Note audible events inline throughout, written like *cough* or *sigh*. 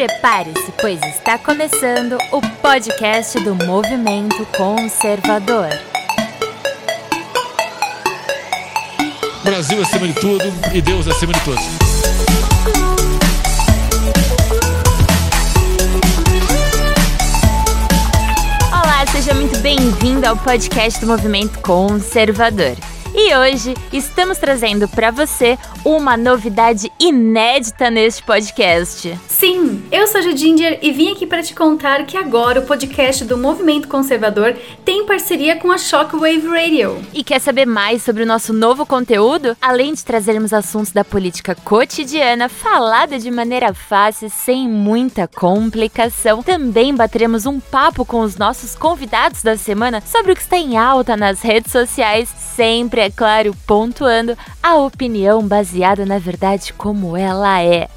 Prepare-se, pois está começando o podcast do Movimento Conservador. Brasil acima de tudo e Deus acima de todos. Olá, seja muito bem-vindo ao podcast do Movimento Conservador. E hoje estamos trazendo para você uma novidade inédita neste podcast. Sim, eu sou a Ginger e vim aqui para te contar que agora o podcast do Movimento Conservador tem parceria com a Shockwave Radio. E quer saber mais sobre o nosso novo conteúdo? Além de trazermos assuntos da política cotidiana falada de maneira fácil, sem muita complicação, também bateremos um papo com os nossos convidados da semana sobre o que está em alta nas redes sociais, sempre, é claro, pontuando a opinião baseada na verdade como ela é.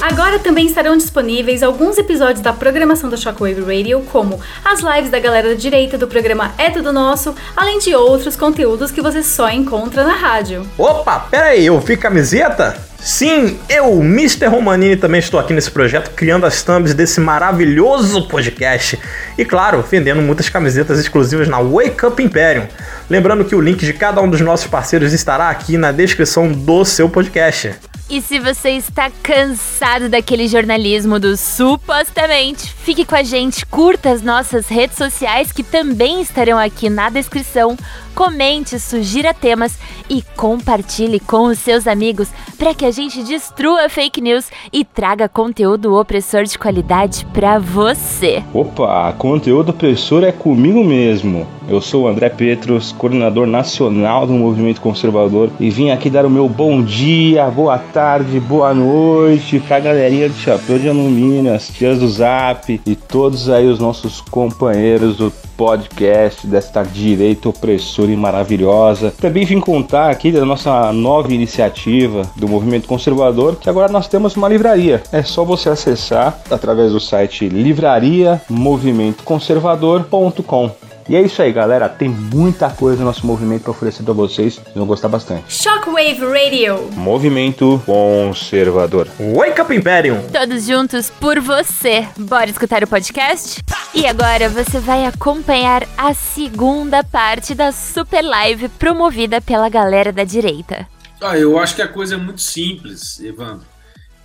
Agora também estarão disponíveis alguns episódios da programação da Shockwave Radio, como as lives da galera da direita do programa É Tudo Nosso, além de outros conteúdos que você só encontra na rádio. Opa, pera aí, eu vi camiseta? Sim, eu, Mr. Romanini, também estou aqui nesse projeto criando as thumbs desse maravilhoso podcast. E claro, vendendo muitas camisetas exclusivas na Wake Up Imperium. Lembrando que o link de cada um dos nossos parceiros estará aqui na descrição do seu podcast. E se você está cansado daquele jornalismo do supostamente, fique com a gente, curta as nossas redes sociais que também estarão aqui na descrição. Comente, sugira temas e compartilhe com os seus amigos para que a gente destrua fake news e traga conteúdo opressor de qualidade para você. Opa, conteúdo opressor é comigo mesmo. Eu sou o André Petros, coordenador nacional do Movimento Conservador e vim aqui dar o meu bom dia, boa tarde, boa noite pra galerinha de chapéu de alumínio, as tias do Zap e todos aí os nossos companheiros do podcast desta direita opressora e maravilhosa. Também vim contar aqui da nossa nova iniciativa do Movimento Conservador, que agora nós temos uma livraria. É só você acessar através do site livrariamovimentoconservador.com. E é isso aí, galera. Tem muita coisa no nosso movimento para oferecer para vocês. Vocês vão gostar bastante. Shockwave Radio. Movimento Conservador. Wake Up Imperium! Todos juntos por você. Bora escutar o podcast? E agora você vai acompanhar a segunda parte da super live promovida pela galera da direita. Ah, eu acho que a coisa é muito simples, Evandro.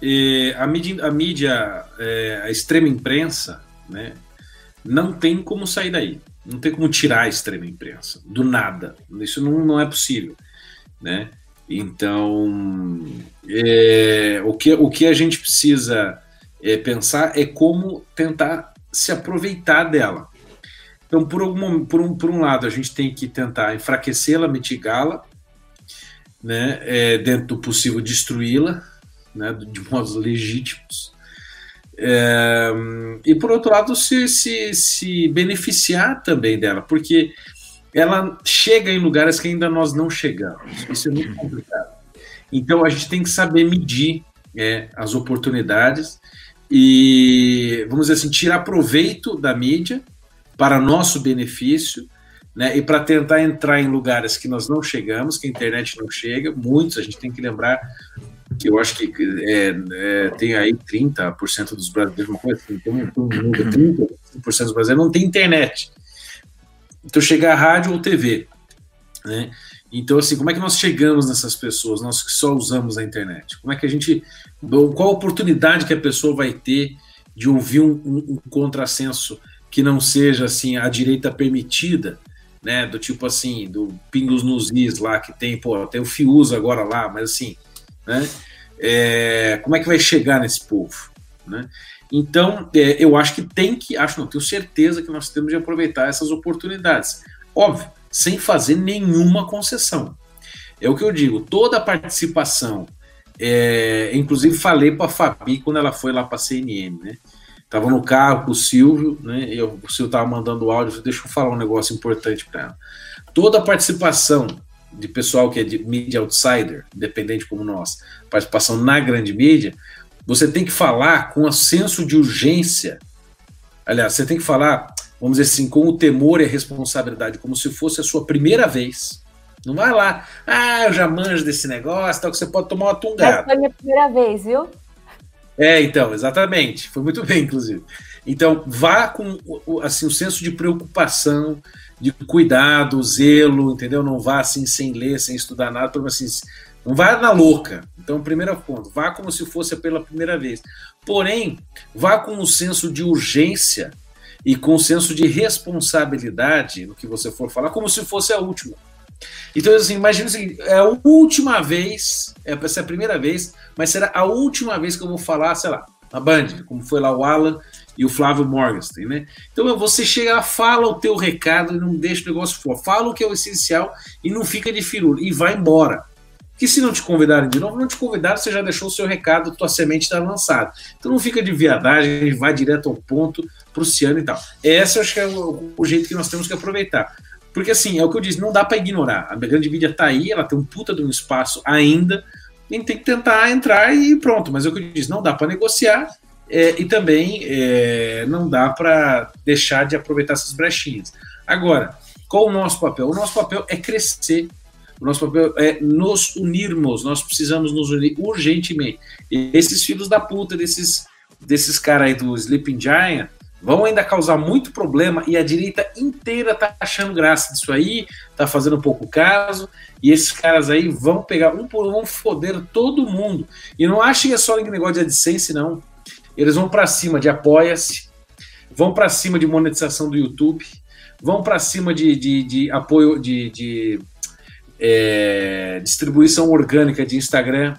E a mídia, a, mídia é, a extrema imprensa, né, não tem como sair daí. Não tem como tirar a extrema imprensa do nada. Isso não, não é possível, né? Então, é, o, que, o que a gente precisa é, pensar é como tentar se aproveitar dela. Então, por, algum, por, um, por um lado, a gente tem que tentar enfraquecê-la, mitigá-la, né, é, dentro do possível destruí-la, né, de modos legítimos. É, e por outro lado, se, se, se beneficiar também dela, porque ela chega em lugares que ainda nós não chegamos. Isso é muito complicado. Então a gente tem que saber medir é, as oportunidades e, vamos dizer assim, tirar proveito da mídia para nosso benefício. Né, e para tentar entrar em lugares que nós não chegamos, que a internet não chega, muitos, a gente tem que lembrar que eu acho que é, é, tem aí 30% dos brasileiros, uma coisa assim, tem um, 30% dos brasileiros não tem internet. Então chega a rádio ou TV, né? Então, assim, como é que nós chegamos nessas pessoas, nós que só usamos a internet? Como é que a gente. Qual a oportunidade que a pessoa vai ter de ouvir um, um, um contrassenso que não seja assim a direita permitida, né? Do tipo assim, do Pingos nos Is lá, que tem, pô, tem o Fiuso agora lá, mas assim, né? É, como é que vai chegar nesse povo, né? Então, é, eu acho que tem que, acho não, tenho certeza que nós temos de aproveitar essas oportunidades. Óbvio, sem fazer nenhuma concessão. É o que eu digo, toda a participação, é, inclusive falei para a Fabi quando ela foi lá para a CNN, né? Tava no carro com o Silvio, né? Eu, o Silvio tava mandando áudio, deixa eu falar um negócio importante para ela. Toda a participação de pessoal que é de mídia outsider, independente como nós, participação na grande mídia, você tem que falar com um senso de urgência. Aliás, você tem que falar, vamos dizer assim, com o temor e a responsabilidade, como se fosse a sua primeira vez. Não vai lá, ah, eu já manjo desse negócio, tal, que você pode tomar uma tungada. Essa foi a minha primeira vez, viu? É, então, exatamente. Foi muito bem, inclusive. Então, vá com assim, o senso de preocupação, de cuidado, zelo, entendeu? Não vá assim sem ler, sem estudar nada, assim, não vá na louca. Então, primeiro ponto, vá como se fosse pela primeira vez. Porém, vá com um senso de urgência e com um senso de responsabilidade no que você for falar, como se fosse a última. Então, assim, imagina o seguinte: é a última vez, é para ser a primeira vez, mas será a última vez que eu vou falar, sei lá, na Band, como foi lá o Alan e o Flávio Morgenstern, né? Então você chega lá, fala o teu recado e não deixa o negócio fora. Fala o que é o essencial e não fica de firula e vai embora. Que se não te convidarem de novo, não te convidaram, você já deixou o seu recado, tua semente está lançada. Então não fica de viadagem, vai direto ao ponto, pro Ciano e tal. Esse eu acho que é o, o jeito que nós temos que aproveitar. Porque assim, é o que eu disse, não dá para ignorar. A grande mídia tá aí, ela tem um puta de um espaço ainda, a gente tem que tentar entrar e pronto. Mas é o que eu disse, não dá para negociar é, e também é, não dá para deixar de aproveitar essas brechinhas. Agora, qual o nosso papel? O nosso papel é crescer. O nosso papel é nos unirmos. Nós precisamos nos unir urgentemente. E esses filhos da puta, desses, desses caras aí do Sleeping Giant, vão ainda causar muito problema e a direita inteira tá achando graça disso aí, tá fazendo pouco caso, e esses caras aí vão pegar um por um, foder todo mundo. E não achem que é só negócio de AdSense, não. Eles vão para cima de apoia-se, vão para cima de monetização do YouTube, vão para cima de, de, de, apoio de, de é, distribuição orgânica de Instagram,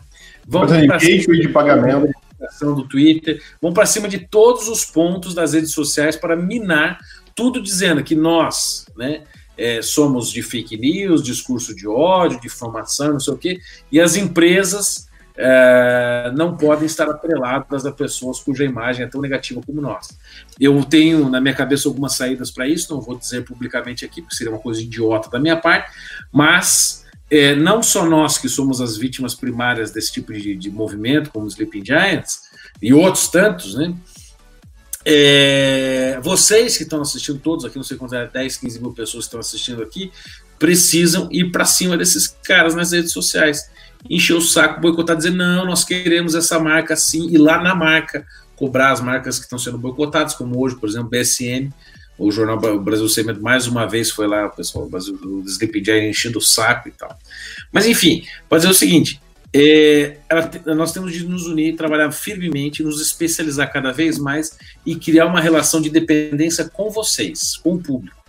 vão para cima de pagamento. do Twitter, vão para cima de todos os pontos das redes sociais para minar tudo dizendo que nós, né, é, somos de fake news, discurso de ódio, de informação, não sei o quê, e as empresas é, não podem estar atreladas a pessoas cuja imagem é tão negativa como nós. Eu tenho na minha cabeça algumas saídas para isso, não vou dizer publicamente aqui, porque seria uma coisa idiota da minha parte, mas é, não só nós que somos as vítimas primárias desse tipo de, de movimento, como os Sleeping Giants, e outros tantos, né? É, vocês que estão assistindo, todos aqui, não sei quantos é, 10, 15 mil pessoas que estão assistindo aqui, precisam ir para cima desses caras nas redes sociais. Encher o saco, boicotar, dizer, não, nós queremos essa marca assim, e lá na marca, cobrar as marcas que estão sendo boicotadas, como hoje, por exemplo, BSN, o Jornal Brasil Cimento mais uma vez foi lá, o pessoal do Sleep Giant enchendo o saco e tal. Mas enfim, pode dizer o seguinte: é, ela, nós temos de nos unir, trabalhar firmemente, nos especializar cada vez mais e criar uma relação de dependência com vocês, com o público.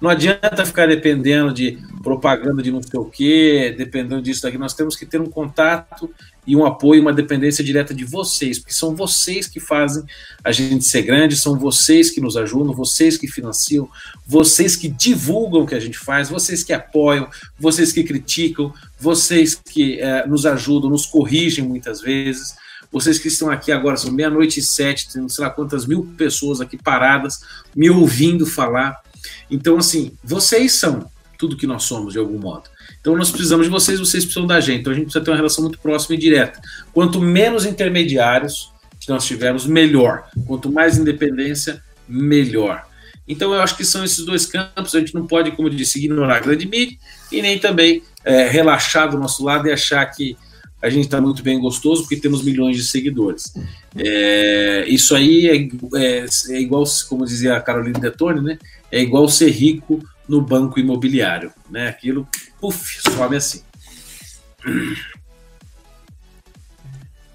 Não adianta ficar dependendo de propaganda de não sei o quê, dependendo disso daqui. Nós temos que ter um contato e um apoio, uma dependência direta de vocês, porque são vocês que fazem a gente ser grande, são vocês que nos ajudam, vocês que financiam, vocês que divulgam o que a gente faz, vocês que apoiam, vocês que criticam, vocês que é, nos ajudam, nos corrigem muitas vezes. Vocês que estão aqui agora, são meia-noite e sete, tem sei lá quantas mil pessoas aqui paradas, me ouvindo falar. Então, assim, vocês são tudo que nós somos, de algum modo. Então nós precisamos de vocês, vocês precisam da gente. Então a gente precisa ter uma relação muito próxima e direta. Quanto menos intermediários que nós tivermos, melhor. Quanto mais independência, melhor. Então eu acho que são esses dois campos. A gente não pode, como eu disse, ignorar a grande mídia e nem também é, relaxar do nosso lado e achar que a gente está muito bem gostoso porque temos milhões de seguidores. É, isso aí é, é, é, igual, como dizia a Carolina Detone, né? É igual ser rico no banco imobiliário, né? Aquilo, puf, sobe assim.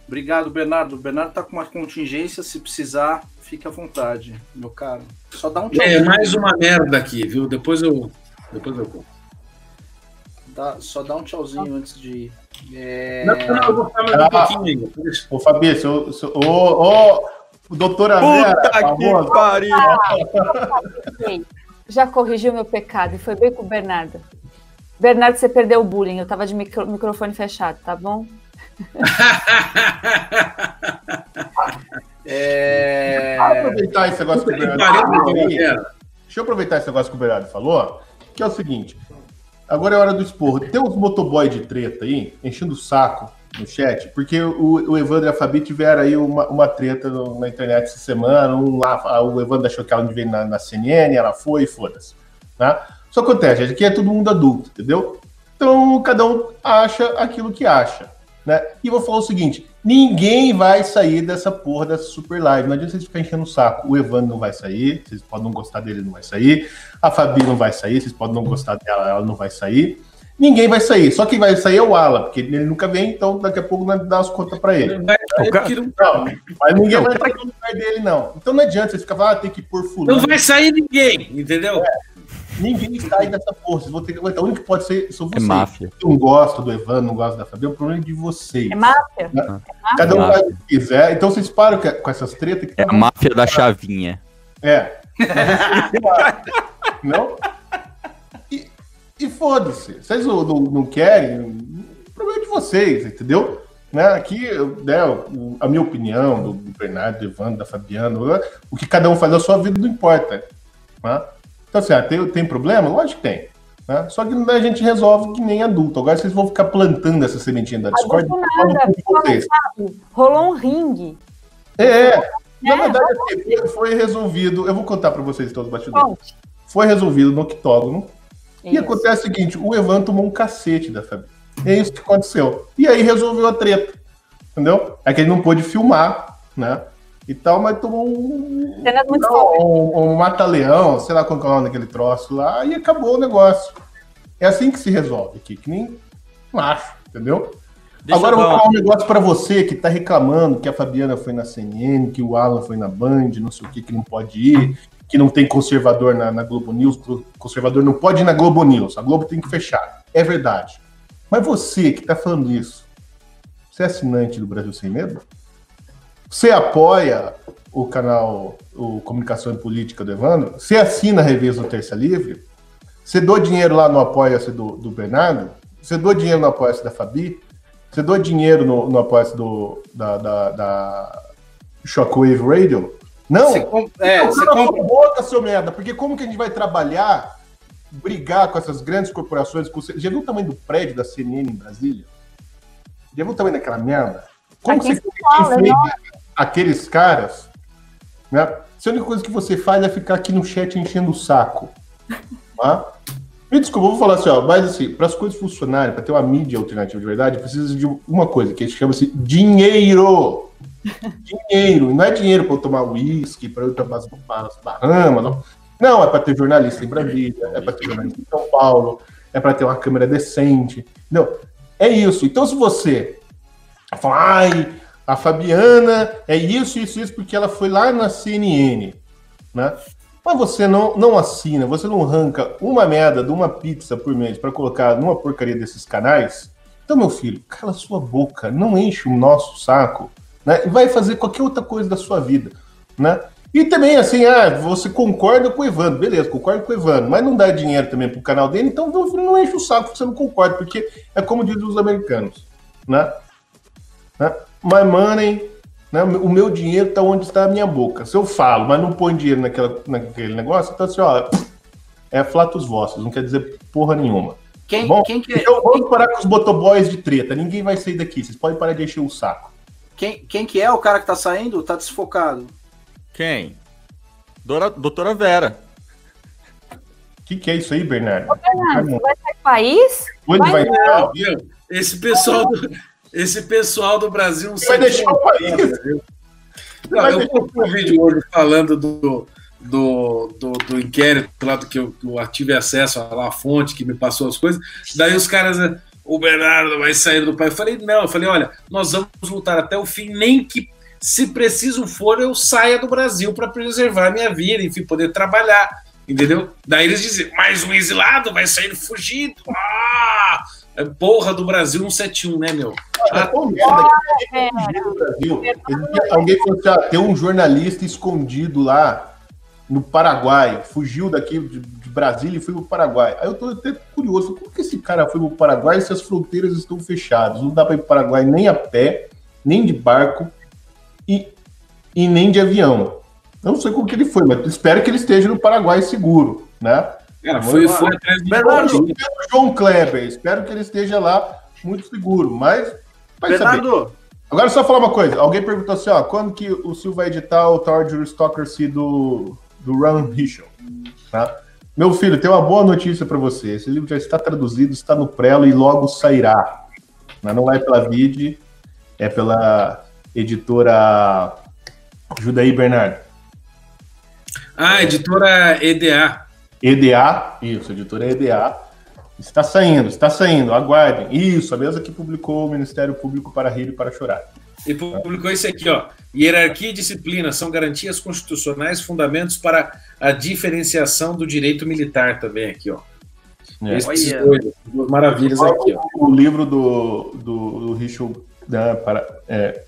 Obrigado, Bernardo. O Bernardo está com uma contingência, se precisar, fique à vontade, meu caro. Só dá um tchau. É, mais uma merda aqui, viu? Depois eu. Depois eu conto. Dá, só dá um tchauzinho antes de. É... Não, não, eu vou ficar mais um ah, pouquinho ainda. Ô, Fabrício, ô, ô, ô, doutora Vera, Puta que pariu! já corrigiu meu pecado e foi bem com o Bernardo. Bernardo, você perdeu o bullying, eu tava de micro, microfone fechado, tá bom? *laughs* é... aproveitar esse negócio que o Bernardo falou. Deixa eu aproveitar esse negócio que o Bernardo falou, que é o seguinte: agora é hora do esporro. Tem uns motoboy de treta aí, enchendo o saco no chat, porque o, o Evandro e a Fabi tiveram aí uma, uma treta no, na internet essa semana. Um lá, o Evandro achou que ela não veio na, na CNN, ela foi e foda-se. Tá? Só acontece, gente, aqui é todo mundo adulto, entendeu? Então cada um acha aquilo que acha. Né? E vou falar o seguinte: ninguém vai sair dessa porra dessa super live. Não adianta vocês ficarem enchendo o saco. O Evandro não vai sair, vocês podem não gostar dele, não vai sair. A Fabi não vai sair, vocês podem não gostar dela, ela não vai sair. Ninguém vai sair. Só quem vai sair é o Ala, porque ele nunca vem, então daqui a pouco vai dar as contas pra ele. Não, mas ninguém vai entrar no lugar dele, não. Então não adianta você ficar falando, ah, tem que pôr fulano. Não vai sair ninguém, entendeu? É. Ninguém sai dessa porra. Vocês vão ter que aguentar. O único que pode ser são vocês. É máfia. Eu não gosto do Evan, não gosto da Fabi, é o problema de vocês. É máfia. Né? É máfia. Cada um faz o que quiser. Então vocês param com essas tretas. é a máfia da chavinha. É. *laughs* não? E, e foda-se. Vocês não, não, não querem, o problema é de vocês, entendeu? Né, aqui, né, a minha opinião do, Bernardo, do Evandro, da Fabiana, o que cada um faz na sua vida não importa. Né? Então, assim, ah, tem, tem problema? Lógico que tem. Né? Só que a gente resolve que nem adulto. Agora vocês vão ficar plantando essa sementinha da Discord. Nada, rolou um ringue. É, é. Na verdade, assim, foi resolvido. Eu vou contar para vocês todos os bastidores. Foi resolvido no octógono. Isso. E acontece o seguinte: o Evan tomou um cacete da Fabi. É isso que aconteceu. E aí resolveu a treta. Entendeu? É que ele não pôde filmar, né? E tal, mas tomou um, não, um, um mata-leão, sei lá qual é o nome daquele troço lá, e acabou o negócio. É assim que se resolve aqui, que nem acho, entendeu? Deixa Agora eu vou falar um negócio para você que tá reclamando que a Fabiana foi na CNN, que o Alan foi na Band, não sei o que, que não pode ir, que não tem conservador na, na Globo News, conservador não pode ir na Globo News, a Globo tem que fechar. É verdade. Mas você que tá falando isso, você é assinante do Brasil Sem Medo? Você apoia o canal o Comunicação e Política do Evandro? Você assina a revista do Terça Livre? Você doa dinheiro lá no Apoia-se do, do Bernardo? Você doa dinheiro no Apoia-se da Fabi? Você doa dinheiro no, no Apoia-se do, da, da, da Shockwave Radio? Não? Você com... é, você compra... boca, seu merda, porque como que a gente vai trabalhar, brigar com essas grandes corporações? Com... Já viu o tamanho do prédio da CNN em Brasília? Já viu o tamanho daquela merda? Como Aqui você fala, aqueles caras, né? Se a única coisa que você faz é ficar aqui no chat enchendo o saco. *laughs* Tá? Me desculpa, eu vou falar assim, ó, mas assim, para as coisas funcionarem, para ter uma mídia alternativa de verdade, precisa de uma coisa que chama-se dinheiro. *laughs* dinheiro. Não é dinheiro para eu tomar uísque, para eu ir para as Bahamas, não. Não, é para ter jornalista em Brasília, é para ter jornalista em São Paulo, é para ter uma câmera decente. Não, é isso. Então, se você fala, ai, a Fabiana é isso, isso, isso, porque ela foi lá na CNN, né? Mas você não, não assina, você não arranca uma merda de uma pizza por mês para colocar numa porcaria desses canais. Então, meu filho, cala sua boca, não enche o nosso saco, né? E vai fazer qualquer outra coisa da sua vida, né? E também, assim, ah, você concorda com o Evandro, beleza, concordo com o Evandro, mas não dá dinheiro também pro canal dele, então não enche o saco você não concorda, porque é como dizem os americanos, né? né? My money, né? o meu dinheiro está onde está a minha boca. Se eu falo, mas não põe dinheiro naquela, naquele negócio, então assim, ó, é flatos vossos, não quer dizer porra nenhuma. Quem, Bom, quem que... Então vamos parar com os motoboys de treta, ninguém vai sair daqui, vocês podem parar de encher o saco. Quem, quem que é o cara que tá saindo? Tá desfocado. Quem? Dora, doutora Vera. O que, que é isso aí, Bernardo? Ô, Bernardo, você vai sair do país? Onde vai, vai Esse pessoal do, esse pessoal do Brasil não vai deixar o país. Não, eu vi um vídeo hoje falando do, do, do, do, inquérito lá do que eu, eu tive acesso à fonte que me passou as coisas. Daí os caras, o Bernardo vai sair do país. Eu falei, não, eu falei, olha, nós vamos lutar até o fim, nem que se preciso for, eu saia do Brasil para preservar minha vida, enfim, poder trabalhar. Entendeu? Daí eles dizem, mais um exilado vai sair fugido. Ah! É porra do Brasil 171, né, meu? Ah, é, Brasil. Alguém falou assim: ah, tem um jornalista escondido lá no Paraguai, fugiu daqui de, de Brasília e foi para o Paraguai. Aí eu tô até curioso, como que esse cara foi para o Paraguai se as fronteiras estão fechadas? Não dá para ir para o Paraguai nem a pé, nem de barco e, e nem de avião. Não sei como que ele foi, mas espero que ele esteja no Paraguai seguro, né? Cara, foi, foi atrás de Bernardo, João Kleber, espero que ele esteja lá muito seguro, mas vai Bernardo. saber. Agora só falar uma coisa, alguém perguntou assim, ó, quando que o Silvio vai editar o Torture Stalker do, do Ron Hischel, tá? Meu filho, tem uma boa notícia para você, esse livro já está traduzido, está no prelo e logo sairá, Mas não é pela Vide, é pela editora Ajuda aí, Bernardo. Ah, editora EDA. EDA, isso, editora EDA. Está saindo, está saindo, aguardem. Isso, a mesma que publicou o Ministério Público para Rir e para Chorar. E publicou isso aqui, ó. Hierarquia e disciplina são garantias constitucionais, fundamentos para a diferenciação do direito militar também aqui, ó. É. Esses dois, duas maravilhas aqui, ó. O livro do, do, do Richard né, para, é,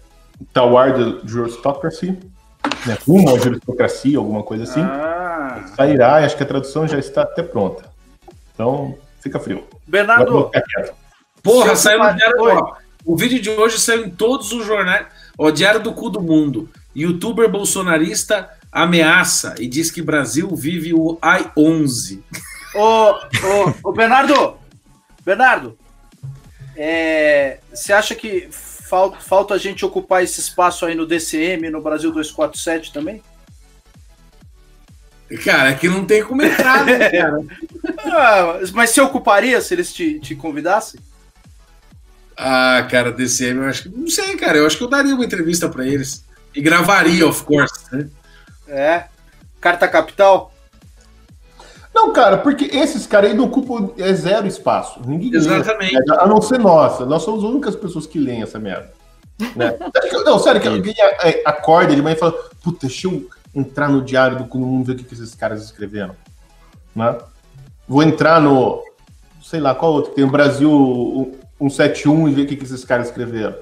Toward Juristocracy, né, rumo à juristocracia, alguma coisa assim. Ah. Sairá, acho que a tradução já está até pronta. Então, fica frio. Bernardo. Porra, saiu no diário. Ó, o vídeo de hoje saiu em todos os jornais. Ó, Diário do Cu do Mundo. Youtuber bolsonarista ameaça e diz que Brasil vive o AI-11. ô, ô, ô, Bernardo, Bernardo, é, você acha que falta, falta a gente ocupar esse espaço aí no DCM, no Brasil 247 também? Cara, aqui não tem como entrar, né, *laughs* cara? Ah, mas você ocuparia se eles te, te convidassem? Ah, cara, DCM, eu acho que. Não sei, cara. Eu acho que eu daria uma entrevista pra eles. E gravaria, of course. Né? É. Carta Capital? Não, cara, porque esses caras aí não ocupam é zero espaço. Ninguém lê. Exatamente. A não ser nossa. Nós somos as únicas pessoas que leem essa merda. Né? *laughs* Não, sério, que alguém é, acorda de manhã e fala: Puta, deixa eu entrar no diário do no Mundo ver o que, que esses caras escreveram. Né? Vou entrar no. Sei lá, qual outro? Tem o Brasil 171 e ver o que, que esses caras escreveram.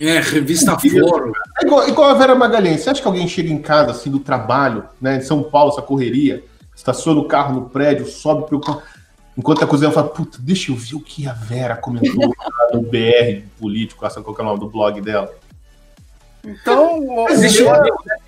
É, revista Foro. É igual, igual a Vera Magalhães. Você acha que alguém chega em casa, assim, do trabalho, né, em São Paulo, essa correria, estaciona o carro no prédio, sobe pro carro, enquanto a cozinha fala, puta, deixa eu ver o que a Vera comentou lá no BR político, essa qual que é o nome do blog dela. Então, ver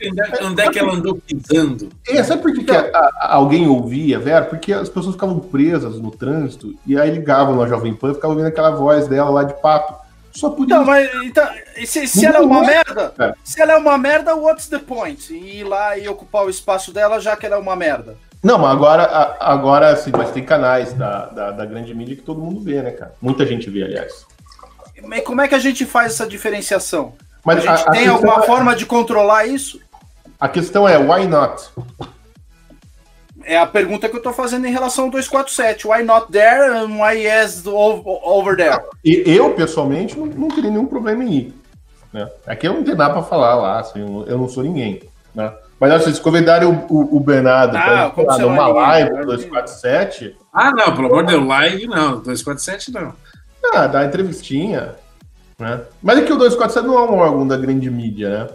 onde é, onde é que ela andou pisando. E sabe por que, que a- a- alguém ouvia Vera? Porque as pessoas ficavam presas no trânsito e aí ligavam na Jovem Pan e ficavam ouvindo aquela voz dela lá de papo. Só podia. Então, mas então, e se, se ela é uma merda, É. se ela é uma merda, what's the point? Em ir lá e ocupar o espaço dela, já que ela é uma merda. Não, mas agora, agora sim, mas tem canais da, da, da grande mídia que todo mundo vê, né, cara? Muita gente vê, aliás. Mas como é que a gente faz essa diferenciação? Mas a gente a- a tem alguma é- forma de controlar isso? A questão é, why not? É a pergunta que eu tô fazendo em relação ao 247. Why not there and why yes over there? E eu, pessoalmente, não, não teria nenhum problema em ir. Né? Aqui eu não tenho nada pra falar lá, assim, eu não- eu não sou ninguém. Né? Mas assim, se convidarem o, o, o Bernardo Ah, não é numa live né? do 247, Ah, não, pelo amor de Deus, live não. 247 não. ah, dá uma entrevistinha. Né? Mas é que o 247 não é um órgão da grande mídia, né?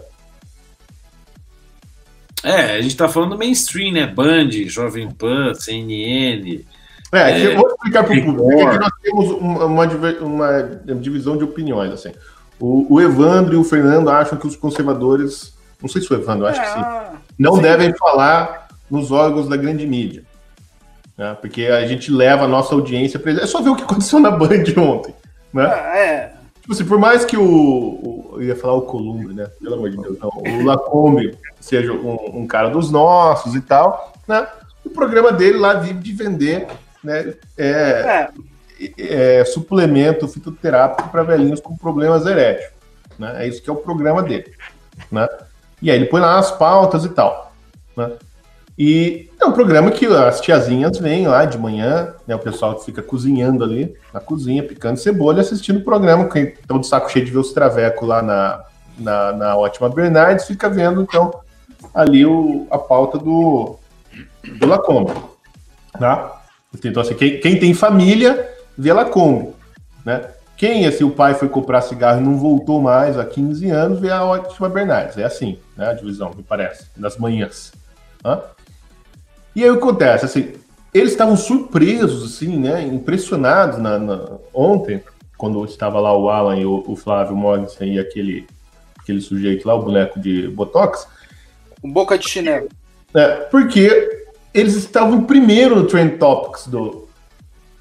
É, a gente tá falando do mainstream, né? Band, Jovem Pan, CNN. É, É, que eu vou explicar para o Record. público. Aqui nós temos uma, uma divisão de opiniões. Assim. O, o Evandro e o Fernando acham que os conservadores, não sei se o Evandro, eu acho que sim, Ah, não sim. devem falar nos órgãos da grande mídia. né? Porque a gente leva a nossa audiência para É só ver o que aconteceu na Band ontem. Né? ah, é. Tipo assim, por mais que o, o- Eu ia falar o Columbre, né? Pelo amor de Deus, não. O Lacombe seja um, um cara dos nossos e tal, né? O programa dele lá vive de vender né, é, É, é, suplemento fitoterápico para velhinhos com problemas eréticos. Né? É isso que é o programa dele. Né? E aí ele põe lá as pautas e tal. Né? E é um programa que as tiazinhas vêm lá de manhã, né, o pessoal que fica cozinhando ali na cozinha, picando cebola, e assistindo o programa. Quem estão de saco cheio de ver os travecos lá na, na, na Ótima Bernardes, fica vendo então ali o, a pauta do, do Lacombe. Tá? Então, assim, quem, quem tem família, vê Lacombe. Né? Quem, assim, o pai foi comprar cigarro e não voltou mais há 15 anos, vê a Ótima Bernardes. É assim, né, a divisão, me parece, das manhãs. Tá? E aí o que acontece? Assim, eles estavam surpresos, assim, né? Impressionados na, na- ontem, quando estava lá o Alan e o, o Flávio Morgensen e aquele, aquele sujeito lá, o boneco de Botox, um boca de chinelo. né, porque eles estavam em primeiro no Trend Topics do,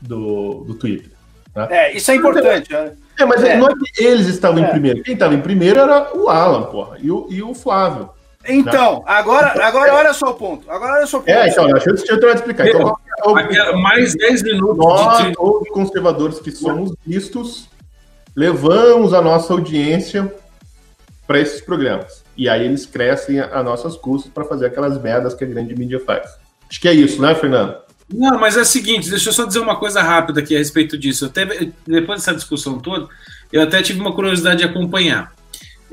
do, do Twitter. Né? É, isso é importante. né? É, mas É. não é que eles estavam em É. primeiro. Quem estava em primeiro era o Alan, porra, e o, e o Flávio. Então, agora, agora olha só o ponto. Agora olha só o ponto. É, então, deixa eu, deixa eu tentar explicar. Então, é mais 10 minutos Nós, de. todos os conservadores que somos vistos, levamos a nossa audiência para esses programas. E aí eles crescem a, a nossas custas para fazer aquelas merdas que a grande mídia faz. Acho que é isso, né, Fernando? Não, mas é o seguinte, deixa eu só dizer uma coisa rápida aqui a respeito disso. Até, depois dessa discussão toda, eu até tive uma curiosidade de acompanhar.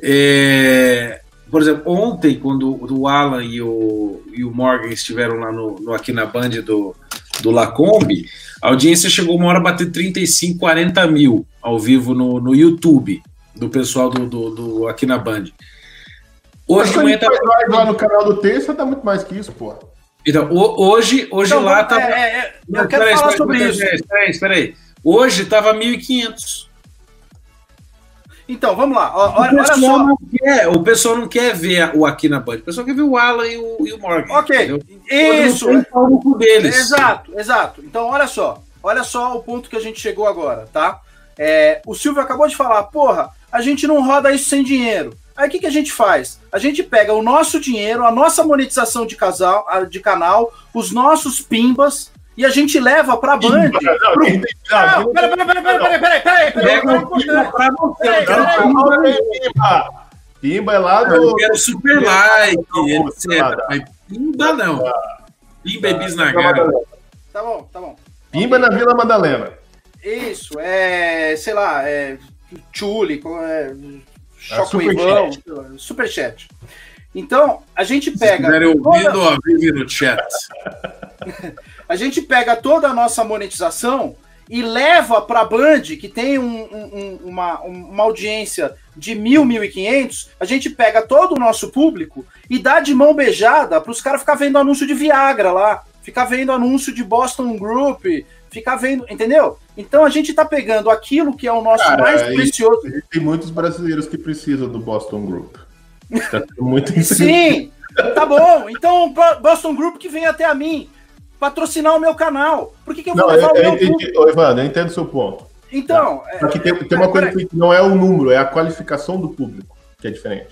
É, por exemplo, ontem, quando o Alan e o, e o Morgan estiveram lá no, no aqui na Band do, do Lacombe, a audiência chegou uma hora a bater 35, 40 mil ao vivo no, no YouTube do pessoal do, do, do aqui na Band. Hoje de manhã tá... lá no canal do Terça dá muito mais que isso, pô. Então, hoje, hoje então, lá tá. É, é, eu quero falar aí, sobre isso. Espera aí, espera aí. Hoje tava 1.500. Então, vamos lá. Olha, o, pessoal olha só. Quer, o pessoal não quer ver o aqui na Band. O pessoal quer ver o Alan e o, e o Morgan. Ok. Entendeu? Isso. Deles. Exato, exato. Então, olha só. Olha só o ponto que a gente chegou agora, tá? É, o Silvio acabou de falar, porra, a gente não roda isso sem dinheiro. Aí o que, que a gente faz? A gente pega o nosso dinheiro, a nossa monetização de, casal, de canal, os nossos pimbas, e a gente leva pra Band. Não, peraí, peraí, peraí, peraí, peraí, peraí. Pimba é lá do. Eu quero super like, etc. Pimba não. Pimba é bisnagar. Tá bom, tá bom. Pimba na Vila Madalena. Isso, é. Sei lá, é. Chuli, é, Shockwave, Superchat. Então, a gente pega. Se toda... vive no chat. *laughs* a gente pega toda a nossa monetização e leva para a Band, que tem um, um, uma, uma audiência de mil, mil e quinhentos, a gente pega todo o nosso público e dá de mão beijada para os caras ficar vendo anúncio de Viagra lá, ficar vendo anúncio de Boston Group, ficar vendo, entendeu? Então a gente está pegando aquilo que é o nosso Cara, mais precioso. Tem muitos brasileiros que precisam do Boston Group. Tá muito Sim, tá bom. Então Boston Group que vem até a mim patrocinar o meu canal. Por que, que eu vou não, levar eu, o meu entendi, Ô, Evandro, eu entendo o seu ponto. Então. Tá. Só que tem, tem uma coisa que não é o número, é a qualificação do público, que é diferente.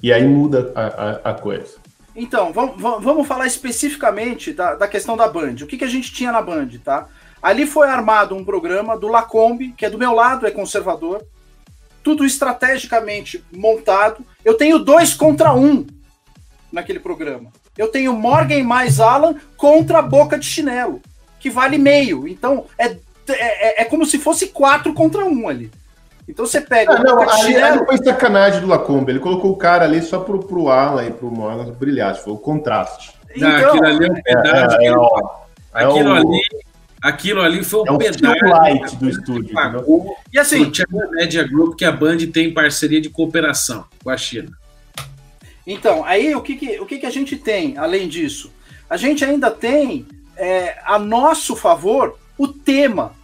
E aí muda a, a, a coisa. Então, vamos, vamos falar especificamente da, da questão da Band. O que, que a gente tinha na Band, tá? Ali foi armado um programa do Lacombe, que é do meu lado, é conservador. Tudo estrategicamente montado. Eu tenho dois contra um naquele programa. Eu tenho Morgan mais Alan contra a Boca de Chinelo, que vale meio. Então, é, é, é, é como se fosse quatro contra um ali. Então você pega. Ah, não, ali, ali foi sacanagem do Lacombe. Ele colocou o cara ali só pro, pro Alan e pro Morgan brilhar. Foi o contraste. Não, então, aquilo ali é um pedaço. É, é, é, aquilo, o, ali, aquilo ali foi um é pedaço. light do estúdio. E assim. O Media Group, que a Band tem parceria de cooperação com a China. Então, aí o que, que o que, que a gente tem além disso? A gente ainda tem é, a nosso favor o tema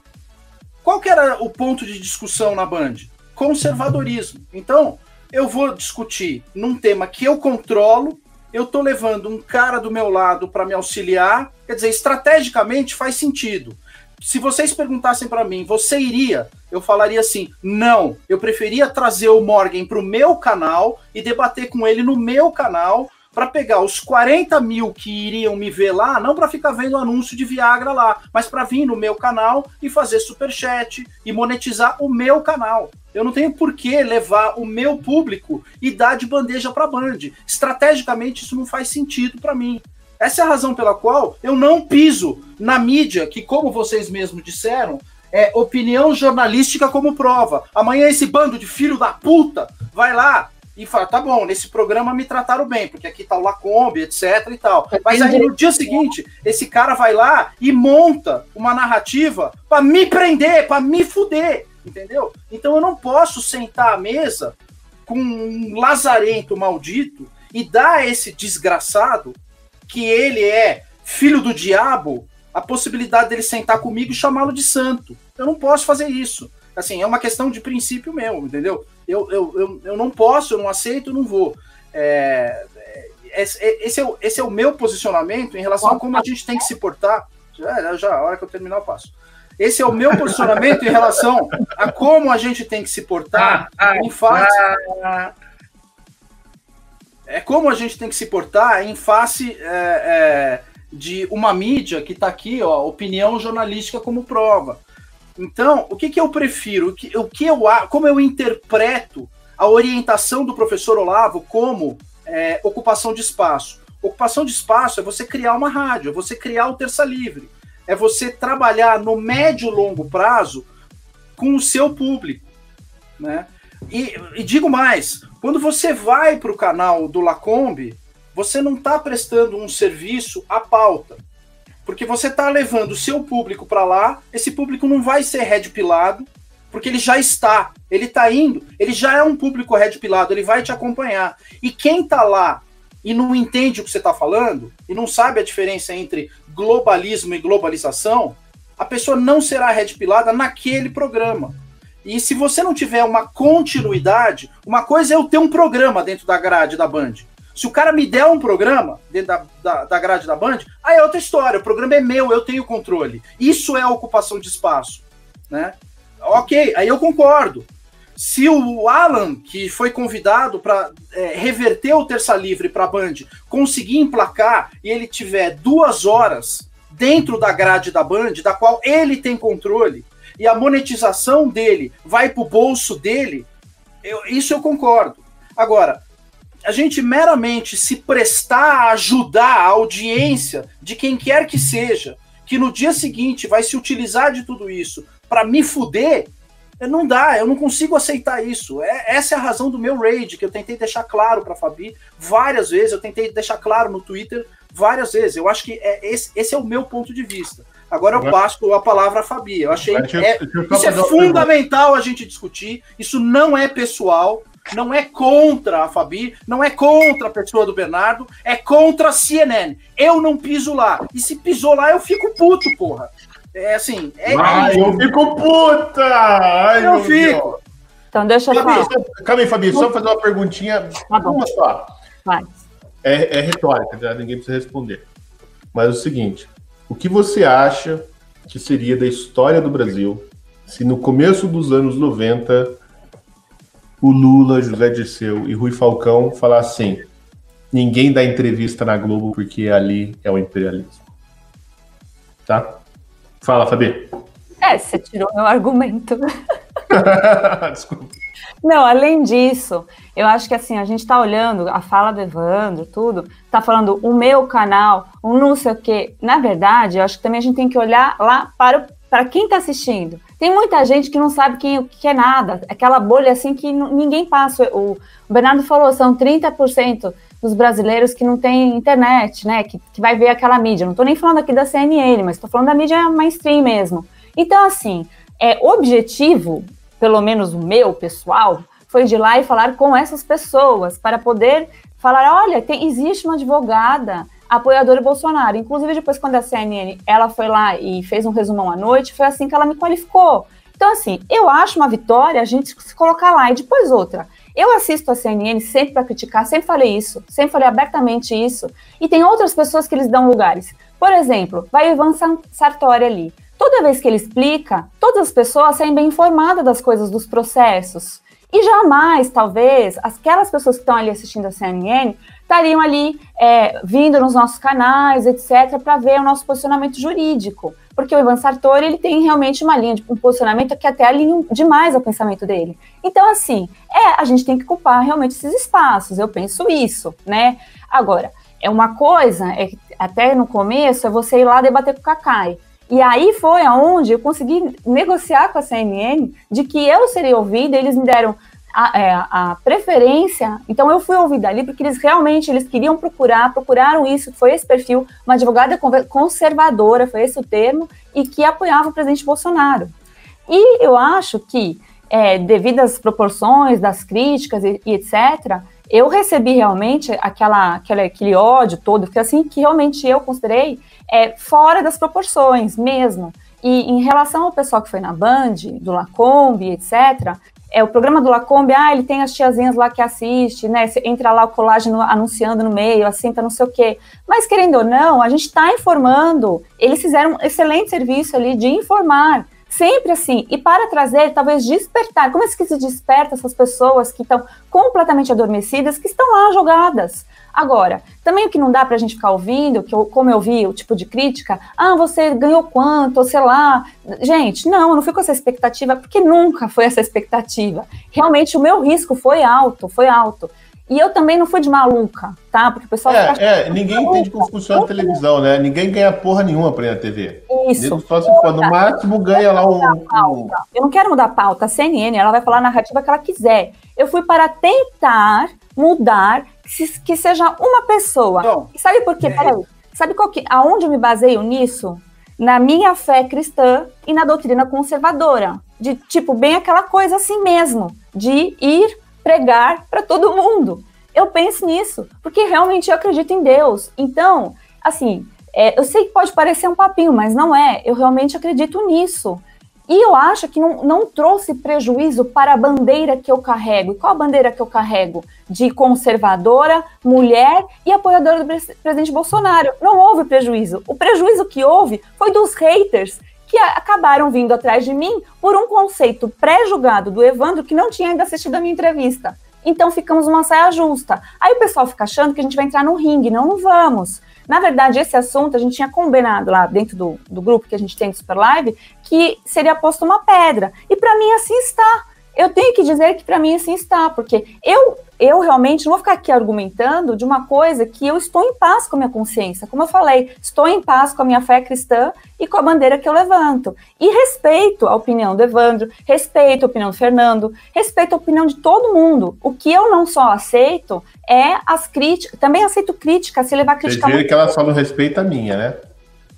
qual que era o ponto de discussão na Band? Conservadorismo. Então, eu vou discutir num tema que eu controlo, eu tô levando um cara do meu lado para me auxiliar, quer dizer, estrategicamente faz sentido. Se vocês perguntassem para mim, você iria? Eu falaria assim: não, eu preferia trazer o Morgan para o meu canal e debater com ele no meu canal para pegar os 40 mil que iriam me ver lá, não para ficar vendo anúncio de Viagra lá, mas para vir no meu canal e fazer super chat e monetizar o meu canal. Eu não tenho por que levar o meu público e dar de bandeja para Band. Estrategicamente isso não faz sentido para mim. Essa é a razão pela qual eu não piso na mídia, que como vocês mesmos disseram, é opinião jornalística como prova. Amanhã esse bando de filho da puta vai lá e fala, tá bom, nesse programa me trataram bem, porque aqui tá o Lacombe, etc e tal. Mas aí no dia seguinte, esse cara vai lá e monta uma narrativa para me prender, para me fuder, entendeu? Então eu não posso sentar à mesa com um lazarento maldito e dar a esse desgraçado que ele é filho do diabo a possibilidade dele sentar comigo e chamá-lo de santo. Eu não posso fazer isso. Assim, é uma questão de princípio mesmo, entendeu? Eu, eu, eu, eu não posso, eu não aceito, eu não vou. É, é, esse, é o, esse é o meu posicionamento em relação a como a gente tem que se portar. Já, já, a hora que eu terminar, eu passo. Esse é o meu posicionamento em relação a como a gente tem que se portar em face. É como a gente tem que se portar em face é, é, de uma mídia que está aqui, ó, opinião jornalística como prova. Então, o que, que eu prefiro? O que, o que eu, como eu interpreto a orientação do professor Olavo como é, ocupação de espaço? Ocupação de espaço é você criar uma rádio, é você criar o Terça Livre, é você trabalhar no médio e longo prazo com o seu público, né? E, e digo mais, quando você vai para o canal do Lacombe, você não está prestando um serviço à pauta porque você está levando o seu público para lá, esse público não vai ser red pilado, porque ele já está, ele está indo, ele já é um público red pilado, ele vai te acompanhar. E quem está lá e não entende o que você está falando, e não sabe a diferença entre globalismo e globalização, a pessoa não será red pilada naquele programa. E se você não tiver uma continuidade, uma coisa é eu ter um programa dentro da grade da Band. Se o cara me der um programa dentro da, da, da grade da Band, aí é outra história. O programa é meu, eu tenho controle. Isso é ocupação de espaço. Né? Ok, aí eu concordo. Se o Alan, que foi convidado para é, reverter o Terça Livre para a Band, conseguir emplacar e ele tiver duas horas dentro da grade da Band, da qual ele tem controle, e a monetização dele vai para o bolso dele, eu, isso eu concordo. Agora, a gente meramente se prestar a ajudar a audiência de quem quer que seja, que no dia seguinte vai se utilizar de tudo isso para me fuder, não dá, eu não consigo aceitar isso. É, essa é a razão do meu raid, que eu tentei deixar claro para Fabi várias vezes, eu tentei deixar claro no Twitter várias vezes. Eu acho que é, esse, esse é o meu ponto de vista. Agora eu passo a palavra a Fabi. Eu achei que é, isso é fundamental a gente discutir. Isso não é pessoal não é contra a Fabi, não é contra a pessoa do Bernardo, é contra a CNN. Eu não piso lá. E se pisou lá, eu fico puto, porra. É assim. É Ai, eu fico puta! Ai, eu fico. Deus. Então deixa eu falar. Calma aí, Fabi, só fazer uma perguntinha. Tá uma só. Vai. É, é retórica, já ninguém precisa responder. Mas é o seguinte: o que você acha que seria da história do Brasil se no começo dos anos 90 o Lula, José Dirceu e Rui Falcão falar assim: ninguém dá entrevista na Globo porque ali é o imperialismo. Tá? Fala, Fabi. É, você tirou meu argumento. *laughs* *laughs* Desculpa. Não, além disso, eu acho que assim, a gente tá olhando a fala do Evandro, tudo, tá falando o meu canal, o não sei o quê. Na verdade, eu acho que também a gente tem que olhar lá para, para quem tá assistindo. Tem muita gente que não sabe quem, o que é nada, aquela bolha assim que ninguém passa. O, Bernardo falou, são 30% dos brasileiros que não tem internet, né? Que, que vai ver aquela mídia. Não estou nem falando aqui da CNN, mas estou falando da mídia mainstream mesmo. Então, assim, é objetivo, pelo menos o meu pessoal, foi de lá e falar com essas pessoas para poder falar: olha, tem, existe uma advogada apoiadora Bolsonaro. Inclusive, depois, quando a CNN ela foi lá e fez um resumão à noite, foi assim que ela me qualificou. Então, assim, eu acho uma vitória a gente se colocar lá. E depois outra. Eu assisto a CNN sempre para criticar, sempre falei isso, sempre falei abertamente isso. E tem outras pessoas que eles dão lugares. Por exemplo, vai Ivan Sartori ali. Toda vez que ele explica, todas as pessoas saem bem informadas das coisas, dos processos. E jamais, talvez, aquelas pessoas que estão ali assistindo a CNN estariam ali é, vindo nos nossos canais, etc., para ver o nosso posicionamento jurídico. Porque o Ivan Sartori ele tem realmente uma linha de um posicionamento que até alinha demais ao pensamento dele. Então, assim, é, a gente tem que ocupar realmente esses espaços, eu penso isso, né? Agora, é uma coisa, é, até no começo, é você ir lá debater com o Cacai. E aí foi aonde eu consegui negociar com a CNN de que eu seria ouvida, eles me deram a, é, a, preferência, então eu fui ouvida ali porque eles realmente eles queriam procurar, procuraram isso, foi esse perfil, uma advogada conservadora, foi esse o termo, e que apoiava o presidente Bolsonaro. E eu acho que, é, devido às proporções das críticas e, e etc., eu recebi realmente aquela, aquela, aquele ódio todo, que assim que realmente eu considerei é, fora das proporções mesmo. E em relação ao pessoal que foi na Band, do Lacombe, etc., é, o programa do Lacombe, ah, ele tem as tiazinhas lá que assiste, né? Você entra lá o colágeno anunciando no meio, assim, tá não sei o quê. Mas, querendo ou não, a gente está informando. Eles fizeram um excelente serviço ali de informar Sempre assim. E para trazer, talvez despertar. Como é que se desperta essas pessoas que estão completamente adormecidas, que estão lá jogadas? Agora, também o que não dá para a gente ficar ouvindo, que eu, como eu vi o tipo de crítica, ah, você ganhou quanto, sei lá. Gente, não, eu não fui com essa expectativa, porque nunca foi essa expectativa. Realmente o meu risco foi alto, foi alto. E eu também não fui de maluca, tá? Porque o pessoal. É, é ninguém entende como funciona a televisão, né? Ninguém ganha porra nenhuma pra ir na TV. Isso. Só se for, no máximo ganha lá um, um. Eu não quero mudar a pauta. A CNN, ela vai falar a narrativa que ela quiser. Eu fui para tentar mudar que seja uma pessoa. Bom, sabe por quê? É... Peraí. Sabe qual que, aonde eu me baseio nisso? Na minha fé cristã e na doutrina conservadora. De, tipo, bem aquela coisa assim mesmo. De ir pregar para todo mundo. Eu penso nisso, porque realmente eu acredito em Deus. Então, assim, é, eu sei que pode parecer um papinho, mas não é. Eu realmente acredito nisso. E eu acho que não, não trouxe prejuízo para a bandeira que eu carrego. Qual a bandeira que eu carrego? De conservadora, mulher e apoiadora do presidente Bolsonaro. Não houve prejuízo. O prejuízo que houve foi dos haters que acabaram vindo atrás de mim por um conceito pré-julgado do Evandro que não tinha ainda assistido a minha entrevista. Então ficamos uma saia justa. Aí o pessoal fica achando que a gente vai entrar no ringue. Não, não vamos. Na verdade, esse assunto a gente tinha combinado lá dentro do, do grupo que a gente tem do Super Live que seria posto uma pedra. E para mim assim está. Eu tenho que dizer que para mim assim está, porque eu eu realmente não vou ficar aqui argumentando de uma coisa que eu estou em paz com a minha consciência. Como eu falei, estou em paz com a minha fé cristã e com a bandeira que eu levanto. E respeito a opinião do Evandro, respeito a opinião do Fernando, respeito a opinião de todo mundo. O que eu não só aceito é as críticas, também aceito crítica, se levar crítica. Vocês viram que ela só não respeita a minha, né?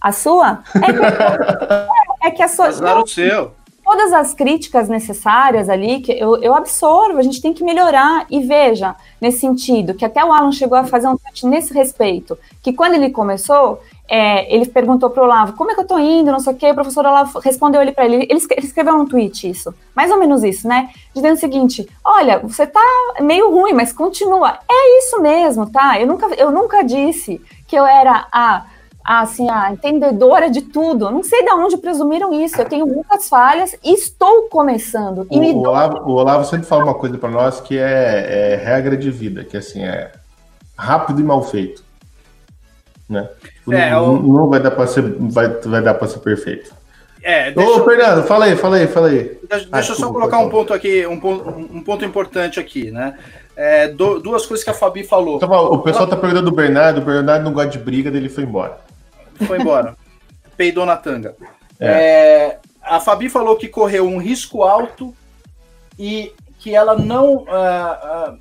A sua? É que, *laughs* é que a sua. Azar o seu todas as críticas necessárias ali, que eu, eu absorvo, a gente tem que melhorar. E veja, nesse sentido, que até o Alan chegou a fazer um tweet nesse respeito, que quando ele começou, é, ele perguntou para o Olavo, como é que eu estou indo, não sei o quê, o professor Olavo respondeu ele para ele, ele, escreveu um tweet isso, mais ou menos isso, né, dizendo o seguinte, olha, você tá meio ruim, mas continua, é isso mesmo, tá, eu nunca, eu nunca disse que eu era a assim, a entendedora de tudo. Não sei de onde presumiram isso. Eu tenho muitas falhas e estou começando. O, o, Olavo, o Olavo, sempre fala uma coisa para nós que é, é, regra de vida, que assim é rápido e mal feito. Né? É, não, eu... não, vai dar para ser, vai, vai dar para ser perfeito. É, deixa... Ô, Fernando, fala aí, fala aí, fala aí. Deixa, ah, deixa eu só colocar um ponto aqui, um ponto, um ponto importante aqui, né? É, do, duas coisas que a Fabi falou. Então, o pessoal tá perguntando do Bernardo, o Bernardo não gosta de briga, dele foi embora foi embora. *laughs* Peidou na tanga. É. É, a Fabi falou que correu um risco alto e que ela não, uh, uh,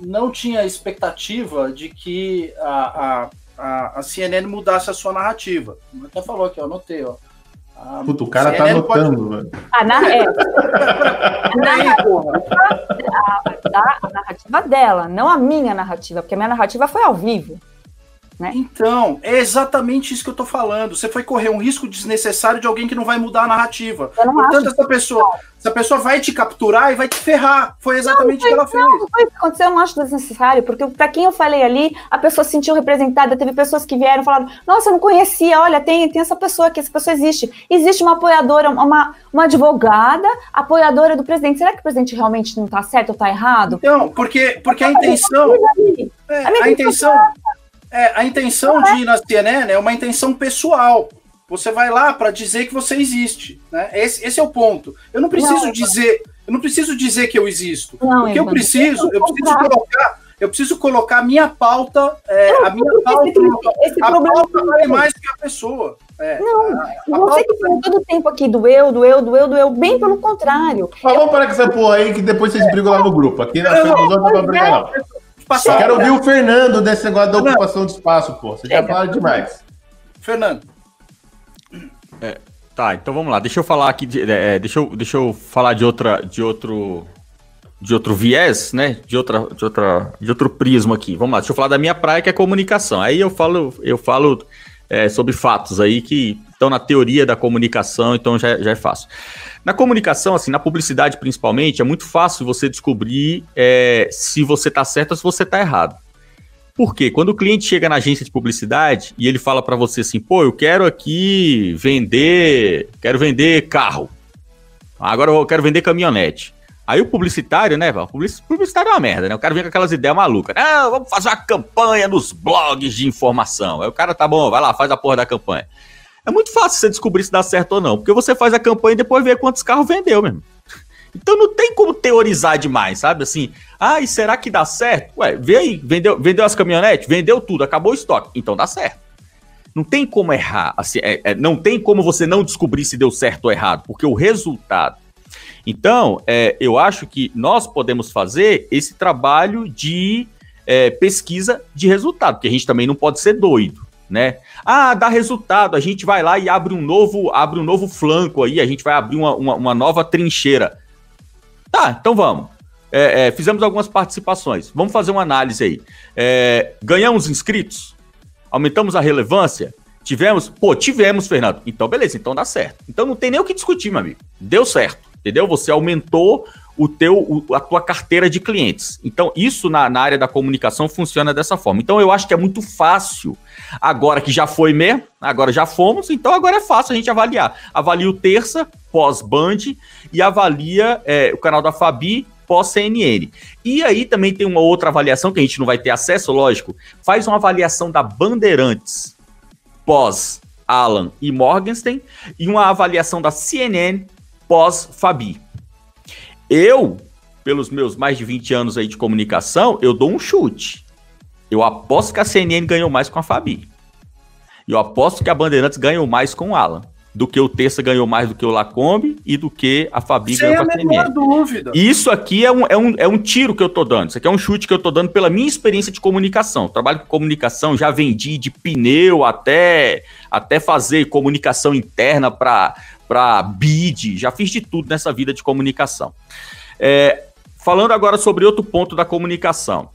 não tinha expectativa de que a, a, a, CNN mudasse a sua narrativa. Até falou aqui, eu anotei, ó. A Puta, o cara tá CNN tá anotando, pode... velho. A, na... é. *laughs* a, narrativa, a, a narrativa dela, não a minha narrativa, porque a minha narrativa foi ao vivo. Né? Então, é exatamente isso que eu tô falando. Você foi correr um risco desnecessário de alguém que não vai mudar a narrativa. Portanto, essa pessoa, essa pessoa vai te capturar e vai te ferrar. Foi exatamente o que ela fez. Não, foi isso que aconteceu, eu não acho desnecessário, porque para quem eu falei ali, a pessoa se sentiu representada. Teve pessoas que vieram e falaram: Nossa, eu não conhecia, olha, tem, tem essa pessoa aqui, essa pessoa existe. Existe uma apoiadora, uma, uma advogada, apoiadora do presidente. Será que o presidente realmente não tá certo ou tá errado? Então, porque, porque a intenção. É, a intenção. É, a intenção de ir na CNN é uma intenção pessoal. Você vai lá para dizer que você existe. Né? Esse, esse é o ponto. Eu não preciso não, dizer, eu não preciso dizer que eu existo. Não, o que eu preciso, eu preciso colocar, eu preciso colocar a minha pauta, é, não, a minha pauta, esse, a problema pauta vale mais que a pessoa. É, não, a, a você que fala todo o tempo aqui do eu, do eu, do eu, do eu, bem pelo contrário. Mas vamos parar com essa porra aí que depois vocês brigam lá no grupo. Aqui na frente dos outros não vai brigar, não. Passar. Eu quero ouvir o Fernando desse negócio da ocupação de espaço, pô. Você já é. fala demais. Fernando. É, tá, então vamos lá. Deixa eu falar aqui. De, é, deixa, eu, deixa eu falar de outra. De outro. De outro viés, né? De, outra, de, outra, de outro prisma aqui. Vamos lá, deixa eu falar da minha praia, que é comunicação. Aí eu falo, eu falo é, sobre fatos aí que estão na teoria da comunicação, então já, já é fácil. Na comunicação, assim, na publicidade principalmente, é muito fácil você descobrir é, se você está certo ou se você está errado. Porque quando o cliente chega na agência de publicidade e ele fala para você assim, pô, eu quero aqui vender, quero vender carro. Agora eu quero vender caminhonete. Aí o publicitário, né, o publicitário é uma merda, né? O cara vem com aquelas ideias malucas. Não, vamos fazer uma campanha nos blogs de informação. Aí o cara tá bom, vai lá, faz a porra da campanha. É muito fácil você descobrir se dá certo ou não, porque você faz a campanha e depois vê quantos carros vendeu mesmo. Então não tem como teorizar demais, sabe? Assim, ah, e será que dá certo? Ué, vê aí, vendeu, vendeu as caminhonetes? Vendeu tudo, acabou o estoque. Então dá certo. Não tem como errar, assim, é, é, não tem como você não descobrir se deu certo ou errado, porque o resultado. Então, é, eu acho que nós podemos fazer esse trabalho de é, pesquisa de resultado, porque a gente também não pode ser doido né? Ah, dá resultado, a gente vai lá e abre um novo, abre um novo flanco aí, a gente vai abrir uma, uma, uma nova trincheira. Tá, então vamos. É, é, fizemos algumas participações. Vamos fazer uma análise aí. É, ganhamos inscritos? Aumentamos a relevância? Tivemos? Pô, tivemos, Fernando. Então, beleza, então dá certo. Então não tem nem o que discutir, meu amigo. Deu certo, entendeu? Você aumentou o teu, a tua carteira de clientes. Então, isso na, na área da comunicação funciona dessa forma. Então, eu acho que é muito fácil. Agora que já foi mesmo, agora já fomos, então agora é fácil a gente avaliar. Avalia o terça, pós-band, e avalia é, o canal da Fabi, pós-CNN. E aí também tem uma outra avaliação que a gente não vai ter acesso, lógico. Faz uma avaliação da Bandeirantes, pós Alan e Morgenstern, e uma avaliação da CNN, pós Fabi. Eu, pelos meus mais de 20 anos aí de comunicação, eu dou um chute. Eu aposto que a CNN ganhou mais com a Fabi. Eu aposto que a Bandeirantes ganhou mais com o Alan. Do que o Terça ganhou mais do que o Lacombe e do que a Fabi Sem ganhou com a CNN. dúvida. Isso aqui é um, é, um, é um tiro que eu tô dando. Isso aqui é um chute que eu tô dando pela minha experiência de comunicação. Trabalho com comunicação, já vendi de pneu até, até fazer comunicação interna para para bid, já fiz de tudo nessa vida de comunicação. É, falando agora sobre outro ponto da comunicação.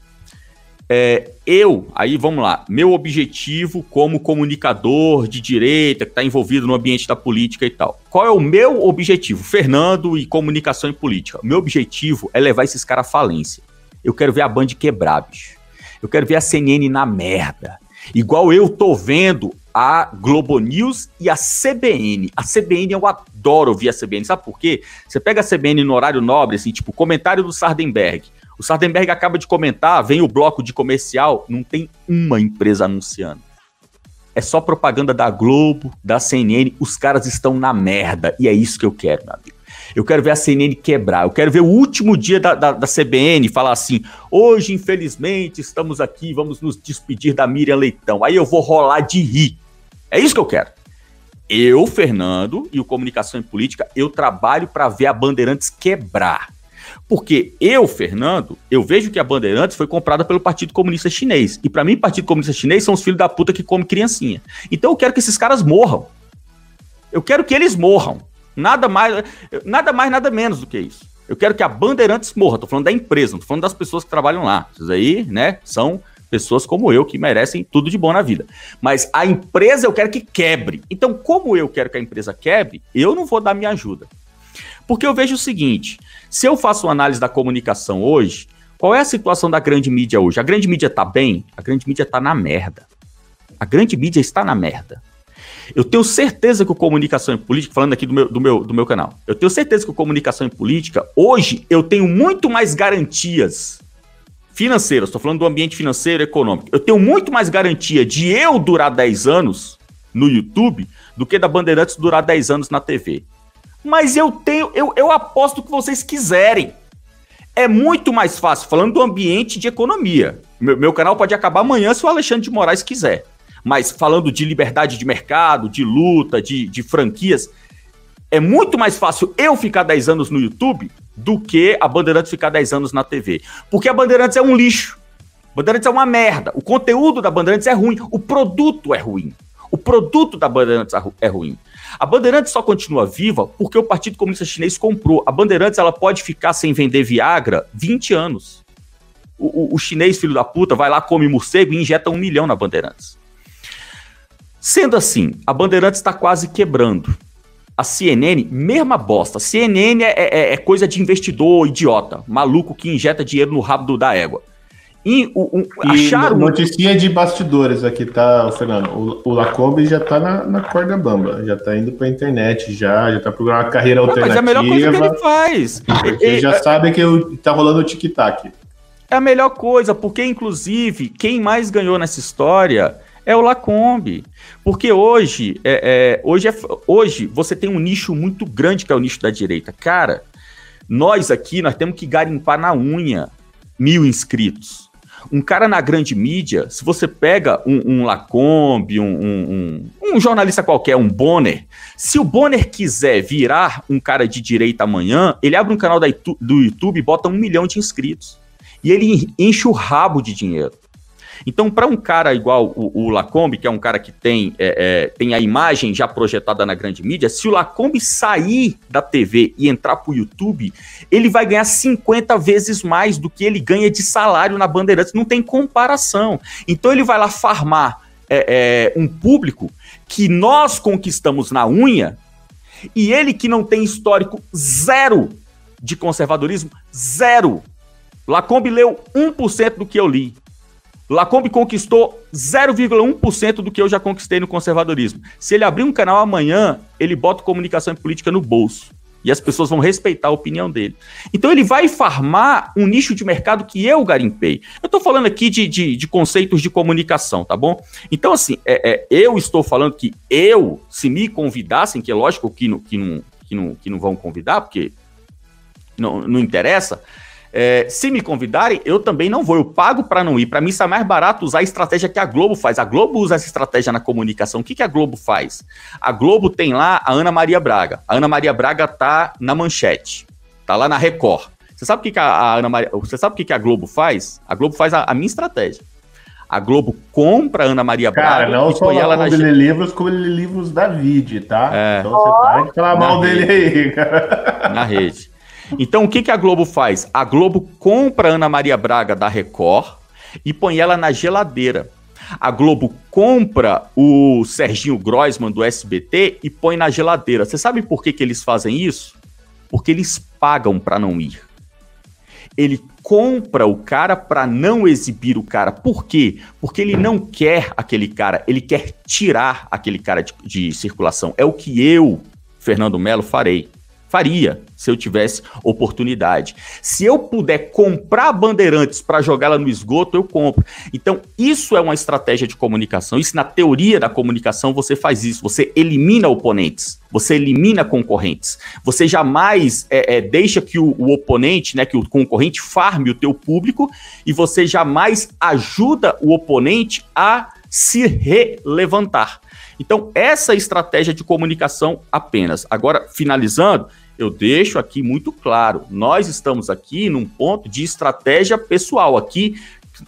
É, eu, aí vamos lá, meu objetivo como comunicador de direita, que está envolvido no ambiente da política e tal. Qual é o meu objetivo? Fernando e comunicação e política. Meu objetivo é levar esses caras à falência. Eu quero ver a Band quebrar, bicho. Eu quero ver a CNN na merda. Igual eu tô vendo a Globo News e a CBN. A CBN eu adoro ouvir a CBN, sabe por quê? Você pega a CBN no horário nobre, assim, tipo, comentário do Sardenberg. O Sardenberg acaba de comentar, vem o bloco de comercial, não tem uma empresa anunciando. É só propaganda da Globo, da CNN, os caras estão na merda. E é isso que eu quero, meu amigo. Eu quero ver a CNN quebrar. Eu quero ver o último dia da, da, da, CBN falar assim: hoje, infelizmente, estamos aqui, vamos nos despedir da Miriam Leitão. Aí eu vou rolar de rir. É isso que eu quero. Eu, Fernando, e o Comunicação e Política, eu trabalho para ver a Bandeirantes quebrar. Porque eu, Fernando, eu vejo que a Bandeirantes foi comprada pelo Partido Comunista Chinês. E para mim, Partido Comunista Chinês são os filhos da puta que comem criancinha. Então eu quero que esses caras morram. Eu quero que eles morram. Nada mais, nada mais, nada menos do que isso. Eu quero que a Bandeirantes morra. Tô falando da empresa, não tô falando das pessoas que trabalham lá. Esses aí, né, são pessoas como eu que merecem tudo de bom na vida. Mas a empresa eu quero que quebre. Então, como eu quero que a empresa quebre, eu não vou dar minha ajuda. Porque eu vejo o seguinte: se eu faço uma análise da comunicação hoje, qual é a situação da grande mídia hoje? A grande mídia tá bem? A grande mídia tá na merda. A grande mídia está na merda. Eu tenho certeza que o Comunicação e Política, falando aqui do meu, do, meu, do meu canal, eu tenho certeza que o Comunicação e Política, hoje, eu tenho muito mais garantias financeiras, estou falando do ambiente financeiro e econômico. Eu tenho muito mais garantia de eu durar 10 anos no YouTube do que da Bandeirantes durar 10 anos na TV. Mas eu tenho, eu, eu aposto o que vocês quiserem. É muito mais fácil, falando do ambiente de economia. Meu, meu canal pode acabar amanhã se o Alexandre de Moraes quiser. Mas falando de liberdade de mercado, de luta, de, de franquias, é muito mais fácil eu ficar 10 anos no YouTube do que a Bandeirantes ficar 10 anos na TV. Porque a Bandeirantes é um lixo. A Bandeirantes é uma merda. O conteúdo da Bandeirantes é ruim. O produto é ruim. O produto da Bandeirantes é ruim. A Bandeirantes só continua viva porque o Partido Comunista Chinês comprou. A Bandeirantes ela pode ficar sem vender Viagra 20 anos. O, o, o chinês, filho da puta, vai lá, come morcego e injeta um milhão na Bandeirantes. Sendo assim, a Bandeirantes está quase quebrando. A CNN, mesma bosta. A CNN é, é, é, coisa de investidor idiota, maluco que injeta dinheiro no rabo da égua. E, um, acharam... Notícia de bastidores aqui, tá, Fernando? O, o Lacombe já tá na, na corda bamba, já tá indo pra internet, já, já tá procurando uma carreira Não, alternativa. Mas é a melhor coisa que ele faz. Ele já sabe que tá rolando o tic-tac. É a melhor coisa, porque, inclusive, quem mais ganhou nessa história é o Lacombe. Porque hoje, é, é, hoje, é, hoje você tem um nicho muito grande que é o nicho da direita. Cara, nós aqui, nós temos que garimpar na unha mil inscritos. Um cara na grande mídia, se você pega um, um Lacombe, um, um, um, jornalista qualquer, um Bonner, se o Bonner quiser virar um cara de direita amanhã, ele abre um canal da, do YouTube e bota um milhão de inscritos. E ele enche o rabo de dinheiro. Então, para um cara igual o, o, Lacombe, que é um cara que tem, é, é, tem a imagem já projetada na grande mídia, se o Lacombe sair da TV e entrar para o YouTube, ele vai ganhar 50 vezes mais do que ele ganha de salário na Bandeirantes. Não tem comparação. Então, ele vai lá farmar é, é um público que nós conquistamos na unha e ele que não tem histórico zero de conservadorismo, zero. Lacombe leu 1% do que eu li. Lacombe conquistou 0,1% do que eu já conquistei no conservadorismo. Se ele abrir um canal amanhã, ele bota comunicação e política no bolso. E as pessoas vão respeitar a opinião dele. Então ele vai farmar um nicho de mercado que eu garimpei. Eu estou falando aqui de, de, de, conceitos de comunicação, tá bom? Então, assim, é, é, eu estou falando que eu, se me convidassem, que é lógico que não, que não, que não, que não vão convidar, porque não, não interessa, é, se me convidarem, eu também não vou. Eu pago para não ir. Para mim, sai mais barato usar a estratégia que a Globo faz. A Globo usa essa estratégia na comunicação. O que, que a Globo faz? A Globo tem lá a Ana Maria Braga. A Ana Maria Braga tá na manchete. Tá lá na Record. Você sabe o que, que a, a Ana Maria. Você sabe o que, que a Globo faz? A Globo faz a, a minha estratégia. A Globo compra a Ana Maria Cara, Braga não e põe ela na ele lê livros como ele livros da Vide, tá? É. Então você para de falar mal rede. dele aí, cara. Na rede. Então, o que, que a Globo faz? A Globo compra Ana Maria Braga da Record e põe ela na geladeira. A Globo compra o Serginho Groisman do SBT e põe na geladeira. Você sabe por que, que eles fazem isso? Porque eles pagam para não ir. Ele compra o cara para não exibir o cara. Por quê? Porque ele não quer aquele cara, ele quer tirar aquele cara de, de circulação. É o que eu, Fernando Melo, farei faria se eu tivesse oportunidade. Se eu puder comprar bandeirantes para jogá-la no esgoto, eu compro. Então, isso é uma estratégia de comunicação. Isso na teoria da comunicação você faz isso. Você elimina oponentes, você elimina concorrentes. Você jamais é, é, deixa que o, o, oponente, né, que o concorrente farme o teu público e você jamais ajuda o oponente a se relevantar. Então, essa estratégia de comunicação apenas. Agora, finalizando, eu deixo aqui muito claro: nós estamos aqui num ponto de estratégia pessoal. Aqui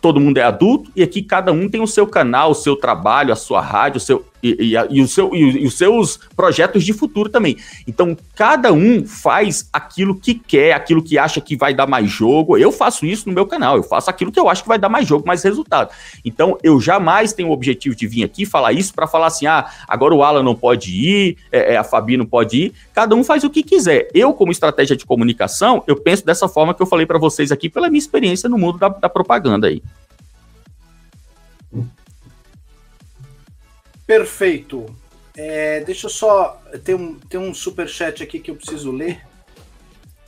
todo mundo é adulto e aqui cada um tem o seu canal, o seu trabalho, a sua rádio, o seu, e, e, e, o seu, e, os seus projetos de futuro também. Então, cada um faz aquilo que quer, aquilo que acha que vai dar mais jogo. Eu faço isso no meu canal, eu faço aquilo que eu acho que vai dar mais jogo, mais resultado. Então, eu jamais tenho o objetivo de vir aqui falar isso para falar assim: ah, agora o Alan não pode ir, é, é, a Fabi não pode ir. Cada um faz o que quiser. Eu, como estratégia de comunicação, eu penso dessa forma que eu falei para vocês aqui pela minha experiência no mundo da, da propaganda aí. Perfeito. É, deixa eu só. Tem um, tem um super chat aqui que eu preciso ler.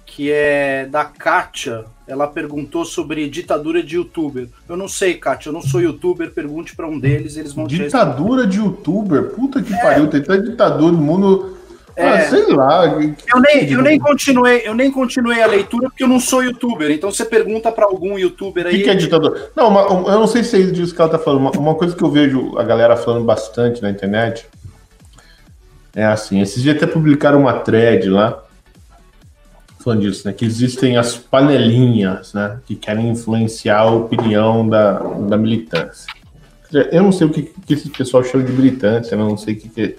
Que é da Kátia. Ela perguntou sobre ditadura de youtuber. Eu não sei, Kátia, eu não sou youtuber. Pergunte para um deles, eles vão Ditadura de youtuber? Puta que é. pariu, tem tanta ditadura no mundo. É, ah, sei lá. Eu nem, eu nem continuei, eu nem continuei a leitura porque eu não sou youtuber. Então você pergunta para algum youtuber aí. O que, que, é ditador? Não, uma, eu não sei se é disso que ela tá falando. Uma, uma, coisa que eu vejo a galera falando bastante na internet é assim. Esses dias até publicaram uma thread lá falando disso, né? Que existem as panelinhas, né? Que querem influenciar a opinião da, da militância. Eu não sei o que, que esse pessoal chama de militância, eu não sei o que, que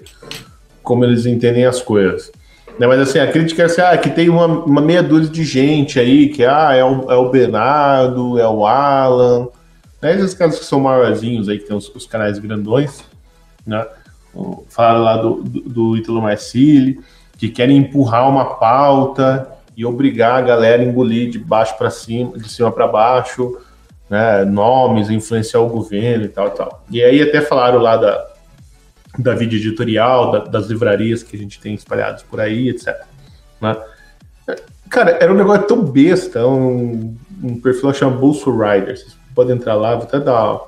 como eles entendem as coisas. Né, mas assim, a crítica é assim, ah, que tem uma, uma meia dúzia de gente aí, que ah, é o, é o Bernardo, é o Alan, né, esses caras que são maiorzinhos aí, que tem os, os canais grandões, né? Fala lá do, do, do Ítalo Marcilli, que querem empurrar uma pauta e obrigar a galera a engolir de baixo para cima, de cima para baixo, né, nomes, influenciar o governo e tal tal. E aí até falaram lá da, da vídeo editorial, da, das livrarias que a gente tem espalhadas por aí, etc. Né? Cara, era um negócio tão besta, um, um perfil chamado Bolso Rider. Vocês podem entrar lá, vou até dar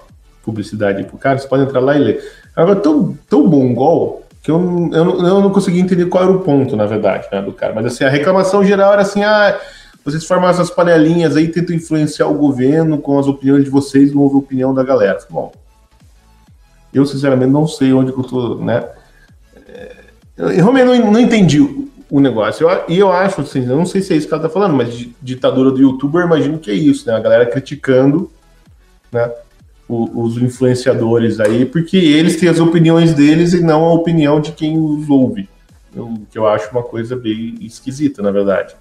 publicidade pro cara, vocês podem entrar lá e ler. Era tão, tão mongol que eu, eu, eu não consegui entender qual era o ponto, na verdade, né, do cara. Mas assim, a reclamação geral era assim, ah, vocês formam essas panelinhas aí, tentam influenciar o governo com as opiniões de vocês, não houve opinião da galera. Bom, eu sinceramente não sei onde que eu tô, né? É, eu realmente não, não entendi o negócio. E eu acho, assim, eu não sei se é isso que ela tá falando, mas ditadura do youtuber, imagino que é isso, né? A galera criticando, né? os influenciadores aí, porque eles têm as opiniões deles e não a opinião de quem os ouve. O que eu acho uma coisa bem esquisita, na verdade.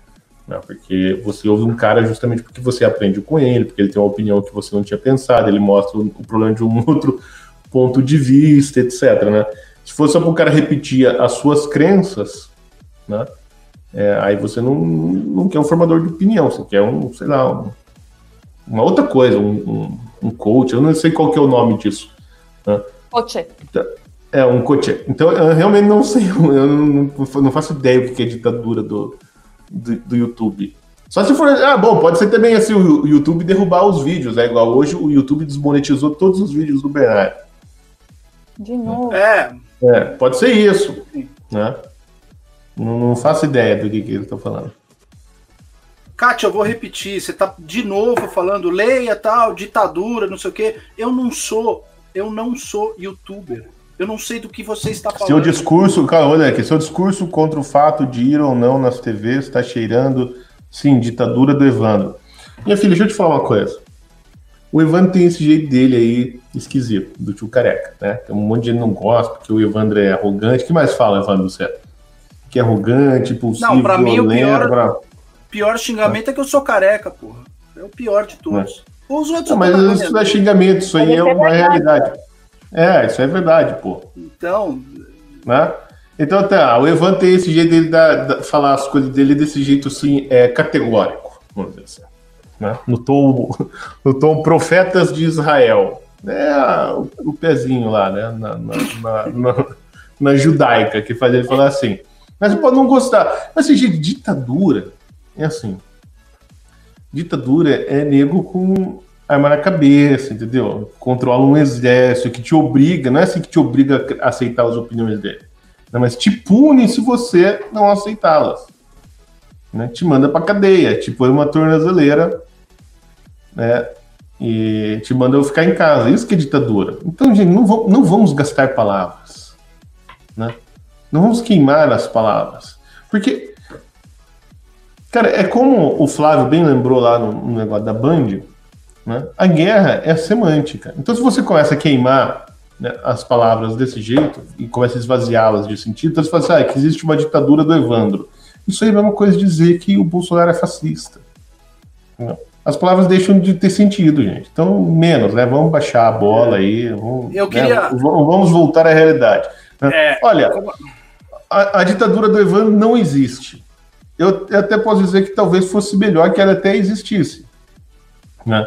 Né? Porque você ouve um cara justamente porque você aprende com ele, porque ele tem uma opinião que você não tinha pensado, ele mostra o problema de um *laughs* outro ponto de vista, etc. Né? Se fosse só para o cara repetir as suas crenças, né? É, aí você não, não quer um formador de opinião, você quer um, sei lá, um, uma outra coisa, um, um um coach, eu não sei qual que é o nome disso. Né? Coach. Então, é, um coach. Então, eu realmente não sei, *laughs* eu não, não faço ideia do que é ditadura do, do, do, YouTube. Só se for. Ah, bom, pode ser também assim, o YouTube derrubar os vídeos, né? Igual hoje o YouTube desmonetizou todos os vídeos do Bernardo. De novo. É. É, pode ser isso. Né? Não, não faço ideia do que, que ele está falando. Kátia, eu vou repetir, você tá de novo falando leia tal, ditadura, não sei o quê. Eu não sou, eu não sou youtuber. Eu não sei do que você está falando. Seu discurso, cara, olha aqui, seu discurso contra o fato de ir ou não nas TVs está cheirando, sim, ditadura do Evandro. Minha filha, deixa eu te falar uma coisa. O Evandro tem esse jeito dele aí esquisito, do tio careca, né? Tem um monte de gente que não gosta, porque o Evandro é arrogante. O que mais fala, Evandro, você? Que é arrogante, impulsivo, não, pra violento. Mim, o pior, pior xingamento é que eu sou careca, porra. É o pior de todos. É. Os outros não, mas isso não é xingamento, isso aí é, é uma realidade. É, isso é verdade, pô. Então. Né? Então tá, o Evan tem esse jeito dele da, da, falar as coisas dele desse jeito assim, é categórico, vamos dizer assim. Né? No, tom, no tom Profetas de Israel. É o, pezinho lá, né? Na, na, na, na, judaica, que faz ele falar assim. Mas pode não gostar. Mas jeito de ditadura, é assim. Ditadura é nego com arma na cabeça, entendeu? Controla um exército que te obriga, não é assim que te obriga a aceitar as opiniões dele, não, mas te pune se você não aceitá-las. Né? Te manda pra cadeia, te põe uma tornozeleira, né? E te manda eu ficar em casa. Isso que é ditadura. Então, gente, não, vamos, não vamos gastar palavras. Né? Não vamos queimar as palavras. Porque Cara, é como o Flávio bem lembrou lá no, no negócio da Band, né? A guerra é semântica. Então, se você começa a queimar né, as palavras desse jeito e começa a esvaziá-las de sentido, então você fala assim, ah, que existe uma ditadura do Evandro. Isso aí é a mesma coisa dizer que o Bolsonaro é fascista. Né? As palavras deixam de ter sentido, gente. Então, menos, né? Vamos baixar a bola aí. Vamos, Eu queria... Né? vamos voltar à realidade. Né? É... Olha, a, a ditadura do Evandro não existe eu até posso dizer que talvez fosse melhor que ela até existisse. Né?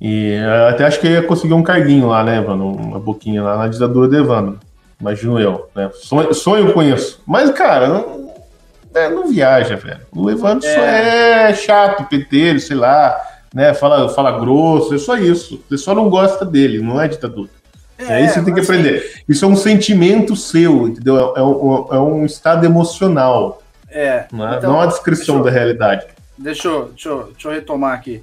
E até acho que eu ia conseguir um carguinho lá, né, Evandro? Uma boquinha lá na ditadura de Evandro. Imagino eu, né? Sonho, sonho com isso. Mas, cara, não, é, não viaja, velho. O Evandro é. só é chato, peteiro, sei lá, né? Fala, fala grosso, é só isso. Você só não gosta dele, não é ditadura. É, é isso que você tem que aprender. Assim... Isso é um sentimento seu, entendeu? É, é um, é um estado emocional. É. Não é, então, não a descrição eu, da realidade. Deixa eu, deixa, eu, deixa eu retomar aqui.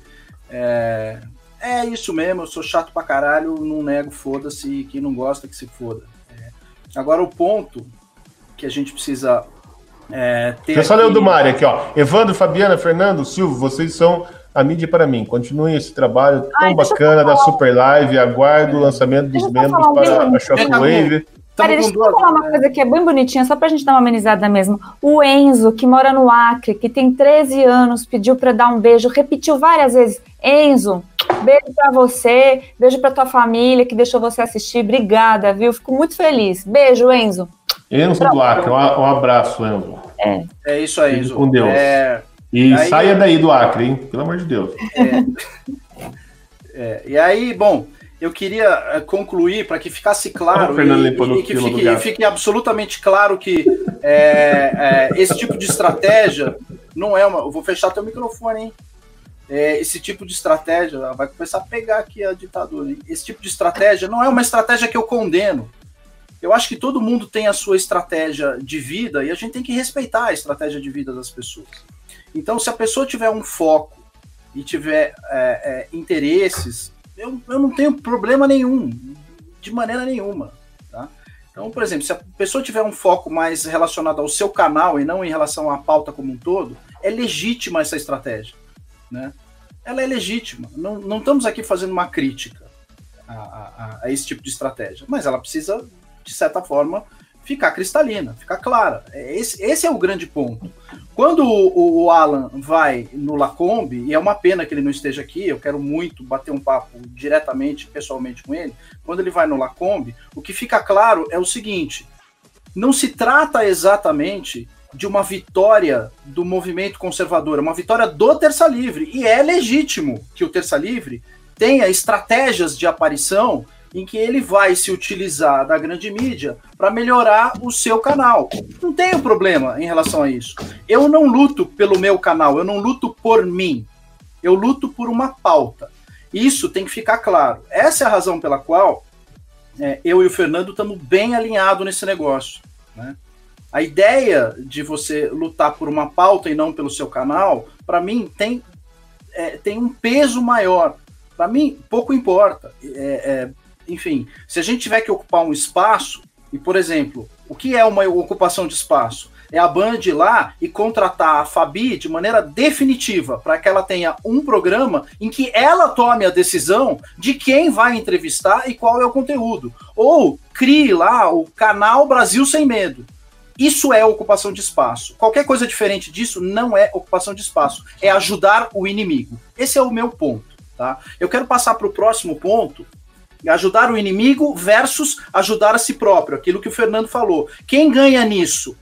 É, é isso mesmo, eu sou chato pra caralho, não nego, foda-se, quem não gosta que se foda. É. Agora o ponto que a gente precisa é, ter. Eu só ler o do Mário aqui, ó. Evandro, Fabiana, Fernando, Silvio, vocês são a mídia para mim. Continuem esse trabalho tão Ai, bacana da Super Live. Aguardo o lançamento dos membros para a Shockwave. Peraí, deixa eu falar uma né? coisa que é bem bonitinha, só pra gente dar uma amenizada mesmo. O Enzo, que mora no Acre, que tem 13 anos, pediu para dar um beijo, repetiu várias vezes. Enzo, beijo para você, beijo para tua família que deixou você assistir. Obrigada, viu? Fico muito feliz. Beijo, Enzo. Enzo do Acre, um abraço, Enzo. É. É isso aí, Enzo. Com Deus. É... E aí, saia daí do Acre, hein? Pelo amor de Deus. É. *laughs* É, e aí, bom, eu queria eh, concluir para que ficasse claro e, e, que fique, fique, absolutamente claro que é, é, esse tipo de estratégia não é uma. Eu vou fechar teu microfone, hein? É, esse tipo de estratégia vai começar a pegar aqui a ditadura. Hein? Esse tipo de estratégia não é uma estratégia que eu condeno. Eu acho que todo mundo tem a sua estratégia de vida e a gente tem que respeitar a estratégia de vida das pessoas. Então, se a pessoa tiver um foco e tiver é, é, interesses eu, eu não tenho problema nenhum, de maneira nenhuma. Tá? Então, por exemplo, se a pessoa tiver um foco mais relacionado ao seu canal e não em relação à pauta como um todo, é legítima essa estratégia. Né? Ela é legítima. Não, não estamos aqui fazendo uma crítica a, a, a esse tipo de estratégia, mas ela precisa, de certa forma, ficar cristalina, ficar clara. É, esse, esse é o grande ponto. Quando o, o, Alan vai no Lacombe, e é uma pena que ele não esteja aqui, eu quero muito bater um papo diretamente, pessoalmente com ele. Quando ele vai no Lacombe, o que fica claro é o seguinte: não se trata exatamente de uma vitória do movimento conservador, é uma vitória do Terça Livre. E é legítimo que o Terça Livre tenha estratégias de aparição em que ele vai se utilizar da grande mídia para melhorar o seu canal. Não tenho problema em relação a isso. Eu não luto pelo meu canal, eu não luto por mim. Eu luto por uma pauta. Isso tem que ficar claro. Essa é a razão pela qual é, eu e o Fernando estamos bem alinhados nesse negócio. Né? A ideia de você lutar por uma pauta e não pelo seu canal, para mim, tem, é, tem um peso maior. Para mim, pouco importa. É, é enfim, se a gente tiver que ocupar um espaço, e por exemplo, o que é uma ocupação de espaço? É a Band ir lá e contratar a Fabi de maneira definitiva para que ela tenha um programa em que ela tome a decisão de quem vai entrevistar e qual é o conteúdo. Ou crie lá o canal Brasil Sem Medo. Isso é ocupação de espaço. Qualquer coisa diferente disso não é ocupação de espaço. É ajudar o inimigo. Esse é o meu ponto. Tá? Eu quero passar para o próximo ponto, Ajudar o inimigo versus ajudar a si próprio, aquilo que o Fernando falou. Quem ganha nisso?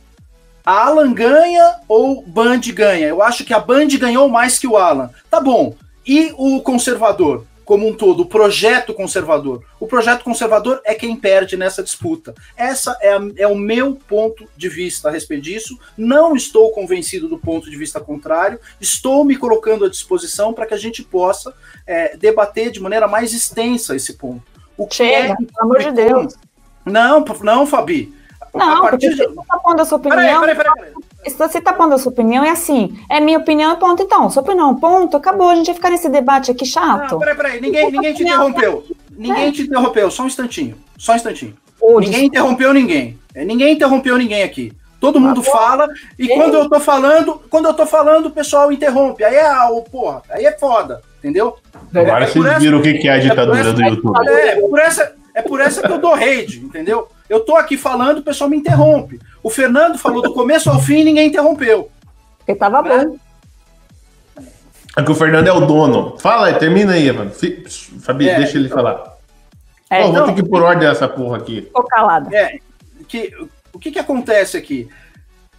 A Alan ganha ou Band ganha? Eu acho que a Band ganhou mais que o Alan. Tá bom. E o conservador? como um todo, o projeto conservador. O projeto conservador é quem perde nessa disputa. Essa é, a, é, o meu ponto de vista a respeito disso. Não estou convencido do ponto de vista contrário. Estou me colocando à disposição para que a gente possa é, debater de maneira mais extensa esse ponto. O que Chega, é, pelo amor de Deus. Não, não, Fabi. Não, porque de... você está pondo a sua opinião. Peraí, peraí, peraí, Se você está pondo a sua opinião, é assim. É minha opinião, ponto. Então, sua opinião, ponto. Acabou. A gente vai ficar nesse debate aqui chato. Não, peraí, peraí. Ninguém, ninguém te interrompeu. Ninguém é. te interrompeu. Só um instantinho. Só um instantinho. ninguém interrompeu ninguém. É, ninguém interrompeu ninguém aqui. Todo mundo fala, e quando eu tô falando, quando eu tô falando, o pessoal interrompe. Aí é, oh, porra, aí é foda, entendeu? Agora é, vocês viram o que é a ditadura é do YouTube. É, por essa, é por essa que eu dou rage, entendeu? Eu tô aqui falando, o pessoal me interrompe. O Fernando falou do começo ao fim e ninguém interrompeu. Ele tava né? bom. É que o Fernando é o dono. Fala aí, termina aí, mano. Fabi, é, deixa ele então, falar. É, Pô, então, vou ter que ir por ordem essa porra aqui. Tô calada. É, que, o que que acontece aqui?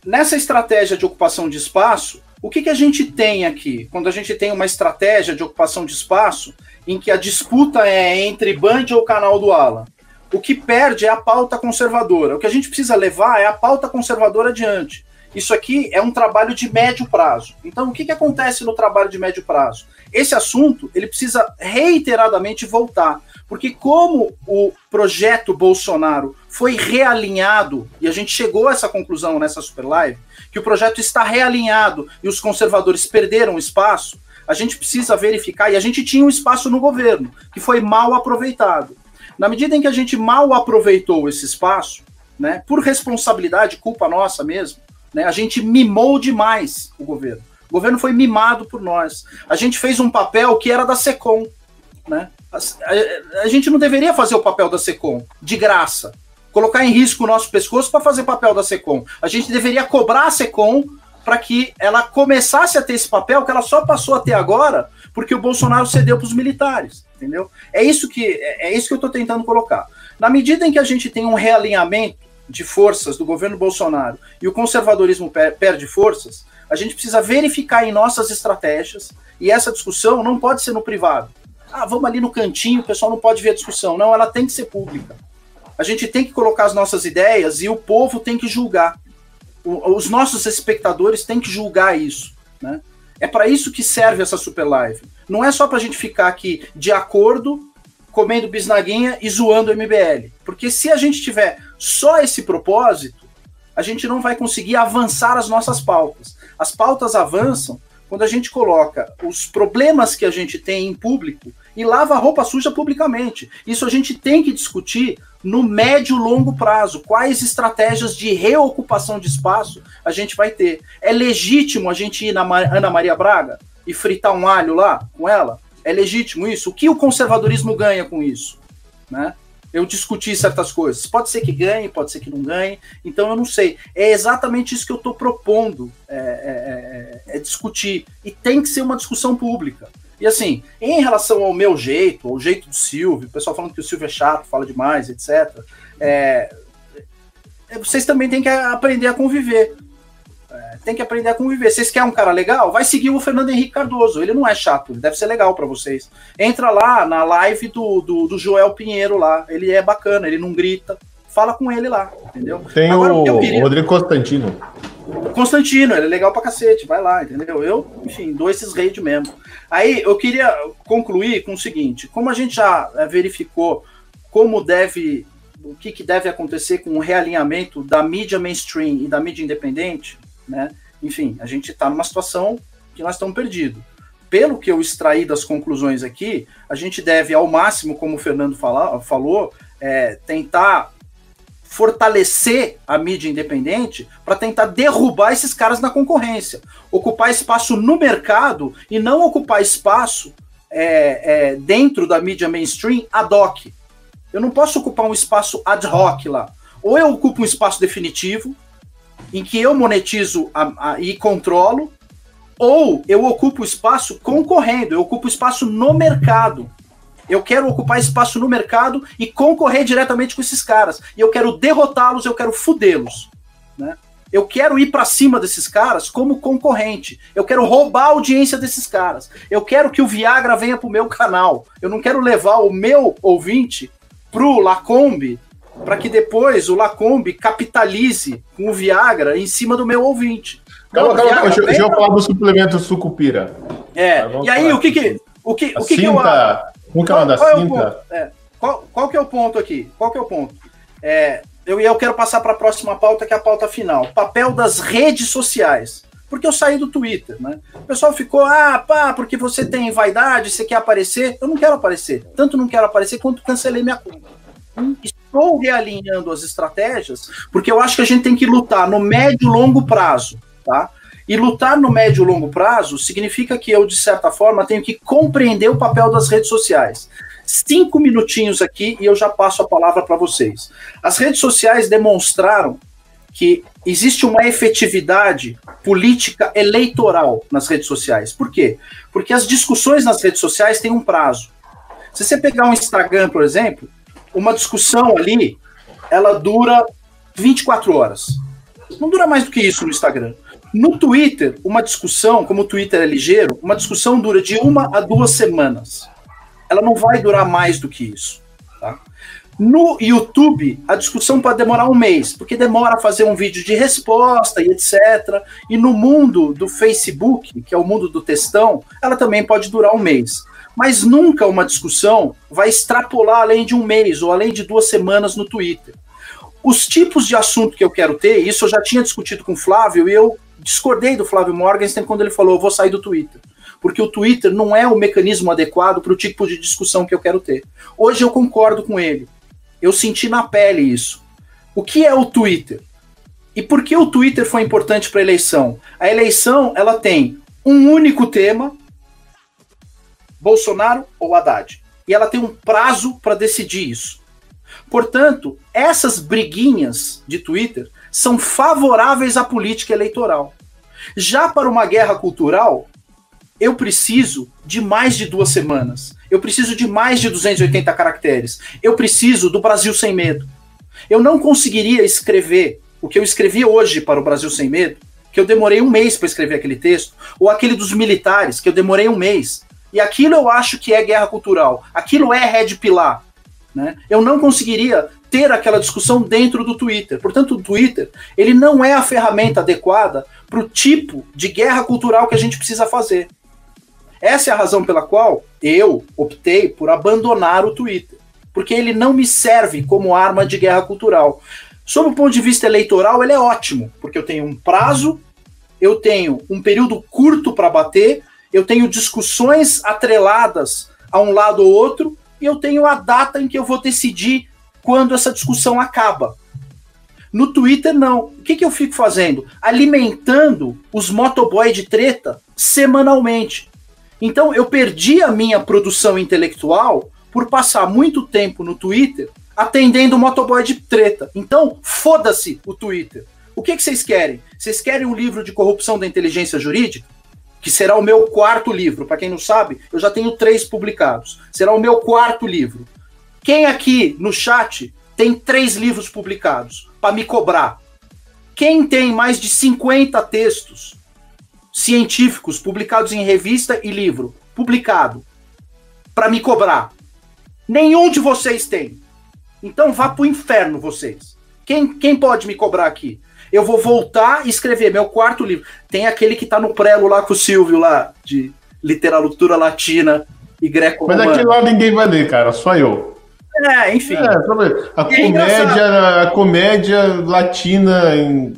Nessa estratégia de ocupação de espaço, o que, que a gente tem aqui? Quando a gente tem uma estratégia de ocupação de espaço em que a disputa é entre Band ou canal do Alan, o que perde é a pauta conservadora. O que a gente precisa levar é a pauta conservadora adiante. Isso aqui é um trabalho de médio prazo. Então, o que, que acontece no trabalho de médio prazo? Esse assunto ele precisa reiteradamente voltar, porque como o projeto Bolsonaro foi realinhado e a gente chegou a essa conclusão nessa super live, que o projeto está realinhado e os conservadores perderam espaço, a gente precisa verificar e a gente tinha um espaço no governo que foi mal aproveitado. Na medida em que a gente mal aproveitou esse espaço, né, por responsabilidade, culpa nossa mesmo, né, a gente mimou demais o governo. O governo foi mimado por nós. A gente fez um papel que era da SECOM. Né? A, a, a gente não deveria fazer o papel da SECOM de graça. Colocar em risco o nosso pescoço para fazer papel da SECOM. A gente deveria cobrar a SECOM para que ela começasse a ter esse papel que ela só passou a ter agora porque o Bolsonaro cedeu para os militares entendeu? É isso que é, é isso que eu estou tentando colocar. Na medida em que a gente tem um realinhamento de forças do governo Bolsonaro e o conservadorismo per perde forças, a gente precisa verificar em nossas estratégias e essa discussão não pode ser no privado. ah, vamos ali no cantinho, o pessoal não pode ver a discussão. Não, ela tem que ser pública. A gente tem que colocar as nossas ideias e o povo tem que julgar. O, os nossos espectadores têm que julgar isso, né? É para isso que serve essa super live. Não é só para a gente ficar aqui de acordo, comendo bisnaguinha e zoando o MBL. Porque se a gente tiver só esse propósito, a gente não vai conseguir avançar as nossas pautas. As pautas avançam quando a gente coloca os problemas que a gente tem em público e lava a roupa suja publicamente. Isso a gente tem que discutir no médio e longo prazo. Quais estratégias de reocupação de espaço a gente vai ter? É legítimo a gente ir na Ana Maria Braga e fritar um alho lá com ela? É legítimo isso? O que o conservadorismo ganha com isso? Né? eu discutir certas coisas. Pode ser que ganhe, pode ser que não ganhe, então eu não sei. É exatamente isso que eu estou propondo, é, é, é, é, discutir. E tem que ser uma discussão pública. E assim, em relação ao meu jeito, ao jeito do Silvio, o pessoal falando que o Silvio é chato, fala demais, etc. É, vocês também têm que aprender a conviver. É, tem que aprender a conviver. Vocês querem um cara legal? Vai seguir o Fernando Henrique Cardoso. Ele não é chato, ele deve ser legal para vocês. Entra lá na live do, do, do, Joel Pinheiro lá. Ele é bacana, ele não grita. Fala com ele lá, entendeu? Tem Agora, o queria... Rodrigo Constantino. Constantino, ele é legal pra cacete, vai lá, entendeu? Eu, enfim, dou esses raids mesmo. Aí eu queria concluir com o seguinte: como a gente já eh, verificou como deve, o que, que deve acontecer com o realinhamento da mídia mainstream e da mídia independente, né? Enfim, a gente está numa situação que nós estamos perdidos. Pelo que eu extraí das conclusões aqui, a gente deve, ao máximo, como o Fernando fala, falou, é, tentar fortalecer a mídia independente para tentar derrubar esses caras na concorrência. Ocupar espaço no mercado e não ocupar espaço é, é, dentro da mídia mainstream ad hoc. Eu não posso ocupar um espaço ad hoc lá. Ou eu ocupo um espaço definitivo, em que eu monetizo a, a, e controlo, ou eu ocupo espaço concorrendo, eu ocupo espaço no mercado. Eu quero ocupar espaço no mercado e concorrer diretamente com esses caras. E eu quero derrotá-los, eu quero fudê-los. Né? Eu quero ir para cima desses caras como concorrente. Eu quero roubar a audiência desses caras. Eu quero que o Viagra venha pro meu canal. Eu não quero levar o meu ouvinte pro Lacombe para que depois o Lacombe capitalize com o Viagra em cima do meu ouvinte. Calma, calma, calma. Deixa, deixa eu falar do suplemento sucupira. É, e aí o que que, o que, o que, que eu... Um que é da cinta. É, qual, qual que é o ponto aqui? Qual que é o ponto? É, eu, eu quero passar para a próxima pauta, que é a pauta final. Papel das redes sociais. Porque eu saí do Twitter, né? O pessoal ficou, ah, pá, porque você tem vaidade, você quer aparecer. Eu não quero aparecer. Tanto não quero aparecer quanto cancelei minha conta. Estou realinhando as estratégias, porque eu acho que a gente tem que lutar no médio e longo prazo, tá? E lutar no médio e longo prazo significa que eu, de certa forma, tenho que compreender o papel das redes sociais. Cinco minutinhos aqui e eu já passo a palavra para vocês. As redes sociais demonstraram que existe uma efetividade política eleitoral nas redes sociais. Por quê? Porque as discussões nas redes sociais têm um prazo. Se você pegar um Instagram, por exemplo, uma discussão ali, ela dura 24 horas. Não dura mais do que isso no Instagram. No Twitter, uma discussão, como o Twitter é ligeiro, uma discussão dura de uma a duas semanas. Ela não vai durar mais do que isso. Tá? No YouTube, a discussão pode demorar um mês, porque demora a fazer um vídeo de resposta e etc. E no mundo do Facebook, que é o mundo do textão, ela também pode durar um mês. Mas nunca uma discussão vai extrapolar além de um mês ou além de duas semanas no Twitter. Os tipos de assunto que eu quero ter, isso eu já tinha discutido com o Flávio e eu discordei do Flávio Morgenstern quando ele falou: eu vou sair do Twitter. Porque o Twitter não é o mecanismo adequado para o tipo de discussão que eu quero ter. Hoje eu concordo com ele. Eu senti na pele isso. O que é o Twitter? E por que o Twitter foi importante para a eleição? A eleição ela tem um único tema Bolsonaro ou Haddad. E ela tem um prazo para decidir isso. Portanto, essas briguinhas de Twitter são favoráveis à política eleitoral. Já para uma guerra cultural, eu preciso de mais de duas semanas. Eu preciso de mais de 280 caracteres. Eu preciso do Brasil Sem Medo. Eu não conseguiria escrever o que eu escrevi hoje para o Brasil Sem Medo, que eu demorei um mês para escrever aquele texto, ou aquele dos militares, que eu demorei um mês E aquilo eu acho que é guerra cultural. Aquilo é red pilar. Né? Eu não conseguiria ter aquela discussão dentro do Twitter. Portanto, o Twitter ele não é a ferramenta adequada para o tipo de guerra cultural que a gente precisa fazer. Essa é a razão pela qual eu optei por abandonar o Twitter, porque ele não me serve como arma de guerra cultural. Sob o ponto de vista eleitoral, ele é ótimo, porque eu tenho um prazo, eu tenho um período curto para bater, eu tenho discussões atreladas a um lado ou outro, e eu tenho a data em que eu vou decidir quando essa discussão acaba. No Twitter, não. O que, que eu fico fazendo? Alimentando os motoboy de treta semanalmente. Então, eu perdi a minha produção intelectual por passar muito tempo no Twitter atendendo o motoboy de treta. Então, foda-se o Twitter. O que, que vocês querem? Vocês querem um livro de corrupção da inteligência jurídica? Que será o meu quarto livro. Para quem não sabe, eu já tenho três publicados. Será o meu quarto livro. Quem aqui no chat tem três livros publicados para me cobrar? Quem tem mais de 50 textos científicos publicados em revista e livro publicado para me cobrar? Nenhum de vocês tem. Então vá pro inferno vocês. Quem, quem pode me cobrar aqui? Eu vou voltar e escrever meu quarto livro. Tem aquele que tá no prelo lá com o Silvio lá, de literatura latina e greco Mas aquele lá ninguém vai ler, cara, só eu. É, enfim. É, a, é comédia, a comédia latina em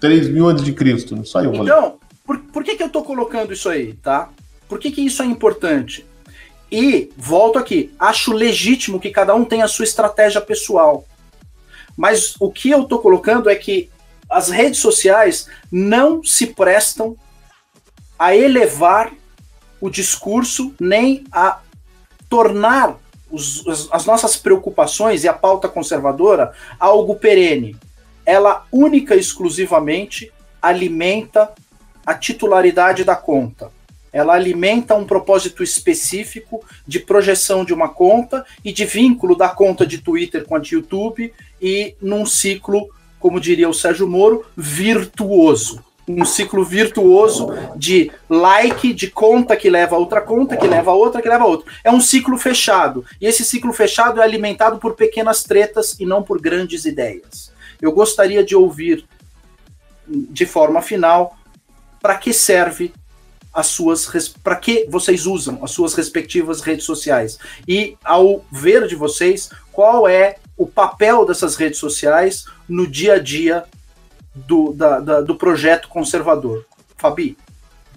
3 mil antes de Cristo, só eu. Então, por, por que, que eu tô colocando isso aí, tá? Por que, que isso é importante? E, volto aqui, acho legítimo que cada um tenha a sua estratégia pessoal. Mas o que eu estou colocando é que as redes sociais não se prestam a elevar o discurso nem a tornar os, as, as nossas preocupações e a pauta conservadora algo perene. Ela única e exclusivamente alimenta a titularidade da conta ela alimenta um propósito específico de projeção de uma conta e de vínculo da conta de Twitter com a de YouTube e num ciclo, como diria o Sérgio Moro, virtuoso. Um ciclo virtuoso de like, de conta que leva a outra conta, que leva a outra, que leva a outra. É um ciclo fechado. E esse ciclo fechado é alimentado por pequenas tretas e não por grandes ideias. Eu gostaria de ouvir, de forma final, para que serve as suas para que vocês usam as suas respectivas redes sociais e ao ver de vocês qual é o papel dessas redes sociais no dia a dia do, da, da, do projeto conservador. Fabi?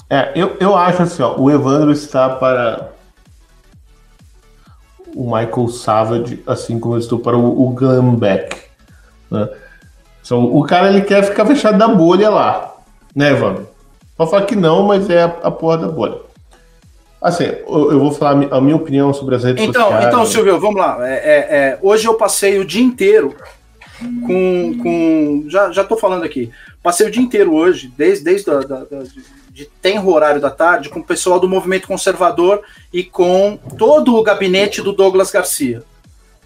É, eu, eu acho assim, ó, o Evandro está para o Michael Savage, assim como eu estou para o, o Glenn Beck. Né? Então, o cara ele quer ficar fechado da bolha lá, né, Evandro? Pode falar que não, mas é a, a porra da bolha. Assim, eu, eu, vou falar a minha opinião sobre as redes então, sociais. Então, Silvio, vamos lá. É, é, é, hoje eu passei o dia inteiro com. com já, já tô falando aqui. Passei o dia inteiro hoje, desde, desde a, da, da, de, tenro horário da tarde, com o pessoal do movimento conservador e com todo o gabinete do Douglas Garcia.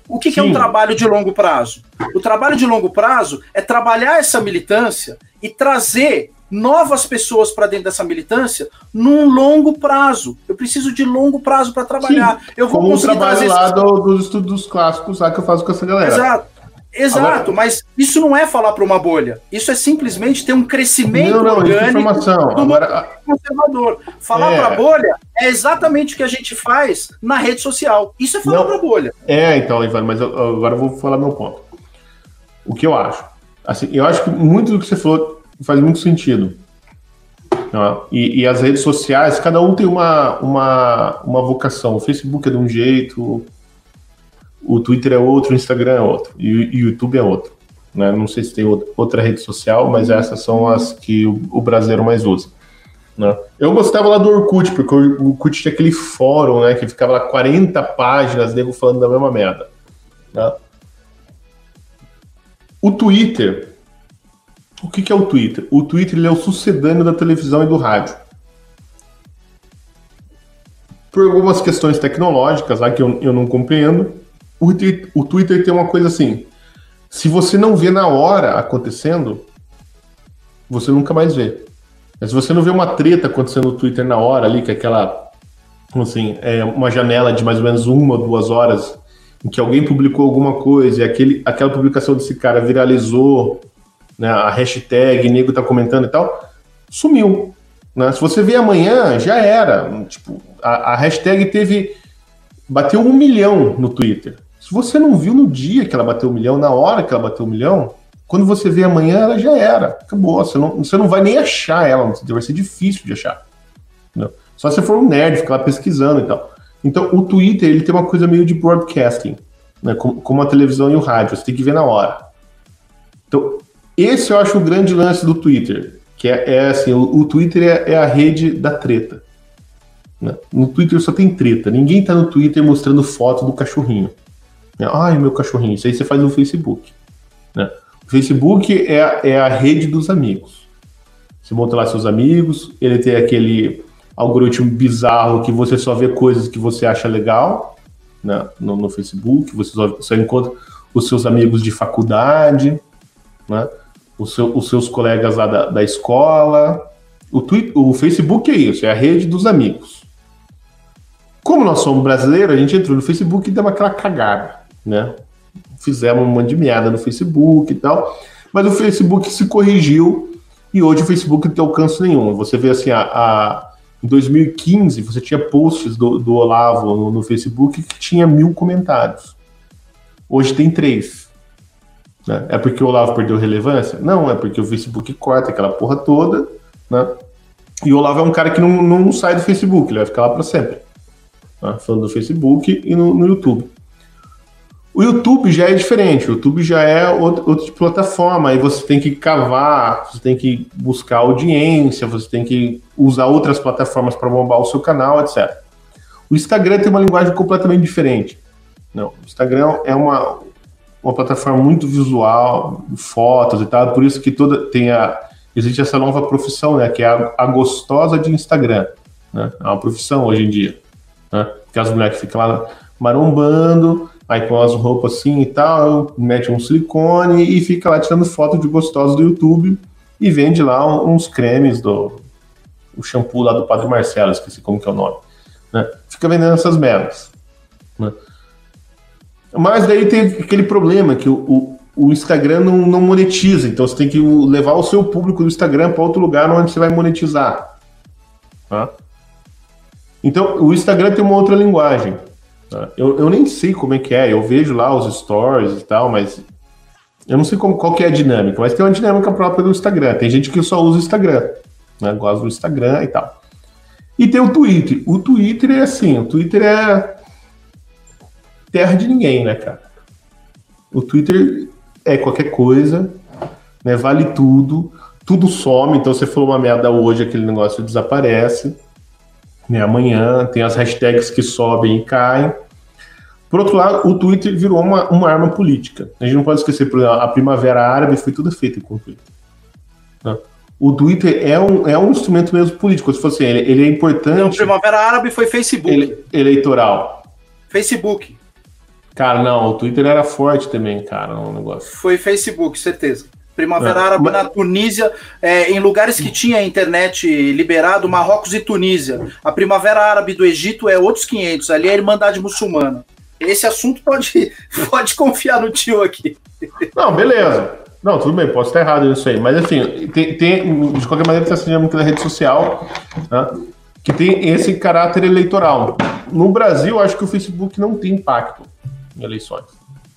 O que, que, é um trabalho de longo prazo? O trabalho de longo prazo é trabalhar essa militância e trazer novas pessoas para dentro dessa militância num longo prazo. Eu preciso de longo prazo para trabalhar. Sim, eu vou como conseguir trazer lá do, dos estudos clássicos lá que eu faço com essa galera. Exato. Exato, Agora, mas isso não é falar para uma bolha. Isso é simplesmente ter um crescimento não, não, orgânico informação. do Agora, conservador. Falar é... para bolha é exatamente o que a gente faz na rede social. Isso é falar para bolha. É, então, Ivan, mas eu, agora eu vou falar meu ponto. O que eu acho? Assim, eu acho que muito do que você falou faz muito sentido. Tá? E, e, as redes sociais, cada um tem uma, uma, uma vocação. O Facebook é de um jeito, o Twitter é outro, o Instagram é outro, e o YouTube é outro. Né? Não sei se tem outra rede social, mas essas são as que o, brasileiro mais usa. Né? Eu gostava lá do Orkut, porque o Orkut tinha aquele fórum, né, que ficava lá 40 páginas, nego falando da mesma merda. Né? O Twitter, o que, que é o Twitter? O Twitter é o sucedâneo da televisão e do rádio. Por algumas questões tecnológicas lá que eu, eu não compreendo, o, o Twitter tem uma coisa assim: se você não vê na hora acontecendo, você nunca mais vê. Mas se você não vê uma treta acontecendo no Twitter na hora ali, que é aquela assim, é uma janela de mais ou menos uma duas horas em que alguém publicou alguma coisa e aquele, aquela publicação desse cara viralizou, né, a hashtag, nego tá comentando e tal, sumiu. Né? Se você ver amanhã, já era. Tipo, a, a hashtag teve. bateu um milhão no Twitter. Se você não viu no dia que ela bateu um milhão, na hora que ela bateu um milhão, quando você vê amanhã, ela já era. Acabou. Você não, você não vai nem achar ela, vai ser difícil de achar. Entendeu? Só se for um nerd, ficar lá pesquisando e tal. Então, o Twitter, ele tem uma coisa meio de broadcasting, né? como, como a televisão e o rádio, você tem que ver na hora. Então, esse eu acho o grande lance do Twitter, que é, é assim, o, o Twitter é, é, a rede da treta. Né? No Twitter só tem treta, ninguém tá no Twitter mostrando foto do cachorrinho. Né? Ai, meu cachorrinho, isso aí você faz no Facebook. Né? O Facebook é, é a rede dos amigos. Você monta lá seus amigos, ele tem aquele algoritmo bizarro que você só vê coisas que você acha legal né, no, no Facebook, você só, só, encontra os seus amigos de faculdade, né, os, seu, os seus colegas lá da, da escola. O, Twitter, o Facebook é isso, é a rede dos amigos. Como nós somos brasileiros, a gente entrou no Facebook e deu aquela cagada, né? Fizemos uma de meada no Facebook e tal, mas o Facebook se corrigiu e hoje o Facebook não tem alcance nenhum. Você vê assim, a, a em 2015, você tinha posts do, do Olavo no, no, Facebook que tinha mil comentários. Hoje tem três. Né? É porque o Olavo perdeu relevância? Não, é porque o Facebook corta aquela porra toda, né? E o Olavo é um cara que não, não sai do Facebook, ele vai ficar lá para sempre. Né? Falando do Facebook e no, no YouTube. O YouTube já é diferente, o YouTube já é outro, de plataforma, aí você tem que cavar, você tem que buscar audiência, você tem que usar outras plataformas para bombar o seu canal, etc. O Instagram tem uma linguagem completamente diferente. Não, o Instagram é uma, uma plataforma muito visual, fotos e tal, por isso que toda tem a existe essa nova profissão, né, que é a, a gostosa de Instagram, né? É uma profissão hoje em dia, né? Que as mulheres ficam lá marombando, aí com as roupas assim e tal, mete um silicone e fica lá tirando foto de gostosos do YouTube e vende lá uns cremes do o shampoo lá do Padre Marcelo, esqueci como que é o nome, né? Fica vendendo essas merdas, né? Mas daí tem aquele problema que o, o, o Instagram não, não, monetiza, então você tem que levar o seu público do Instagram para outro lugar onde você vai monetizar, tá? Então o Instagram tem uma outra linguagem? Eu, eu nem sei como é que é, eu vejo lá os stories e tal, mas eu não sei como, qual que é a dinâmica, mas tem uma dinâmica própria do Instagram. Tem gente que só usa o Instagram, né? Gosta do Instagram e tal. E tem o Twitter. O Twitter é assim, o Twitter é terra de ninguém, né, cara? O Twitter é qualquer coisa, né? Vale tudo, tudo some. Então você falou uma merda hoje, aquele negócio desaparece. Né? Amanhã tem as hashtags que sobem e caem. Por outro lado, o Twitter virou uma, uma arma política. A gente não pode esquecer, por exemplo, a Primavera Árabe foi tudo feito com o Twitter. Né? O Twitter é um, é um instrumento mesmo político. Se fosse ele, ele é importante. Não, Primavera Árabe foi Facebook. Ele, eleitoral. Facebook. Cara, não, o Twitter era forte também, cara, o negócio. Foi Facebook, certeza. Primavera é, Árabe mas... na Tunísia, é, em lugares que tinha internet liberado, Marrocos e Tunísia. A Primavera Árabe do Egito é outros 500, ali é a Irmandade Muçulmana. Esse assunto pode, *laughs* pode confiar no tio aqui. Não, beleza. Não, tudo bem, posso estar errado nisso aí. Mas assim, tem, tem de qualquer maneira, tem essa dinâmica da rede social, né, que tem esse caráter eleitoral. No Brasil, acho que o Facebook não tem impacto em eleições.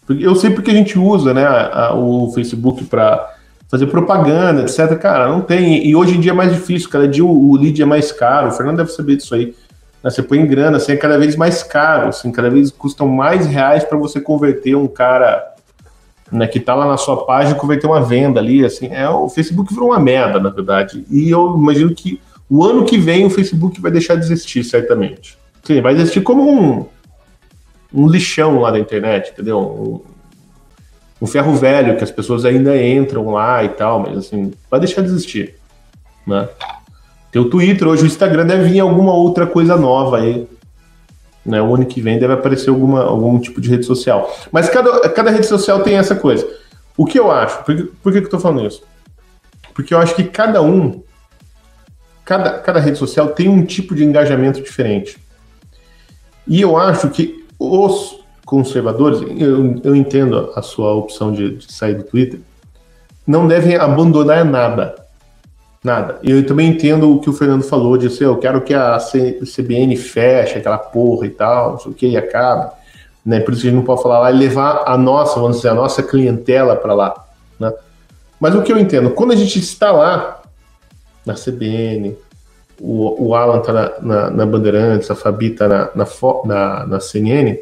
Eu sei porque a gente usa né, a, o Facebook para fazer propaganda, etc. Cara, não tem. E hoje em dia é mais difícil, cada dia o, o lead é mais caro. O Fernando deve saber disso aí. Né? Você põe em grana, assim, é cada vez mais caro, assim, cada vez custam mais reais para você converter um cara né, que está lá na sua página e converter uma venda ali, assim, é, o Facebook virou uma merda, na verdade. E eu imagino que o ano que vem o Facebook vai deixar de existir, certamente. Sim, vai existir como um, um lixão lá da internet, entendeu? Um, um ferro velho que as pessoas ainda entram lá e tal, mas assim, vai deixar de existir, né? Tem o Twitter, hoje o Instagram deve vir alguma outra coisa nova aí. Né? O ano que vem deve aparecer alguma, algum tipo de rede social. Mas cada, cada rede social tem essa coisa. O que eu acho? Por que, por que, que eu tô falando isso? Porque eu acho que cada um, cada, cada rede social tem um tipo de engajamento diferente. E eu acho que os conservadores, eu, eu entendo a sua opção de, de sair do Twitter, não devem abandonar nada. Nada. Eu também entendo o que o Fernando falou, de assim, eu quero que a CBN feche aquela porra e tal, não sei o que, e acabe. Né? Por isso que a gente não pode falar lá e levar a nossa, vamos dizer, a nossa clientela para lá. Né? Mas o que eu entendo, quando a gente está lá, na CBN, o, o Alan tá na, na, na Bandeirantes, a Fabi tá na, na, na, CNN,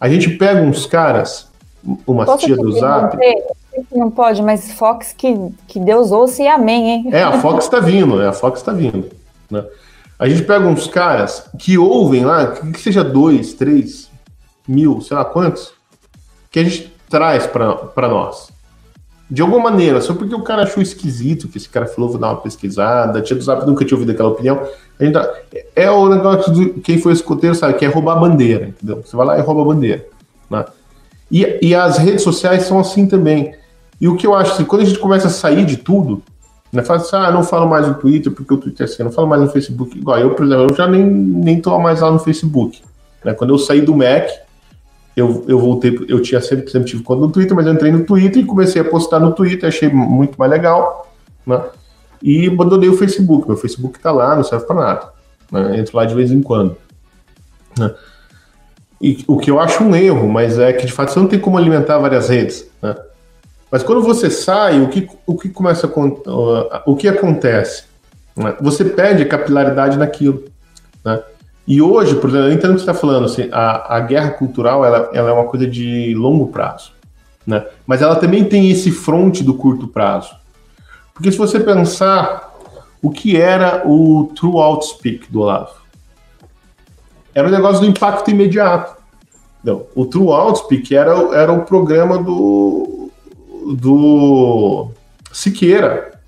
a gente pega uns caras, umas Posso tia do Zap. Não pode, mas Fox que, que Deus ouça e amém, hein? É, a Fox tá vindo, né? A Fox tá vindo. Né? A gente pega uns caras que ouvem lá, que seja dois, três mil, sei lá quantos, que a gente traz para nós de alguma maneira, só porque o cara achou esquisito que esse cara falou, vou dar uma pesquisada, tia do Zap nunca tinha ouvido aquela opinião. A gente tá, é o negócio de quem foi escoteiro sabe, que é roubar a bandeira, entendeu? Você vai lá e rouba a bandeira. Né? E, e as redes sociais são assim também. E o que eu acho, assim, quando a gente começa a sair de tudo, né, fala assim, ah, não falo mais no Twitter, porque o Twitter é assim, não falo mais no Facebook. Igual eu, por exemplo, eu já nem, nem tô mais lá no Facebook. Né? Quando eu saí do Mac, eu, eu voltei, eu tinha sempre, sempre tive conta no Twitter, mas eu entrei no Twitter e comecei a postar no Twitter, achei muito mais legal, né? E abandonei o Facebook. Meu Facebook tá lá, não serve para nada. Né? Entro lá de vez em quando. Né? E o que eu acho um erro, mas é que de fato você não tem como alimentar várias redes. Né? Mas quando você sai, o que, o que começa a, o que acontece? Né? Você perde capilaridade naquilo. Né? E hoje, por exemplo, eu entendo o que você está falando, assim, a, a guerra cultural ela, ela é uma coisa de longo prazo, né? Mas ela também tem esse fronte do curto prazo. Porque se você pensar o que era o True Outspeak do Olavo, era o negócio do impacto imediato. Não, o True Outspeak era, era o programa do, do Siqueira.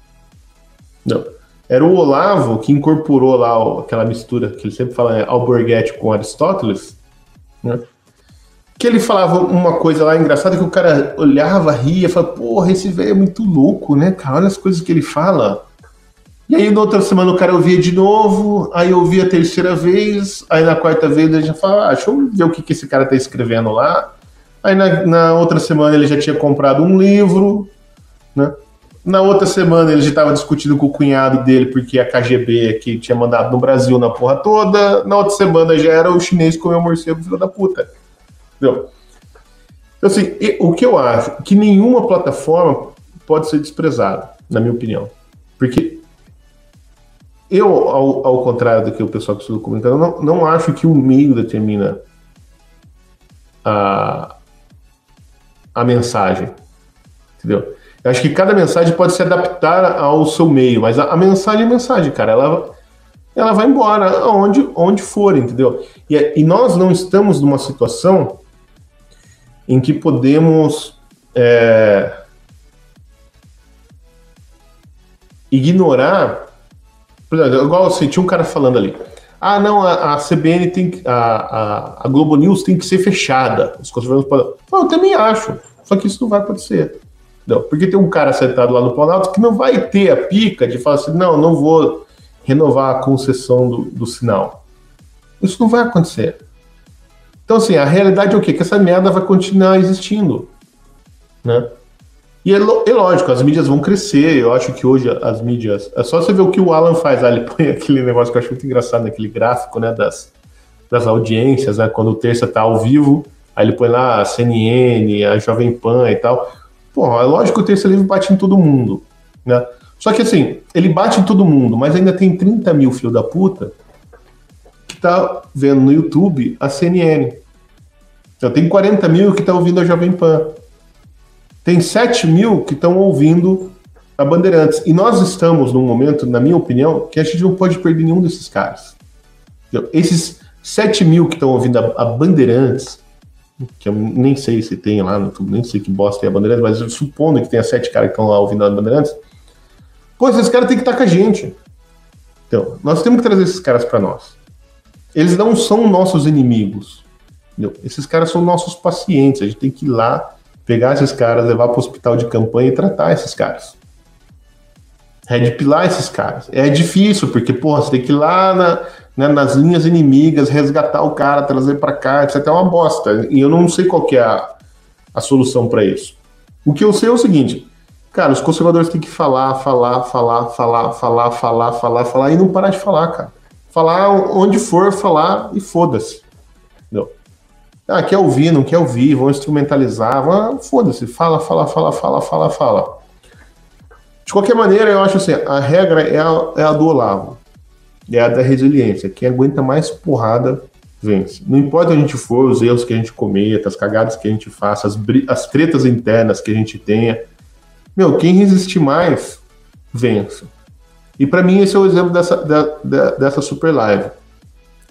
Não era o Olavo que incorporou lá aquela mistura que ele sempre fala, é Alborguete com Aristóteles, né? Que ele falava uma coisa lá engraçada que o cara olhava, ria, falava, porra, esse velho é muito louco, né, cara? Olha as coisas que ele fala. E aí, na outra semana, o cara ouvia de novo, aí eu ouvia a terceira vez, aí na quarta vez ele já falava, ah, deixa eu ver o que, que esse cara tá escrevendo lá. Aí na, na outra semana ele já tinha comprado um livro, né? Na outra semana ele já estava discutindo com o cunhado dele porque a KGB que tinha mandado no Brasil na porra toda. Na outra semana já era o chinês que comeu morcego, filho da puta. Entendeu? Então, assim, o que eu acho que nenhuma plataforma pode ser desprezada, na minha opinião. Porque eu, ao, ao contrário do que o pessoal que estuda comunicando, não, não acho que o meio determina a, a mensagem. Entendeu? Eu acho que cada mensagem pode se adaptar ao seu meio, mas a, a mensagem é mensagem, cara. Ela, ela vai embora onde, onde for, entendeu? E, e nós não estamos numa situação em que podemos é, ignorar. Por exemplo, igual assim, tinha um cara falando ali. Ah, não, a, a CBN tem a, a, a, Globo News tem que ser fechada. Os conservadores podem. Eu também acho. Só que isso não vai acontecer. Não, porque tem um cara sentado lá no Planalto que não vai ter a pica de falar assim, não, não vou renovar a concessão do, do sinal. Isso não vai acontecer. Então, assim, a realidade é o quê? Que essa merda vai continuar existindo. Né? E é, é, lógico, as mídias vão crescer. Eu acho que hoje as mídias. É só você ver o que o Alan faz. Ah, ele põe *laughs* aquele negócio que eu acho muito engraçado, aquele gráfico né, das, das audiências, né, quando o terça está ao vivo. Aí ele põe lá a CNN, a Jovem Pan e tal. Pô, é lógico que o terceiro livro bate em todo mundo, né? Só que assim, ele bate em todo mundo, mas ainda tem 30 mil filho da puta que tá vendo no YouTube a CNN. Então, tem 40 mil que tá ouvindo a Jovem Pan. Tem 7 mil que estão ouvindo a Bandeirantes. E nós estamos num momento, na minha opinião, que a gente não pode perder nenhum desses caras. Esses 7 mil que estão ouvindo a, Bandeirantes, que eu nem sei se tem lá, nem sei que bosta é a Bandeirantes, mas eu supondo que tenha sete caras que estão lá ouvindo a Bandeirantes. Pô, esses caras têm que estar com a gente. Então, nós temos que trazer esses caras para nós. Eles não são nossos inimigos. Entendeu? Esses caras são nossos pacientes. A gente tem que ir lá, pegar esses caras, levar para o hospital de campanha e tratar esses caras. Red pilar esses caras. É difícil, porque, porra, você tem que ir lá na, né, nas linhas inimigas, resgatar o cara, trazer para cá, isso é até uma bosta. E eu não sei qual que é a, a solução para isso. O que eu sei é o seguinte, cara, os conservadores têm que falar, falar, falar, falar, falar, falar, falar, falar, e não parar de falar, cara. Falar onde for falar e foda-se. Entendeu? Ah, quer ouvir, não quer ouvir, vão instrumentalizar, foda-se, fala, fala, fala, fala, fala, fala. De qualquer maneira, eu acho assim, a regra é a, é a do Olavo, é a da resiliência. Quem aguenta mais porrada vence. Não importa a gente for, os erros que a gente cometa, as cagadas que a gente faça, as, as tretas internas que a gente tenha. Meu, quem resistir mais, vence. E para mim esse é o exemplo dessa, da, da, dessa super live.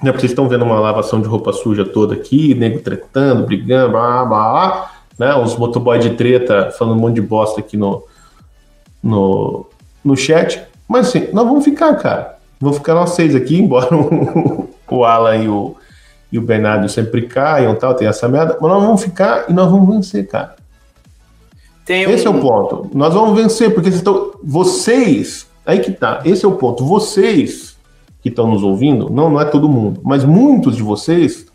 Né, porque vocês estão vendo uma lavação de roupa suja toda aqui, nego tretando, brigando, blá, blá, blá, né? Os motoboy de treta falando um monte de bosta aqui no, no, no chat. Mas assim, nós vamos ficar, cara. Vamos ficar nós seis aqui, *laughs* embora o, o Alan e o, e o Bernardo sempre caiam tal, tem essa merda. Mas nós vamos ficar e nós vamos vencer, cara. Um... Esse é o ponto. Nós vamos vencer, porque vocês, estão, vocês, aí que tá, esse é o ponto. Vocês que estão nos ouvindo, não, não é todo mundo, mas muitos de vocês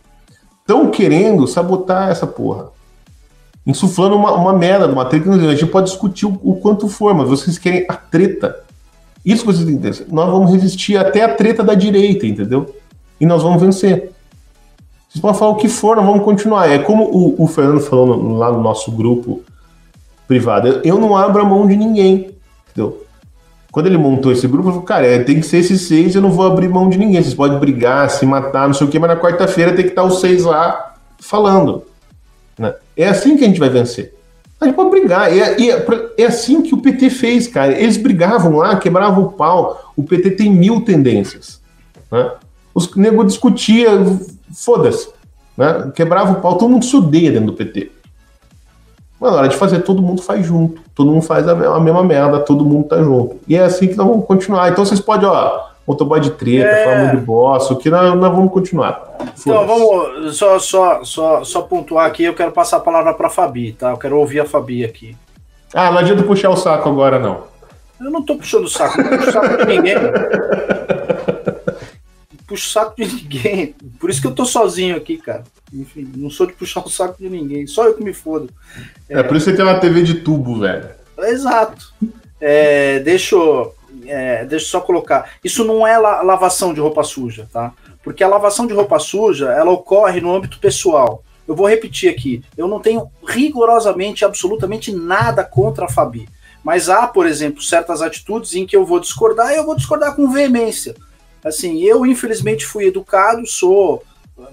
estão querendo sabotar essa porra insuflando uma, uma merda, uma treta. A gente pode discutir o, o, quanto for, mas vocês querem a treta. Isso que vocês entender. Nós vamos resistir até a treta da direita, entendeu? E nós vamos vencer. Vocês podem falar o que for, nós vamos continuar. É como o, o Fernando falou no, lá no nosso grupo privado. Eu não abro a mão de ninguém, entendeu? Quando ele montou esse grupo, eu falei, cara, é, tem que ser esses seis, eu não vou abrir mão de ninguém. Vocês podem brigar, se matar, não sei o quê, mas na quarta-feira tem que estar os seis lá falando. Né? É assim que a gente vai vencer. A gente pode brigar. É, é, é, assim que o PT fez, cara. Eles brigavam lá, quebravam o pau. O PT tem mil tendências. Né? Os negros discutiam, foda-se. Né? Quebrava o pau, todo mundo se odeia dentro do PT. Mas na hora de fazer, todo mundo faz junto. Todo mundo faz a, a mesma merda, todo mundo tá junto. E é assim que nós vamos continuar. Então vocês podem, ó, motoboy de treta, é... falando de boss, o que nós, nós vamos continuar. Então, vamos só, só, só, só pontuar aqui, eu quero passar a palavra para Fabi, tá? Eu quero ouvir a Fabi aqui. Ah, não adianta puxar o saco agora, não. Eu não tô puxando o saco, não puxo o saco de ninguém. *laughs* puxo o saco de *laughs* ninguém. Por isso que eu tô sozinho aqui, cara. Enfim, não sou de puxar o saco de ninguém. Só eu que me fodo. É, é por isso que tem uma TV de tubo, velho. Exato. É, deixa eu é, deixa eu só colocar. Isso não é la lavação de roupa suja, tá? Porque a lavação de roupa suja, ela ocorre no âmbito pessoal. Eu vou repetir aqui. Eu não tenho rigorosamente, absolutamente nada contra a Fabi. Mas há, por exemplo, certas atitudes em que eu vou discordar e eu vou discordar com veemência. Assim, eu infelizmente fui educado, sou,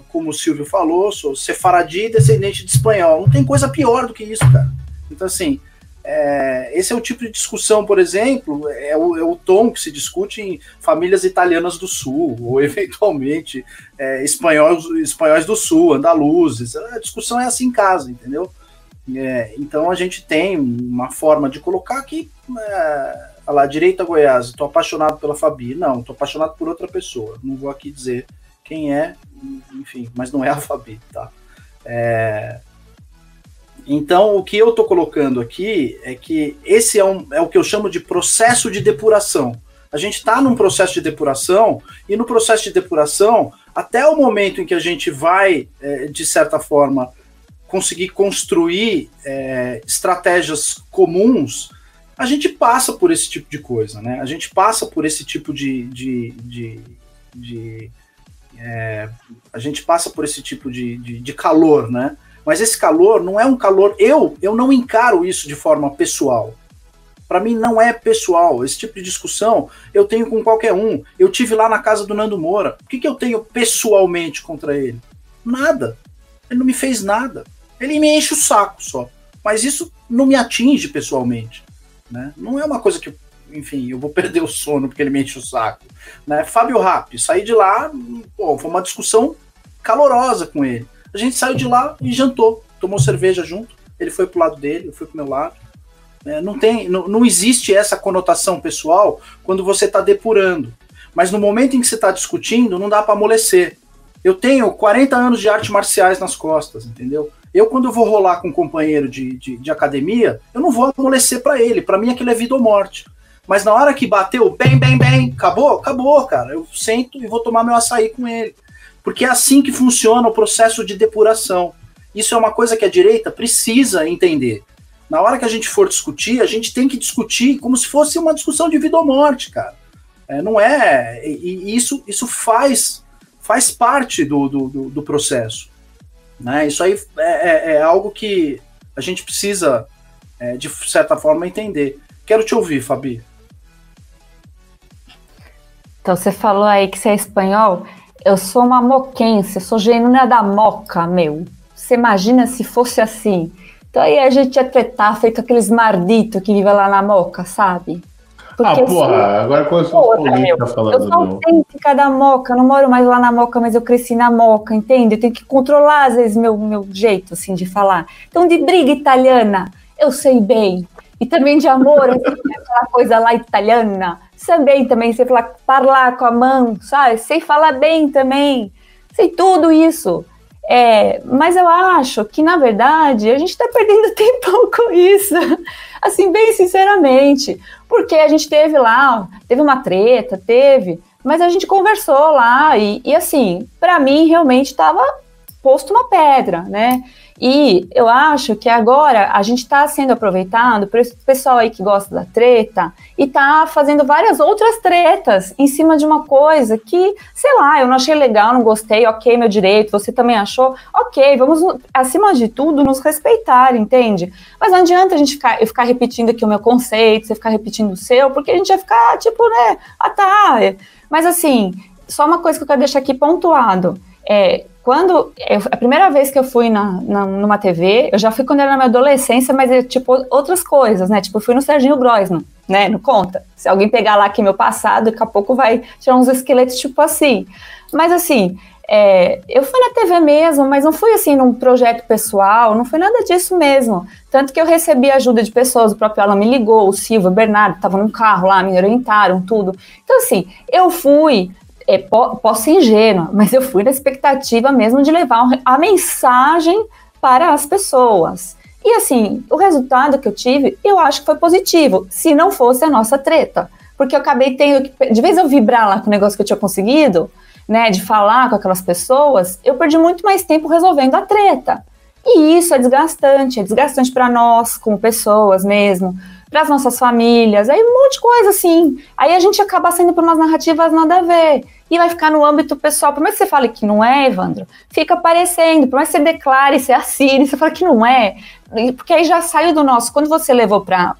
como o Silvio falou, sou sefaradi descendente de espanhol. Não tem coisa pior do que isso, cara. Então, assim, é, esse é o tipo de discussão, por exemplo, é o, é o, tom que se discute em famílias italianas do Sul, ou *laughs* eventualmente é, espanhóis, espanhóis do Sul, andaluzes. A discussão é assim em casa, entendeu? É, então a gente tem uma forma de colocar aqui. É, lá, direita Goiás, estou apaixonado pela Fabi. Não, estou apaixonado por outra pessoa. Não vou aqui dizer quem é, enfim, mas não é a Fabi, tá? É, então, o que eu estou colocando aqui é que esse é, um, é o que eu chamo de processo de depuração. A gente está num processo de depuração, e no processo de depuração, até o momento em que a gente vai, é, de certa forma, conseguir construir é, estratégias comuns, a gente passa por esse tipo de coisa, né? A gente passa por esse tipo de. de, de, de é, a gente passa por esse tipo de, de, de calor, né? Mas esse calor não é um calor. Eu, eu não encaro isso de forma pessoal. Para mim não é pessoal. Esse tipo de discussão eu tenho com qualquer um. Eu tive lá na casa do Nando Moura. O que, que eu tenho pessoalmente contra ele? Nada. Ele não me fez nada. Ele me enche o saco só. Mas isso não me atinge pessoalmente. Né? Não é uma coisa que, enfim, eu vou *laughs* perder o sono porque ele me enche o saco. Né? Fábio Rap, saí de lá, pô, foi uma discussão calorosa com ele. A gente saiu de lá e jantou, tomou cerveja junto. Ele foi pro lado dele, eu fui pro meu lado. É, não, tem, não, não existe essa conotação pessoal quando você está depurando. Mas no momento em que você está discutindo, não dá para amolecer. Eu tenho 40 anos de artes marciais nas costas, entendeu? Eu, quando eu vou rolar com um companheiro de, de, de academia, eu não vou amolecer para ele. Para mim, aquilo é vida ou morte. Mas na hora que bateu, bem, bem, bem, acabou, acabou, cara. Eu sento e vou tomar meu açaí com ele. Porque é assim que funciona o processo de depuração. Isso é uma coisa que a direita precisa entender. Na hora que a gente for discutir, a gente tem que discutir como se fosse uma discussão de vida ou morte, cara. É, não é. E, e isso, isso faz, faz parte do, do, do, do processo. Né? Isso aí é, é, é, algo que a gente precisa, é, de certa forma, entender. Quero te ouvir, Fabi. Então, você falou aí que você é espanhol. Eu sou uma moquense, eu sou genuína da moca, meu. Você imagina se fosse assim? Então aí a gente ia tretar feito aqueles marditos que vivem lá na moca, sabe? Porque, ah, porra, assim, agora com as políticas falando. Eu sou autêntica da moca, eu não moro mais lá na moca, mas eu cresci na moca, entende? Eu tenho que controlar, às vezes, meu, meu jeito, assim, de falar. Então, de briga italiana, eu sei bem. E também de amor, aquela coisa lá italiana. Também, também, sei falar, falar com a mão, sabe? Sei falar bem também. Sei tudo isso. É, mas eu acho que, na verdade, a gente está perdendo *laughs* tempo com isso. Assim, bem sinceramente. Porque a gente teve lá, teve uma treta, teve, mas a gente conversou lá e, e assim, para mim realmente estava posto uma pedra, né? E eu acho que agora a gente está sendo aproveitado por esse pessoal aí que gosta da treta e está fazendo várias outras tretas em cima de uma coisa que, sei lá, eu não achei legal, não gostei, ok, meu direito, você também achou, ok, vamos, acima de tudo, nos respeitar, entende? Mas não adianta a gente ficar, eu ficar repetindo aqui o meu conceito, você ficar repetindo o seu, porque a gente vai ficar, tipo, né, ah tá. Mas assim, só uma coisa que eu quero deixar aqui pontuado. É, quando eu, a primeira vez que eu fui na, na, numa TV, eu já fui quando era na minha adolescência, mas tipo outras coisas, né? Tipo, eu fui no Serginho Groisman, né? Não conta. Se alguém pegar lá aqui meu passado, daqui a pouco vai tirar uns esqueletos tipo assim. Mas assim, é, eu fui na TV mesmo, mas não fui assim num projeto pessoal, não foi nada disso mesmo. Tanto que eu recebi ajuda de pessoas, o próprio Alan me ligou, o Silva, o Bernardo, estavam num carro lá, me orientaram, tudo. Então, assim, eu fui é, po posso ser ingênua, mas eu fui na expectativa mesmo de levar a mensagem para as pessoas. E assim, o resultado que eu tive, eu acho que foi positivo, se não fosse a nossa treta. Porque eu acabei tendo que, de vez eu vibrar lá com o negócio que eu tinha conseguido, né, de falar com aquelas pessoas, eu perdi muito mais tempo resolvendo a treta. E isso é desgastante, é desgastante para nós, como pessoas mesmo, para as nossas famílias, aí um monte de coisa assim. Aí a gente acaba saindo por umas narrativas nada a ver. E vai ficar no âmbito pessoal. Por mais que você fale que não é, Evandro, fica aparecendo. Por mais que você declare, você assine, você fala que não é. Porque aí já saiu do nosso. Quando você levou para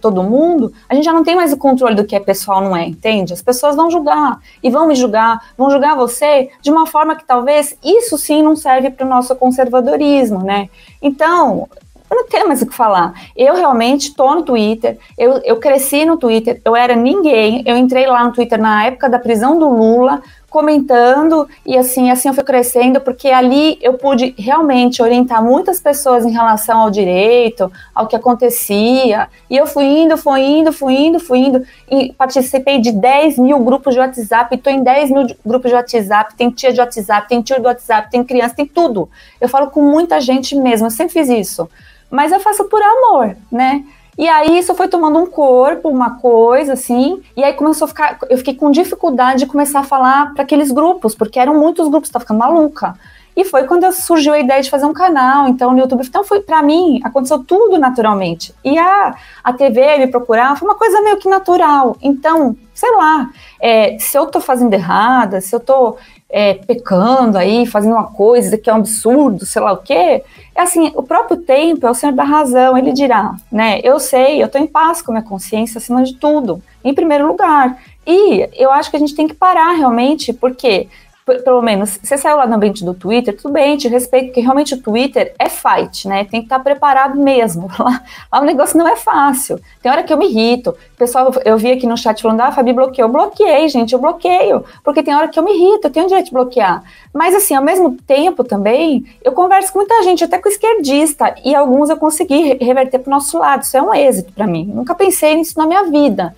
todo mundo, a gente já não tem mais o controle do que é pessoal, não é, entende? As pessoas vão julgar e vão me julgar, vão julgar você de uma forma que talvez isso sim não serve para o nosso conservadorismo, né? Então, eu não tenho mais o que falar. Eu realmente tô no Twitter, eu, eu cresci no Twitter, eu era ninguém, eu entrei lá no Twitter na época da prisão do Lula, comentando, e assim, assim eu fui crescendo, porque ali eu pude realmente orientar muitas pessoas em relação ao direito, ao que acontecia, e eu fui indo, fui indo, fui indo, fui indo, e participei de 10 mil grupos de WhatsApp, estou em 10 mil grupos de WhatsApp, tem tia de WhatsApp, tem tio de WhatsApp, tem criança, tem tudo. Eu falo com muita gente mesmo, eu sempre fiz isso mas eu faço por amor, né? E aí isso foi tomando um corpo, uma coisa assim, e aí começou a ficar, eu fiquei com dificuldade de começar a falar para aqueles grupos, porque eram muitos grupos, tava ficando maluca. E foi quando surgiu a ideia de fazer um canal, então no YouTube. Então foi para mim, aconteceu tudo naturalmente. E a, a TV me procurar foi uma coisa meio que natural. Então, sei lá, é, se eu tô fazendo errada, se eu tô é, pecando aí, fazendo uma coisa que é um absurdo, sei lá o quê, é assim, o próprio tempo é o senhor da razão, ele dirá, né, eu sei, eu estou em paz com a minha consciência acima de tudo, em primeiro lugar, e eu acho que a gente tem que parar realmente, porque pelo menos, você saiu lá no ambiente do Twitter, tudo bem, te respeito, porque realmente o Twitter é fight, né? Tem que estar preparado mesmo. *laughs* Lá, lá o negócio não é fácil. Tem hora que eu me irrito. O pessoal, eu vi aqui no chat falando, ah, Fabi bloqueou. Eu bloqueei, gente, eu bloqueio. Porque tem hora que eu me irrito, eu tenho o direito de bloquear. Mas, assim, ao mesmo tempo também, eu converso com muita gente, até com esquerdista, e alguns eu consegui reverter para o nosso lado. Isso é um êxito para mim. Nunca pensei nisso na minha vida.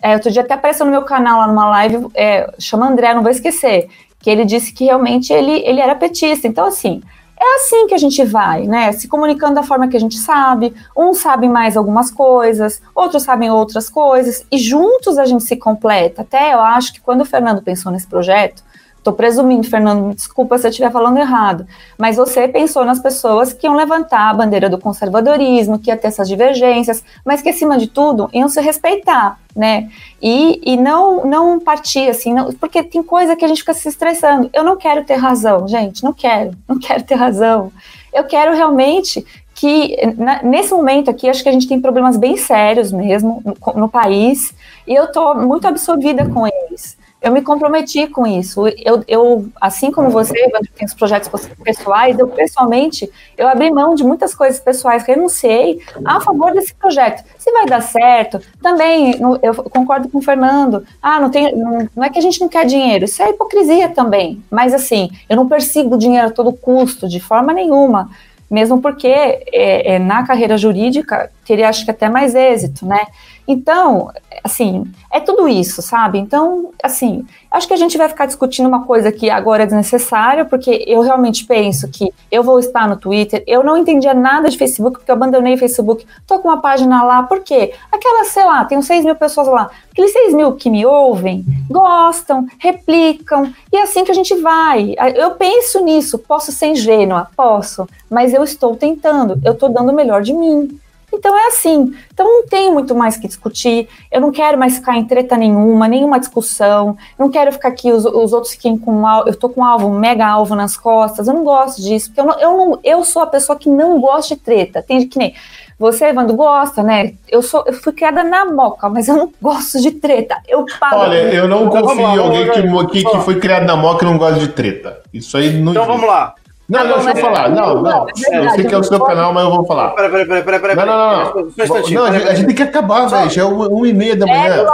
É, outro dia até apareceu no meu canal lá numa live, é, chama André, não vou esquecer que ele disse que realmente ele, ele era petista. Então, assim, é assim que a gente vai, né? Se comunicando da forma que a gente sabe. Uns sabem mais algumas coisas, outros sabem outras coisas, e juntos a gente se completa. Até eu acho que quando o Fernando pensou nesse projeto, Estou presumindo, Fernando, me desculpa se eu estiver falando errado, mas você pensou nas pessoas que iam levantar a bandeira do conservadorismo, que ia ter essas divergências, mas que, acima de tudo, iam se respeitar, né? E, e não, não partir assim, não, porque tem coisa que a gente fica se estressando. Eu não quero ter razão, gente, não quero, não quero ter razão. Eu quero realmente que, nesse momento aqui, acho que a gente tem problemas bem sérios mesmo no, no país, e eu estou muito absorvida com eles eu me comprometi com isso. Eu, eu assim como você, tem os projetos pessoais, eu pessoalmente, eu abri mão de muitas coisas pessoais, renunciei a favor desse projeto. Se vai dar certo, também eu concordo com o Fernando. Ah, não tem, não, não é que a gente não quer dinheiro, isso é hipocrisia também. Mas assim, eu não persigo dinheiro a todo custo, de forma nenhuma mesmo porque é, é, na carreira jurídica teria acho que até mais êxito, né? Então, assim, é tudo isso, sabe? Então, assim, acho que a gente vai ficar discutindo uma coisa que agora é desnecessária, porque eu realmente penso que eu vou estar no Twitter, eu não entendia nada de Facebook, porque eu abandonei o Facebook, tô com uma página lá, por quê? Aquelas, sei lá, tem 6 mil pessoas lá, aqueles 6 mil que me ouvem, gostam, replicam, e é assim que a gente vai. Eu penso nisso, posso ser ingênua, posso, mas eu estou tentando, eu estou dando o melhor de mim. Então é assim. Então não tem muito mais que discutir. Eu não quero mais ficar em treta nenhuma, nenhuma discussão. Não quero ficar aqui os, os outros fiquem com alvo. Eu tô com um alvo, um mega alvo nas costas. Eu não gosto disso, porque eu, não, eu, não, eu sou a pessoa que não gosta de treta. Tem que nem você, Evandro, gosta, né? Eu sou, eu fui criada na moca, mas eu não *laughs* gosto de treta. Eu paro. Olha, eu não confio em alguém que, que, que foi criado na moca e não gosta de treta. Isso aí não. Então existe. vamos lá. Não, não, deixa eu falar. Não, não. Eu sei que é o seu canal, mas eu vou falar. Peraí, peraí, peraí, peraí. Não, não, não. Não, a gente tem que acabar, velho. Já é um e meia da manhã.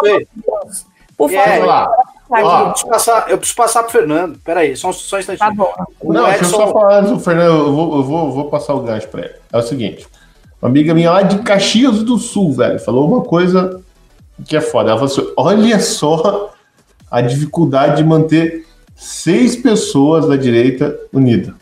Por favor. Eu preciso, passar, eu preciso passar pro Fernando. Peraí, só, só um instantinho. Tá bom. Não, deixa eu só falar antes do Fernando. Eu vou, eu vou, vou passar o gancho pra ele. É o seguinte. Uma amiga minha lá de Caxias do Sul, velho, falou uma coisa que é foda. Ela falou assim: olha só a dificuldade de manter seis pessoas da direita unidas.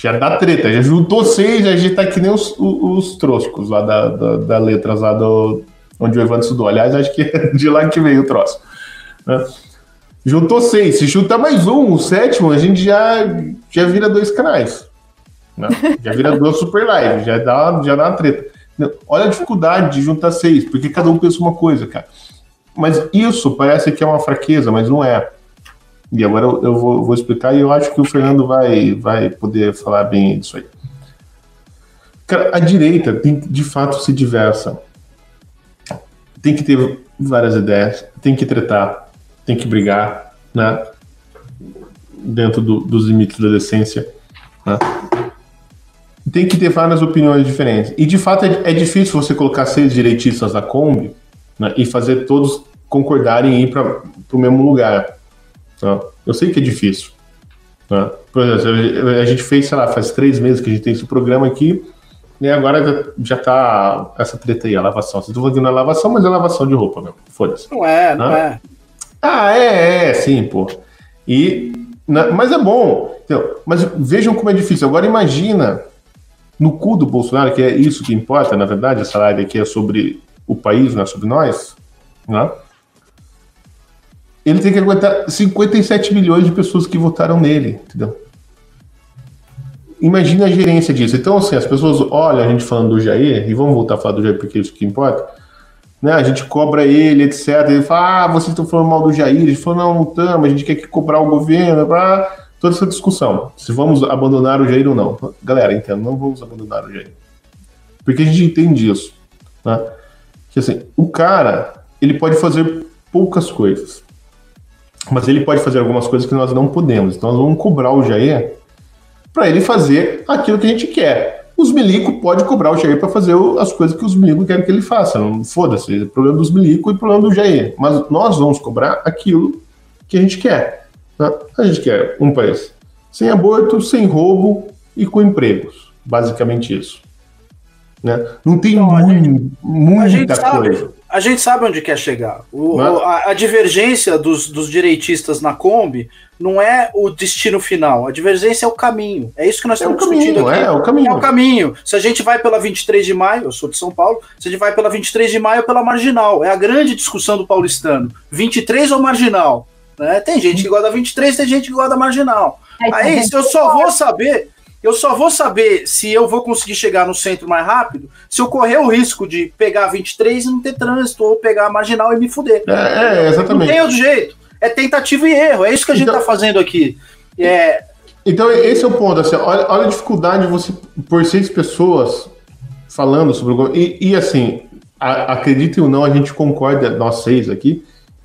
Já dá treta, já juntou seis, a gente tá que nem os, os, os lá da, da, da, letras lá do, onde o Evandro estudou. Aliás, acho que é *laughs* de lá que veio o troço. Né? Juntou seis, se juntar mais um, o sétimo, a gente já, já vira dois canais. Né? Já vira duas super lives, já dá, já dá uma treta. Olha a dificuldade de juntar seis, porque cada um pensa uma coisa, cara. Mas isso parece que é uma fraqueza, mas não é. E agora eu, vou, vou, explicar e eu acho que o Fernando vai, vai poder falar bem disso aí. A direita tem de fato se diversa. Tem que ter várias ideias, tem que tretar, tem que brigar, né? Dentro do, dos limites da decência. Né? Tem que ter várias opiniões diferentes. E de fato é, é difícil você colocar seis direitistas na Kombi né, e fazer todos concordarem em ir para o mesmo lugar. Tá? Eu sei que é difícil. Tá? Por exemplo, a gente fez, sei lá, faz três meses que a gente tem esse programa aqui, e agora já tá essa treta aí, a lavação. Vocês estão falando que não é lavação, mas é lavação de roupa mesmo. Foda-se. Não é, não é. Ah, é, é, sim, pô. E, na, mas é bom. Entendeu? Mas vejam como é difícil. Agora imagina no cu do Bolsonaro, que é isso que importa, na verdade, essa área aqui é sobre o país, não é sobre nós, né? Ele tem que aguentar 57 milhões de pessoas que votaram nele, entendeu? Imagina a gerência disso. Então, assim, as pessoas olham a gente falando do Jair, e vamos voltar a falar do Jair porque é isso que importa, né? A gente cobra ele, etc. Ele fala, ah, vocês estão falando mal do Jair. Gente falou, não, não estamos, a gente quer que cobrar o governo, para toda essa discussão. Se vamos abandonar o Jair ou não. Galera, entenda, não vamos abandonar o Jair. Porque a gente entende isso, né? Que assim, o cara, ele pode fazer poucas coisas mas ele pode fazer algumas coisas que nós não podemos. Então nós vamos cobrar o Jair para ele fazer aquilo que a gente quer. Os milico pode cobrar o Jair para fazer as coisas que os milico querem que ele faça. Não foda-se, é problema dos milico e problema do Jair. Mas nós vamos cobrar aquilo que a gente quer. Né? A gente quer um país sem aborto, sem roubo e com empregos. Basicamente isso. Né? Não tem Olha, muito, muita coisa. A gente sabe onde quer chegar. O, o, a, a, divergência dos, dos direitistas na Kombi não é o destino final. A divergência é o caminho. É isso que nós é estamos caminho, discutindo aqui. É, o caminho. É o caminho. Se a gente vai pela 23 de maio, eu sou de São Paulo, se a gente vai pela 23 de maio, pela marginal. É a grande discussão do paulistano. 23 ou marginal? Né? Tem gente que gosta da 23, tem gente que gosta da marginal. Aí, se eu só vou saber eu só vou saber se eu vou conseguir chegar no centro mais rápido se eu correr o risco de pegar 23 e não ter trânsito, ou pegar a marginal e me fuder. É, é exatamente. Não tem outro jeito. É tentativa e erro. É isso que a gente está então, fazendo aqui. É... Então, esse é o ponto. Assim, olha, olha a dificuldade de você, por seis pessoas falando sobre o e, e assim, a, acreditem ou não, a gente concorda, nós seis aqui,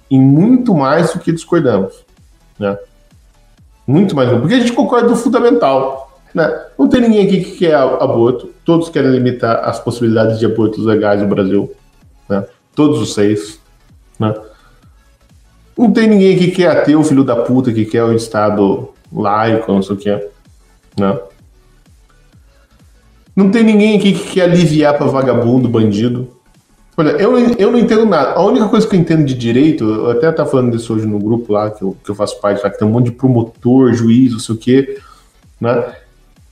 em muito mais do que discordamos. Né? Muito mais. Porque a gente concorda do fundamental. Né? Não tem ninguém aqui que quer aborto. Todos querem limitar as possibilidades de abortos legais no Brasil. Né? Todos os seis. Né? Não tem ninguém aqui que quer ateu, filho da puta, que quer o Estado laico, não sei o que. Né? Não tem ninguém aqui que quer aliviar para vagabundo, bandido. Olha, eu, eu não entendo nada. A única coisa que eu entendo de direito, eu até estava falando disso hoje no grupo lá, que eu, que eu faço parte lá, que tem um monte de promotor, juiz, não sei o quê, né?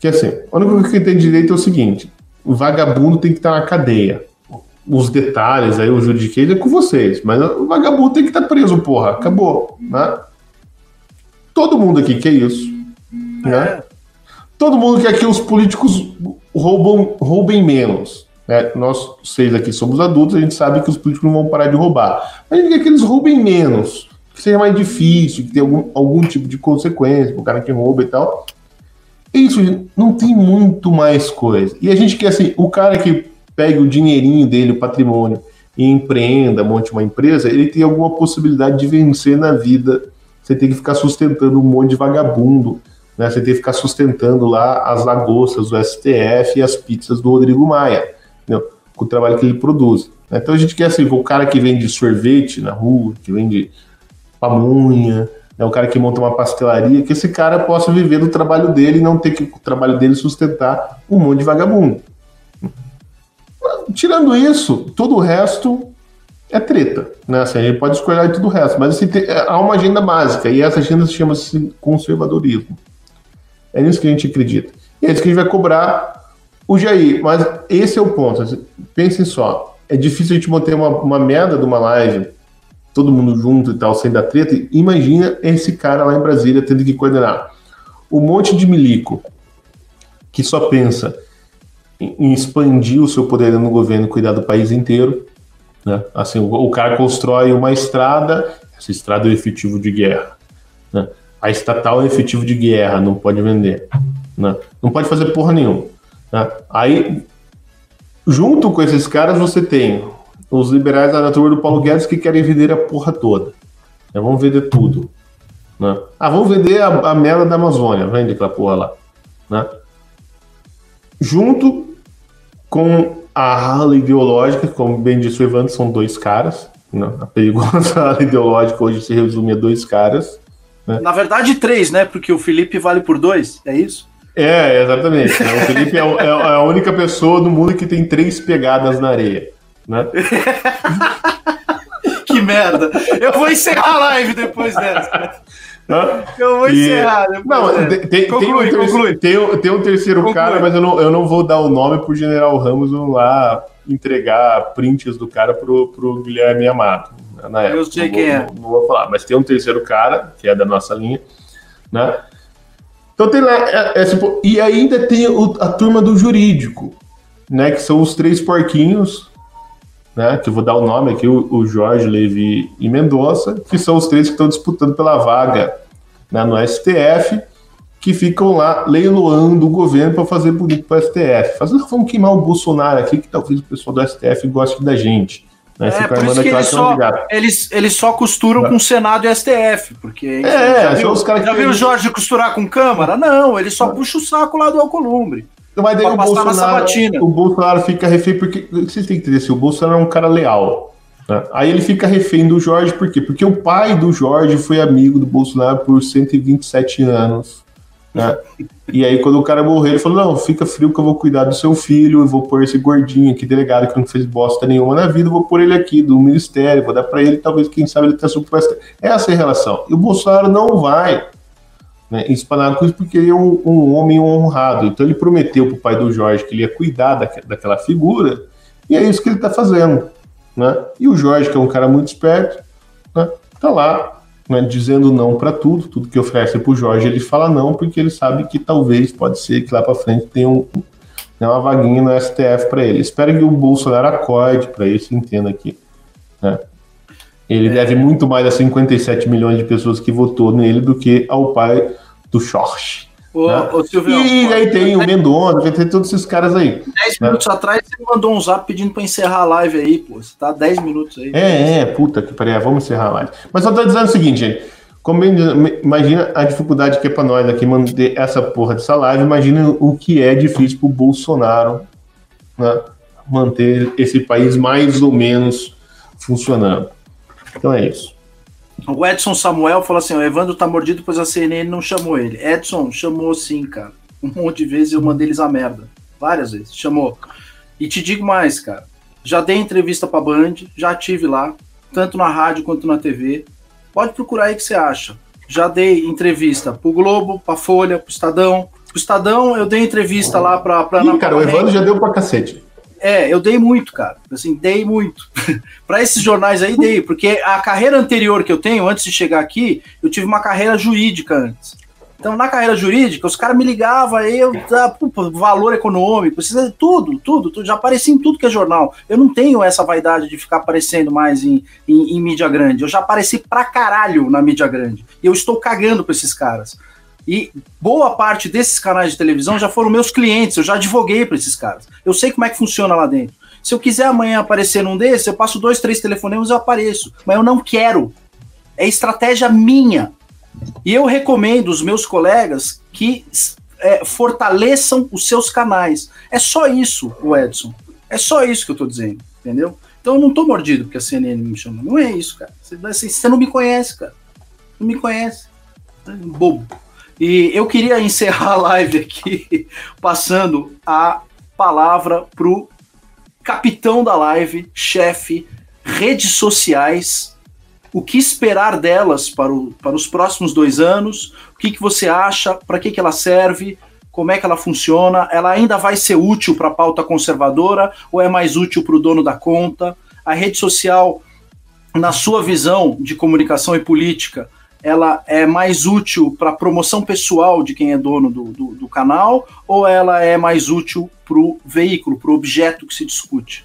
Que assim, a única coisa que tem direito é o seguinte: o vagabundo tem que estar na cadeia. Os detalhes aí, o juridiquês é com vocês, mas o vagabundo tem que estar preso, porra. Acabou, né? Todo mundo aqui quer isso, né? É. Todo mundo quer que os políticos roubam, roubem menos. Né? Nós seis aqui somos adultos, a gente sabe que os políticos não vão parar de roubar. Mas a gente quer que eles roubem menos, que seja mais difícil, que tenha algum, algum tipo de consequência para o cara que rouba e tal. Isso, não tem muito mais coisa. E a gente quer assim, o cara que pega o dinheirinho dele, o patrimônio, e empreenda, monte uma empresa, ele tem alguma possibilidade de vencer na vida. Você tem que ficar sustentando um monte de vagabundo, né? Você tem que ficar sustentando lá as lagostas do STF e as pizzas do Rodrigo Maia, entendeu? com o trabalho que ele produz. Então a gente quer assim, o cara que vende sorvete na rua, que vende pamunha, é um cara que monta uma pastelaria, que esse cara possa viver do trabalho dele e não ter que o trabalho dele sustentar um monte de vagabundo. Tirando isso, todo o resto é treta, né? Assim, a gente pode escolher tudo o resto, mas assim, tem, há uma agenda básica e essa agenda se chama -se conservadorismo. É nisso que a gente acredita. E é isso que a gente vai cobrar o Jair. Mas esse é o ponto. Assim, pensem só, é difícil a gente manter uma, uma merda de uma live todo mundo junto e tal, sem dar treta. Imagina esse cara lá em Brasília tendo que coordenar um monte de milico que só pensa em expandir o seu poder no governo, cuidar do país inteiro. Né? Assim, o, o cara constrói uma estrada, essa estrada é o efetivo de guerra. Né? A estatal é efetivo de guerra, não pode vender. Né? Não pode fazer porra nenhuma. Né? Aí, junto com esses caras, você tem os liberais da turma do Paulo Guedes que querem vender a porra toda. É, vamos vender tudo. Né? Ah, vamos vender a, a merda da Amazônia, vende aquela porra lá. Né? Junto com a ala ideológica, como bem disse o Evandro, são dois caras. Né? A perigosa ala ideológica hoje se resume a dois caras. Né? Na verdade, três, né? Porque o Felipe vale por dois, é isso? É, exatamente. O Felipe é, é, é a única pessoa do mundo que tem três pegadas na areia né? *laughs* que merda! Eu vou encerrar a live depois dessa. Eu vou encerrar. E... Não, tem, tem, conclui, tem, um terceiro, tem, tem, um terceiro conclui. cara, mas eu não, eu não vou dar o nome pro General Ramos lá entregar prints do cara pro, pro Guilherme Amato. Né, na época. Eu sei não quem vou, é. Não, não, vou falar, mas tem um terceiro cara, que é da nossa linha, né? Então tem lá, é, é, tipo, e ainda tem o, a turma do jurídico, né? Que são os três porquinhos né, que eu vou dar o nome aqui, o, o Jorge Levi e Mendonça, que são os três que estão disputando pela vaga né, no STF, que ficam lá leiloando o governo para fazer bonito para o STF. Fazendo, vamos queimar o Bolsonaro aqui, que talvez o pessoal do STF goste da gente. Né? É, por isso que eles só, eles, eles só costuram é. com o Senado e STF, porque é, já viu, os caras já viu o Jorge costurar com Câmara? Não, ele só é. puxa o saco lá do Alcolumbre. Mas daí o Bolsonaro, o Bolsonaro fica refém, porque vocês têm que entender, assim, o Bolsonaro é um cara leal. Né? Aí ele fica refém do Jorge, por quê? Porque o pai do Jorge foi amigo do Bolsonaro por 127 anos. Né? E aí, quando o cara morrer, ele falou: Não, fica frio que eu vou cuidar do seu filho, eu vou pôr esse gordinho aqui, delegado, que não fez bosta nenhuma na vida, eu vou pôr ele aqui do ministério, vou dar para ele, talvez, quem sabe, ele tenha suposto. Essa é a relação. E o Bolsonaro não vai né, com isso porque ele é um, um, homem honrado. Então, ele prometeu para o pai do Jorge que ele ia cuidar da, daquela figura, e é isso que ele está fazendo. Né? E o Jorge, que é um cara muito esperto, né, tá lá né, dizendo não para tudo, tudo que oferece para o Jorge ele fala não, porque ele sabe que talvez pode ser que lá para frente tenha um, né, uma vaguinha no STF para ele. Espero que o Bolsonaro acorde para isso, entenda aqui. Né? Ele é. deve muito mais a 57 milhões de pessoas que votou nele do que ao pai do Jorge. Ô, né? ô, Silvio, e aí tem o Mendonça, tem todos esses caras aí. 10 né? minutos atrás você mandou um zap pedindo para encerrar a live aí, pô. Você tá 10 minutos aí. É, é, puta que pariu. Vamos encerrar a live. Mas eu tô dizendo o seguinte, gente. Como, imagina a dificuldade que é para nós aqui manter essa porra dessa live. Imagina o que é difícil pro Bolsonaro né, manter esse país mais ou menos funcionando. Então é isso. O Edson Samuel falou assim: o Evandro tá mordido, pois a CNN não chamou ele. Edson, chamou sim, cara. Um monte de vezes eu mandei eles a merda. Várias vezes. Chamou. E te digo mais, cara. Já dei entrevista pra Band, já tive lá, tanto na rádio quanto na TV. Pode procurar aí que você acha. Já dei entrevista pro Globo, pra Folha, pro Estadão. Pro Estadão, eu dei entrevista lá pra. pra Ih, cara, o Evandro já deu pra cacete. É, eu dei muito, cara. Assim, dei muito. *laughs* para esses jornais aí, dei. Porque a carreira anterior que eu tenho, antes de chegar aqui, eu tive uma carreira jurídica antes. Então, na carreira jurídica, os caras me ligavam, eu, ah, valor econômico, precisa tudo, tudo, tudo, já apareci em tudo que é jornal. Eu não tenho essa vaidade de ficar aparecendo mais em, em, em mídia grande. Eu já apareci pra caralho na mídia grande. E eu estou cagando pra esses caras. E boa parte desses canais de televisão já foram meus clientes, eu já advoguei para esses caras. Eu sei como é que funciona lá dentro. Se eu quiser amanhã aparecer num desses, eu passo dois, três telefonemas e eu apareço. Mas eu não quero. É estratégia minha. E eu recomendo os meus colegas que é, fortaleçam os seus canais. É só isso, o Edson. É só isso que eu tô dizendo, entendeu? Então eu não tô mordido porque a CNN me chama. Não é isso, cara. Você, você não me conhece, cara. Não me conhece. Bobo. E eu queria encerrar a live aqui *laughs* passando a palavra pro capitão da live, chefe, redes sociais. O que esperar delas para, o, para os próximos dois anos? O que, que você acha? Para que, que ela serve? Como é que ela funciona? Ela ainda vai ser útil para a pauta conservadora ou é mais útil para o dono da conta? A rede social, na sua visão de comunicação e política, ela é mais útil para promoção pessoal de quem é dono do, do, do canal ou ela é mais útil para o veículo, para o objeto que se discute?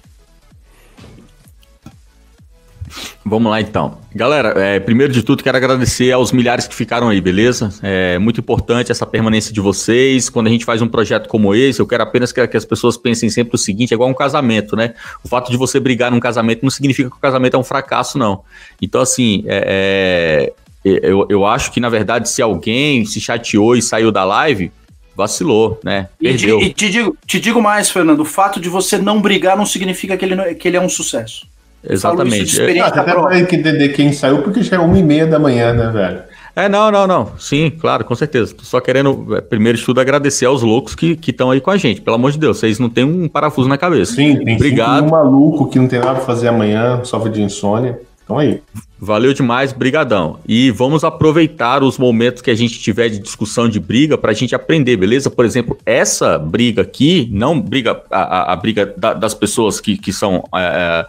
Vamos lá então. Galera, é, primeiro de tudo quero agradecer aos milhares que ficaram aí, beleza? É muito importante essa permanência de vocês. Quando a gente faz um projeto como esse, eu quero apenas que, que, as pessoas pensem sempre o seguinte: é igual um casamento, né? O fato de você brigar num casamento não significa que o casamento é um fracasso, não. Então, assim, é, é eu, eu acho que, na verdade, se alguém se chateou e saiu da live, vacilou, né? Perdeu. E, te, e te, digo, te digo mais, Fernando, o fato de você não brigar não significa que ele, que ele é um sucesso. Exatamente. É, até para entender quem saiu, porque já é uma e meia da manhã, né, velho? É, não, não, não. Sim, claro, com certeza. Tô só querendo, é, primeiro de tudo, agradecer aos loucos que estão aí com a gente. Pelo amor de Deus, vocês não têm um parafuso na cabeça. Sim, tem Obrigado. um maluco que não tem nada pra fazer amanhã, sofre de insônia. Então aí. Valeu demais, brigadão. E vamos aproveitar os momentos que a gente tiver de discussão de briga para a gente aprender, beleza? Por exemplo, essa briga aqui, não briga a, a, a briga da, das pessoas que, que são é,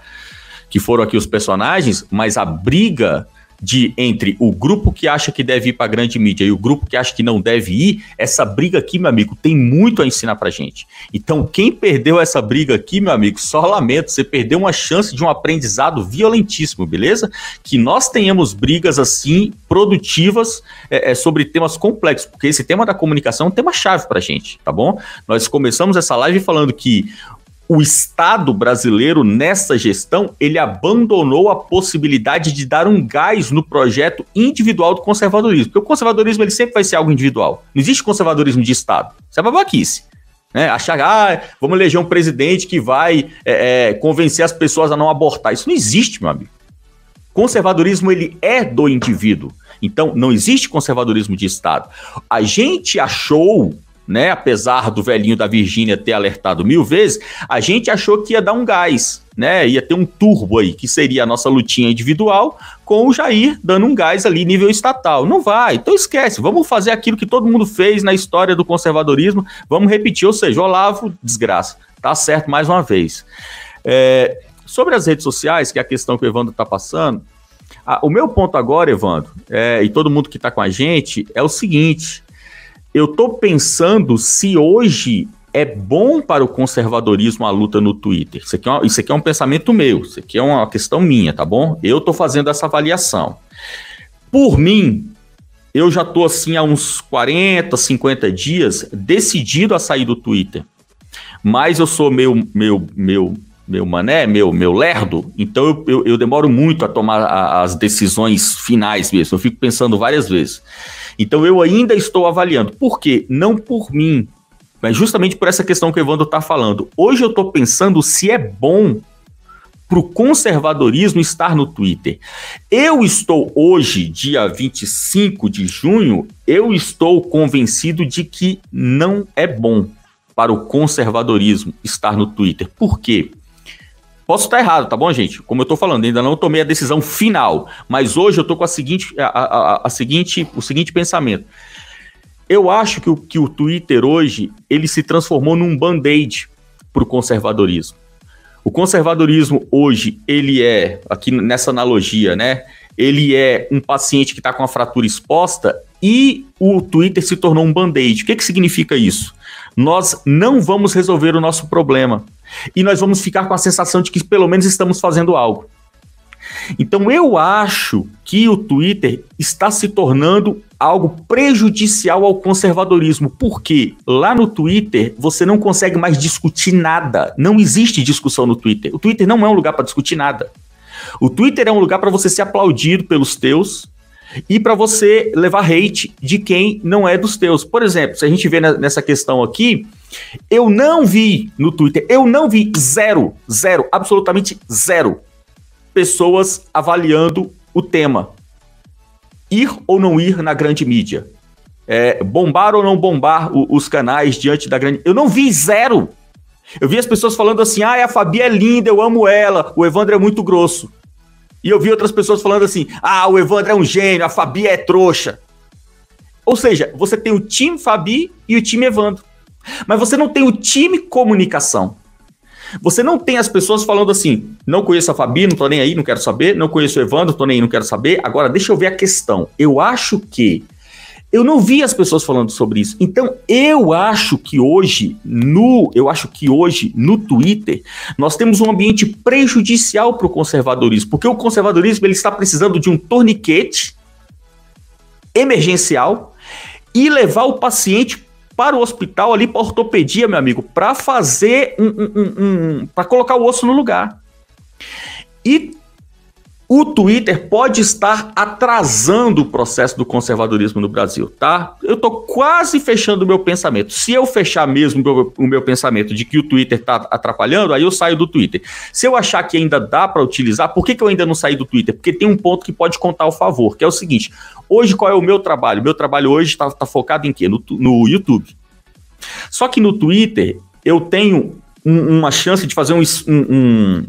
que foram aqui os personagens, mas a briga de entre o grupo que acha que deve ir para a grande mídia e o grupo que acha que não deve ir, essa briga aqui, meu amigo, tem muito a ensinar para gente. Então, quem perdeu essa briga aqui, meu amigo, só lamento, você perdeu uma chance de um aprendizado violentíssimo, beleza? Que nós tenhamos brigas assim, produtivas, é, é, sobre temas complexos, porque esse tema da comunicação é um tema chave para gente, tá bom? Nós começamos essa live falando que o Estado brasileiro, nessa gestão, ele abandonou a possibilidade de dar um gás no projeto individual do conservadorismo. Porque o conservadorismo ele sempre vai ser algo individual. Não existe conservadorismo de Estado. Isso é babaquice. Né? Achar, ah, vamos eleger um presidente que vai é, é, convencer as pessoas a não abortar. Isso não existe, meu amigo. Conservadorismo ele é do indivíduo. Então, não existe conservadorismo de Estado. A gente achou né? Apesar do velhinho da Virgínia ter alertado mil vezes, a gente achou que ia dar um gás, né? Ia ter um turbo aí, que seria a nossa lutinha individual, com o Jair dando um gás ali nível estatal. Não vai, então esquece, vamos fazer aquilo que todo mundo fez na história do conservadorismo, vamos repetir, ou seja, Olavo, desgraça, tá certo mais uma vez. É, sobre as redes sociais, que é a questão que o Evandro está passando, a, o meu ponto agora, Evandro, é, e todo mundo que está com a gente, é o seguinte: eu estou pensando se hoje é bom para o conservadorismo a luta no Twitter. Isso aqui, é isso aqui é um pensamento meu, isso aqui é uma questão minha, tá bom? Eu estou fazendo essa avaliação. Por mim, eu já estou assim há uns 40, 50 dias decidido a sair do Twitter. Mas eu sou meu, meu, meu, meu mané, meu, meu lerdo, então eu, eu, eu demoro muito a tomar as decisões finais mesmo. Eu fico pensando várias vezes. Então eu ainda estou avaliando. Por quê? Não por mim, mas justamente por essa questão que o Evandro está falando. Hoje eu estou pensando se é bom para o conservadorismo estar no Twitter. Eu estou hoje, dia 25 de junho, eu estou convencido de que não é bom para o conservadorismo estar no Twitter. Por quê? Posso estar errado, tá bom, gente? Como eu tô falando, ainda não tomei a decisão final, mas hoje eu tô com a seguinte, a, a, a seguinte, o seguinte pensamento. Eu acho que o, que o Twitter hoje ele se transformou num band-aid para o conservadorismo. O conservadorismo hoje ele é aqui nessa analogia, né? Ele é um paciente que está com a fratura exposta e o Twitter se tornou um band-aid. O que, que significa isso? Nós não vamos resolver o nosso problema e nós vamos ficar com a sensação de que pelo menos estamos fazendo algo. Então eu acho que o Twitter está se tornando algo prejudicial ao conservadorismo, porque lá no Twitter você não consegue mais discutir nada. Não existe discussão no Twitter. O Twitter não é um lugar para discutir nada. O Twitter é um lugar para você ser aplaudido pelos teus e para você levar hate de quem não é dos teus. Por exemplo, se a gente vê nessa questão aqui, eu não vi no Twitter, eu não vi zero, zero, absolutamente zero pessoas avaliando o tema. Ir ou não ir na grande mídia. É, bombar ou não bombar o, os canais diante da grande. Eu não vi zero. Eu vi as pessoas falando assim: ah, a Fabi é linda, eu amo ela, o Evandro é muito grosso. E eu vi outras pessoas falando assim: ah, o Evandro é um gênio, a Fabi é trouxa. Ou seja, você tem o time Fabi e o time Evandro. Mas você não tem o time comunicação. Você não tem as pessoas falando assim: não conheço a Fabi, não tô nem aí, não quero saber, não conheço o Evandro, tô nem aí, não quero saber. Agora, deixa eu ver a questão. Eu acho que. Eu não vi as pessoas falando sobre isso. Então, eu acho que hoje, no, eu acho que hoje, no Twitter, nós temos um ambiente prejudicial para o conservadorismo, porque o conservadorismo ele está precisando de um torniquete emergencial e levar o paciente para o hospital ali para ortopedia, meu amigo, para fazer um, um, um, um para colocar o osso no lugar. E o Twitter pode estar atrasando o processo do conservadorismo no Brasil, tá? Eu tô quase fechando o meu pensamento. Se eu fechar mesmo o meu pensamento de que o Twitter tá atrapalhando, aí eu saio do Twitter. Se eu achar que ainda dá para utilizar, por que, que eu ainda não saí do Twitter? Porque tem um ponto que pode contar ao favor, que é o seguinte: Hoje, qual é o meu trabalho? Meu trabalho hoje está tá focado em quê? No, no YouTube. Só que no Twitter, eu tenho um, uma chance de fazer um, um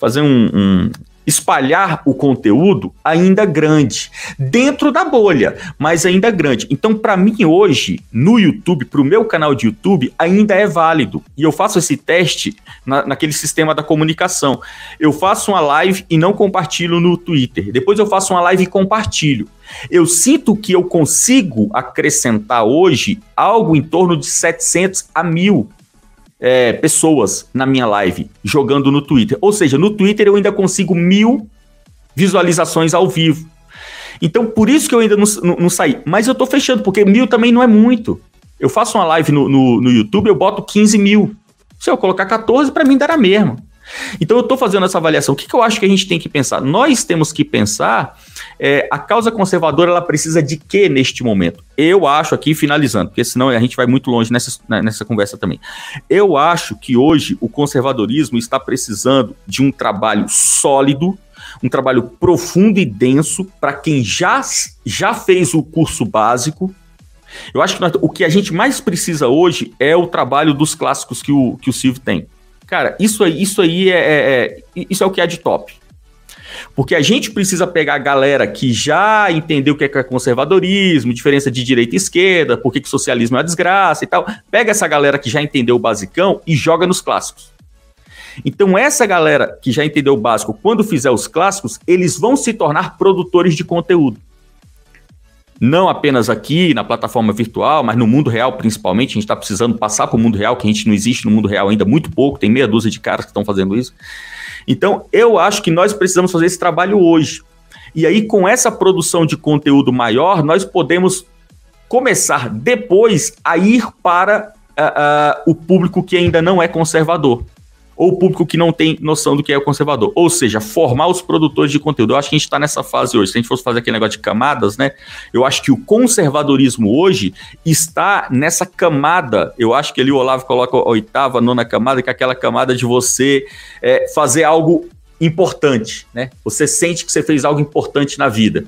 fazer um, espalhar o conteúdo ainda grande, dentro da bolha, mas ainda grande. Então, para mim hoje, no YouTube, para o meu canal de YouTube, ainda é válido. E eu faço esse teste na, naquele sistema da comunicação. Eu faço uma live e não compartilho no Twitter. Depois eu faço uma live e compartilho. Eu sinto que eu consigo acrescentar hoje algo em torno de 700 a 1000 é, pessoas na minha live jogando no Twitter. Ou seja, no Twitter eu ainda consigo mil visualizações ao vivo. Então, por isso que eu ainda não, não, não saí. Mas eu tô fechando, porque mil também não é muito. Eu faço uma live no, no, no YouTube, eu boto 15 mil. Se eu colocar 14, para mim dará mesmo. Então eu estou fazendo essa avaliação. O que, que, eu acho que a gente tem que pensar? Nós temos que pensar é, a causa conservadora ela precisa de quê neste momento? Eu acho aqui, finalizando, porque senão a gente vai muito longe nessa, né, nessa conversa também. Eu acho que hoje o conservadorismo está precisando de um trabalho sólido um trabalho profundo e denso para quem já, já fez o curso básico. Eu acho que nós, o que a gente mais precisa hoje é o trabalho dos clássicos que o, que o Silvio tem. Cara, isso aí, isso aí é, é, é isso é o que é de top. Porque a gente precisa pegar a galera que já entendeu o que é conservadorismo, diferença de direita e esquerda, por que socialismo é uma desgraça e tal. Pega essa galera que já entendeu o basicão e joga nos clássicos. Então, essa galera que já entendeu o básico, quando fizer os clássicos, eles vão se tornar produtores de conteúdo. Não apenas aqui na plataforma virtual, mas no mundo real principalmente. A gente está precisando passar para o mundo real, que a gente não existe no mundo real ainda muito pouco, tem meia dúzia de caras que estão fazendo isso. Então, eu acho que nós precisamos fazer esse trabalho hoje. E aí, com essa produção de conteúdo maior, nós podemos começar depois a ir para uh, uh, o público que ainda não é conservador ou o público que não tem noção do que é o conservador. Ou seja, formar os produtores de conteúdo. Eu acho que a gente está nessa fase hoje. Se a gente fosse fazer aquele negócio de camadas, né? Eu acho que o conservadorismo hoje está nessa camada. Eu acho que ali o Olavo coloca a oitava, a nona camada, que é aquela camada de você é, fazer algo importante, né? Você sente que você fez algo importante na vida.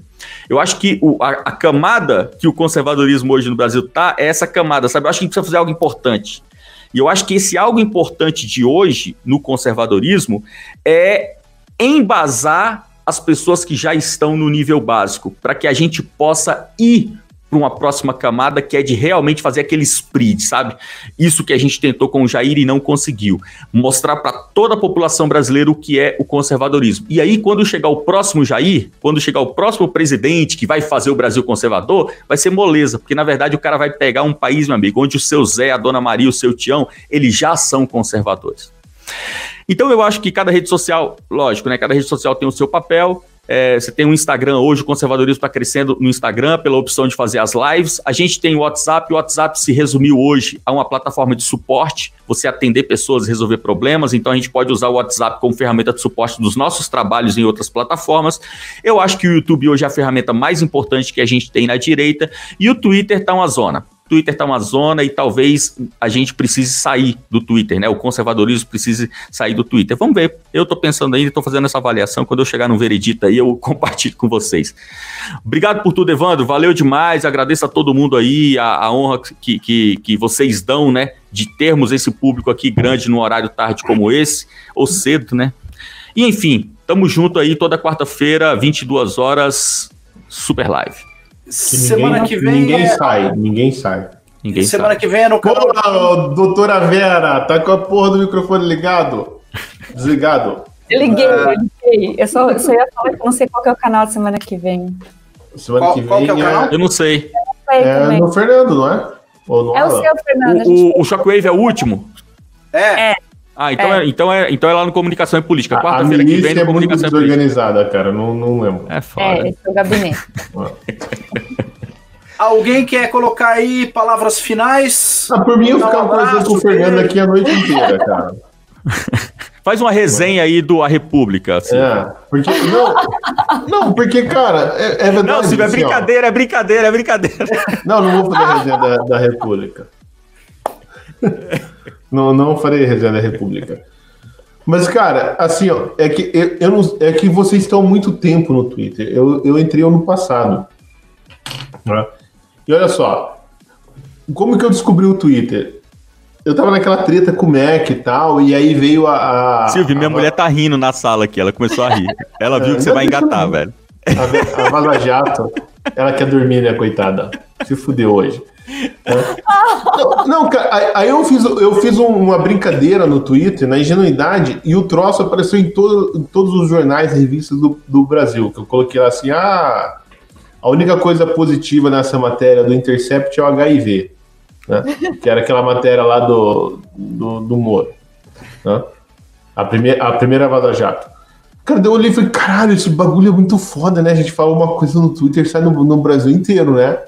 Eu acho que o, a, a, camada que o conservadorismo hoje no Brasil tá é essa camada, sabe? Eu acho que a gente precisa fazer algo importante. E eu acho que esse algo importante de hoje no conservadorismo é embasar as pessoas que já estão no nível básico, para que a gente possa ir para uma próxima camada que é de realmente fazer aquele split, sabe? Isso que a gente tentou com o Jair e não conseguiu. Mostrar para toda a população brasileira o que é o conservadorismo. E aí, quando chegar o próximo Jair, quando chegar o próximo presidente que vai fazer o Brasil conservador, vai ser moleza, porque na verdade o cara vai pegar um país, meu amigo, onde o seu Zé, a Dona Maria, o seu Tião, eles já são conservadores. Então eu acho que cada rede social, lógico, né? Cada rede social tem o seu papel. É, você tem um Instagram hoje, o conservadorismo está crescendo no Instagram pela opção de fazer as lives. A gente tem o WhatsApp, o WhatsApp se resumiu hoje a uma plataforma de suporte, você atender pessoas, resolver problemas. Então a gente pode usar o WhatsApp como ferramenta de suporte dos nossos trabalhos em outras plataformas. Eu acho que o YouTube hoje é a ferramenta mais importante que a gente tem na direita e o Twitter está uma zona. Twitter está uma zona e talvez a gente precise sair do Twitter, né? O conservadorismo precise sair do Twitter. Vamos ver. Eu estou pensando ainda, estou fazendo essa avaliação. Quando eu chegar no veredito aí, eu *laughs* compartilho com vocês. Obrigado por tudo, Evandro. Valeu demais. Agradeço a todo mundo aí, a, a honra que, que, que vocês dão, né? De termos esse público aqui grande no horário tarde como esse, ou cedo, né? E enfim, tamo junto aí toda quarta-feira, 22 horas, super live. Semana que vem. Ninguém é... sai, ninguém sai. Ninguém Semana sai. que vem é no canal. Pô, doutora Vera, tá com a porra do microfone ligado? Desligado. Eu liguei, é... eu liguei. Eu só, eu só ia falar que não sei qual é o canal de semana que vem. Semana qual, que vem. Qual que é o canal? Eu não sei. É no Fernando, não é? Ou no é o seu, Fernando. O, o, o Shockwave é o último? É. é. Ah, então é. é. então, é, então é lá no Comunicação e Política. Quarta-feira que vem no é Comunicação muito desorganizada, cara. Não, não lembro. É foda. É, esse é o gabinete. *laughs* Alguém quer colocar aí palavras finais? Ah, por mim, eu ficava um conversando com o Fernando aqui a noite inteira, *laughs* cara. Faz uma resenha aí do A República. Assim. É, porque. Não, não porque, cara, é, é verdade. Não, Silvio, é assim, brincadeira, é brincadeira, é brincadeira. Não, não vou fazer a resenha da, da República. *laughs* Não, não farei resenha da República. Mas, cara, assim, ó, é que, eu, eu não, é que vocês estão muito tempo no Twitter. Eu, eu entrei ano passado. Né? E olha só, como que eu descobri o Twitter? Eu tava naquela treta com o Mac e tal, e aí veio a. a Silvio, minha a... mulher tá rindo na sala aqui, ela começou a rir. Ela viu é, que você vai engatar, velho. A, a Vaza Jato, ela quer dormir, né, coitada? Se fudeu hoje. Não, não, cara, aí eu fiz, eu fiz uma brincadeira no Twitter, na ingenuidade, e o troço apareceu em, todo, em todos os jornais e revistas do, do Brasil. Que eu coloquei lá assim: ah, a única coisa positiva nessa matéria do Intercept é o HIV. Né? Que era aquela matéria lá do, do, do Moro. Né? A, primeira, a primeira Vaza Jato. Cara, eu olhei e falei, caralho, esse bagulho é muito foda, né? A gente fala uma coisa no Twitter sai no, no Brasil inteiro, né?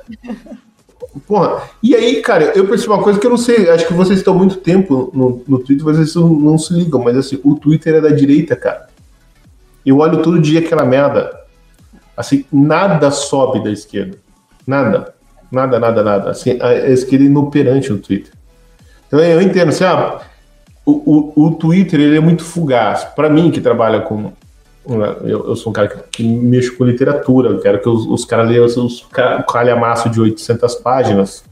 *laughs* Porra, e aí, cara, eu percebi uma coisa que eu não sei, acho que vocês estão muito tempo no, no Twitter, vocês não, não se ligam, mas assim, o Twitter é da direita, cara. Eu olho todo dia aquela merda. Assim, nada sobe da esquerda. Nada. Nada, nada, nada. Assim, a, esquerda é inoperante no Twitter. Então eu entendo, assim, ah, o, o, o Twitter ele é muito fugaz. Para mim, que trabalha com, Eu, eu, sou um cara que, que mexo com literatura, eu quero que os, os caras leiam os, calhamaço de 800 páginas.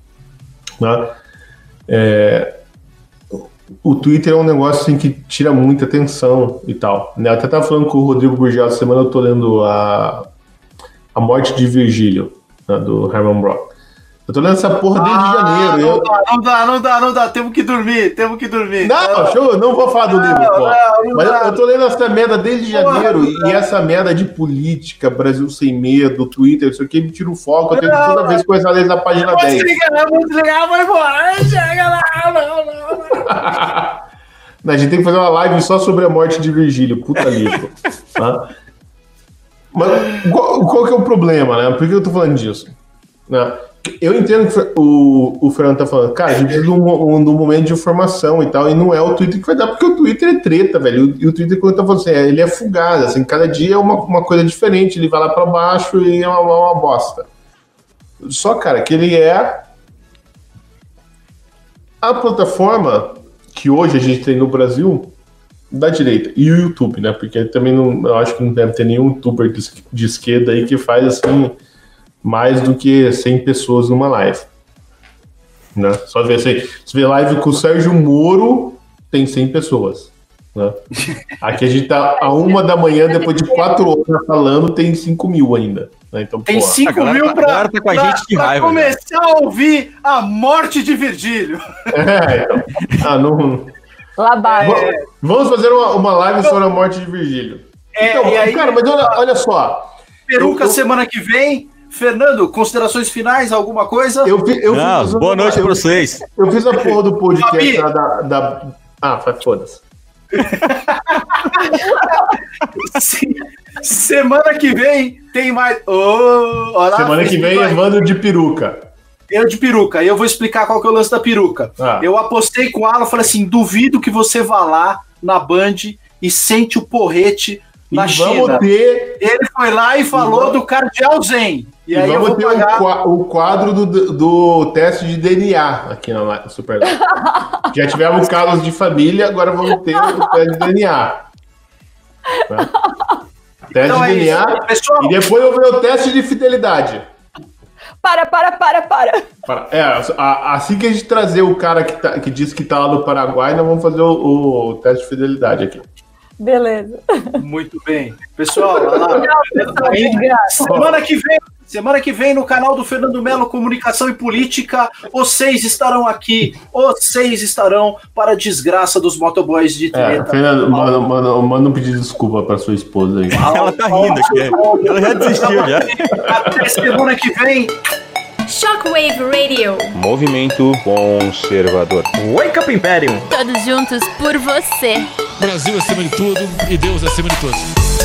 Né? É, o Twitter é um negócio assim, que tira muita atenção e tal. Né? Eu até estava falando com o Rodrigo Gurgel essa semana, eu tô lendo a, a Morte de Virgílio, né, do Herman Brock. Eu tô lendo essa porra desde ah, janeiro. Não, eu... dá, não dá, não dá, não dá. Temos que dormir, temos que dormir. Não, show, não vou falar do livro, pô. Não, Mas dá. eu tô lendo essa merda desde janeiro e essa merda de política, Brasil sem medo, Twitter, isso aqui me tira o foco. Eu tenho que toda vez começar a ler na página vou 10. Desligar, vou desligar, vou embora. Chega lá, não, *laughs* não. a gente tem que fazer uma live só sobre a morte de Virgílio. Puta livro. tá? Mas qual, qual, que é o problema, né? Por que eu tô falando disso? Né? Eu entendo que o, o Fernando tá falando, cara, a gente precisa de um, um, momento de informação e tal, e não é o Twitter que vai dar, porque o Twitter é treta, velho. E o Twitter, quando tá falando assim, é, ele é fugado, assim, cada dia é uma, uma coisa diferente, ele vai lá para baixo e é uma, uma bosta. Só, cara, que ele é a plataforma que hoje a gente tem no Brasil da direita e o YouTube, né? Porque também não, eu acho que não deve ter nenhum youtuber de, de esquerda aí que faz assim mais do que 100 pessoas numa live. Né? Só ver assim, se vê live com o Sérgio Moro, tem 100 pessoas. Né? *laughs* Aqui a gente tá a uma da manhã, depois de quatro horas falando, tem 5 mil ainda. Né? Então, tem 5 mil tá, pra, tá com a pra, gente de pra raiva, começar a ouvir a morte de Virgílio. É, então, ah, não... Labar. Vamos fazer uma, uma live sobre a morte de Virgílio. É, então, aí, cara, mas olha, olha só. Peruca eu, eu... semana que vem, Fernando, considerações finais, alguma coisa? Eu, eu Não, fiz, boa noite para vocês. Eu fiz a porra do podcast da, da. Ah, foda-se. *laughs* Semana que vem tem mais. Oh, Semana que vem, Evandro de peruca. Eu de peruca. E eu vou explicar qual que é o lance da peruca. Ah. Eu apostei com o Alan, falei assim: duvido que você vá lá na Band e sente o porrete na e China. Ter... Ele foi lá e falou vamos... do Cardeal Zen. E, e aí vamos ter pagar... o quadro do, do teste de DNA aqui na Super *laughs* Já tivemos casos de família, agora vamos ter o teste de DNA. Tá? Teste então de é DNA. Pessoal... E depois eu ver o teste de fidelidade. Para, para, para, para. para. É, assim que a gente trazer o cara que, tá, que disse que tá lá no Paraguai, nós vamos fazer o, o teste de fidelidade aqui. Beleza. Muito bem. Pessoal, lá, semana que vem Semana que vem no canal do Fernando Melo Comunicação e Política, vocês estarão aqui, vocês estarão para a desgraça dos motoboys de é, treta. É, Fernando, manda, manda, manda um pedido de desculpa para sua esposa aí. Ela tá rindo aqui. Ela já desistiu já. Até semana que vem. Shockwave Radio. Movimento conservador. Wake Up Imperium. Todos juntos por você. Brasil acima de tudo e Deus acima de todos.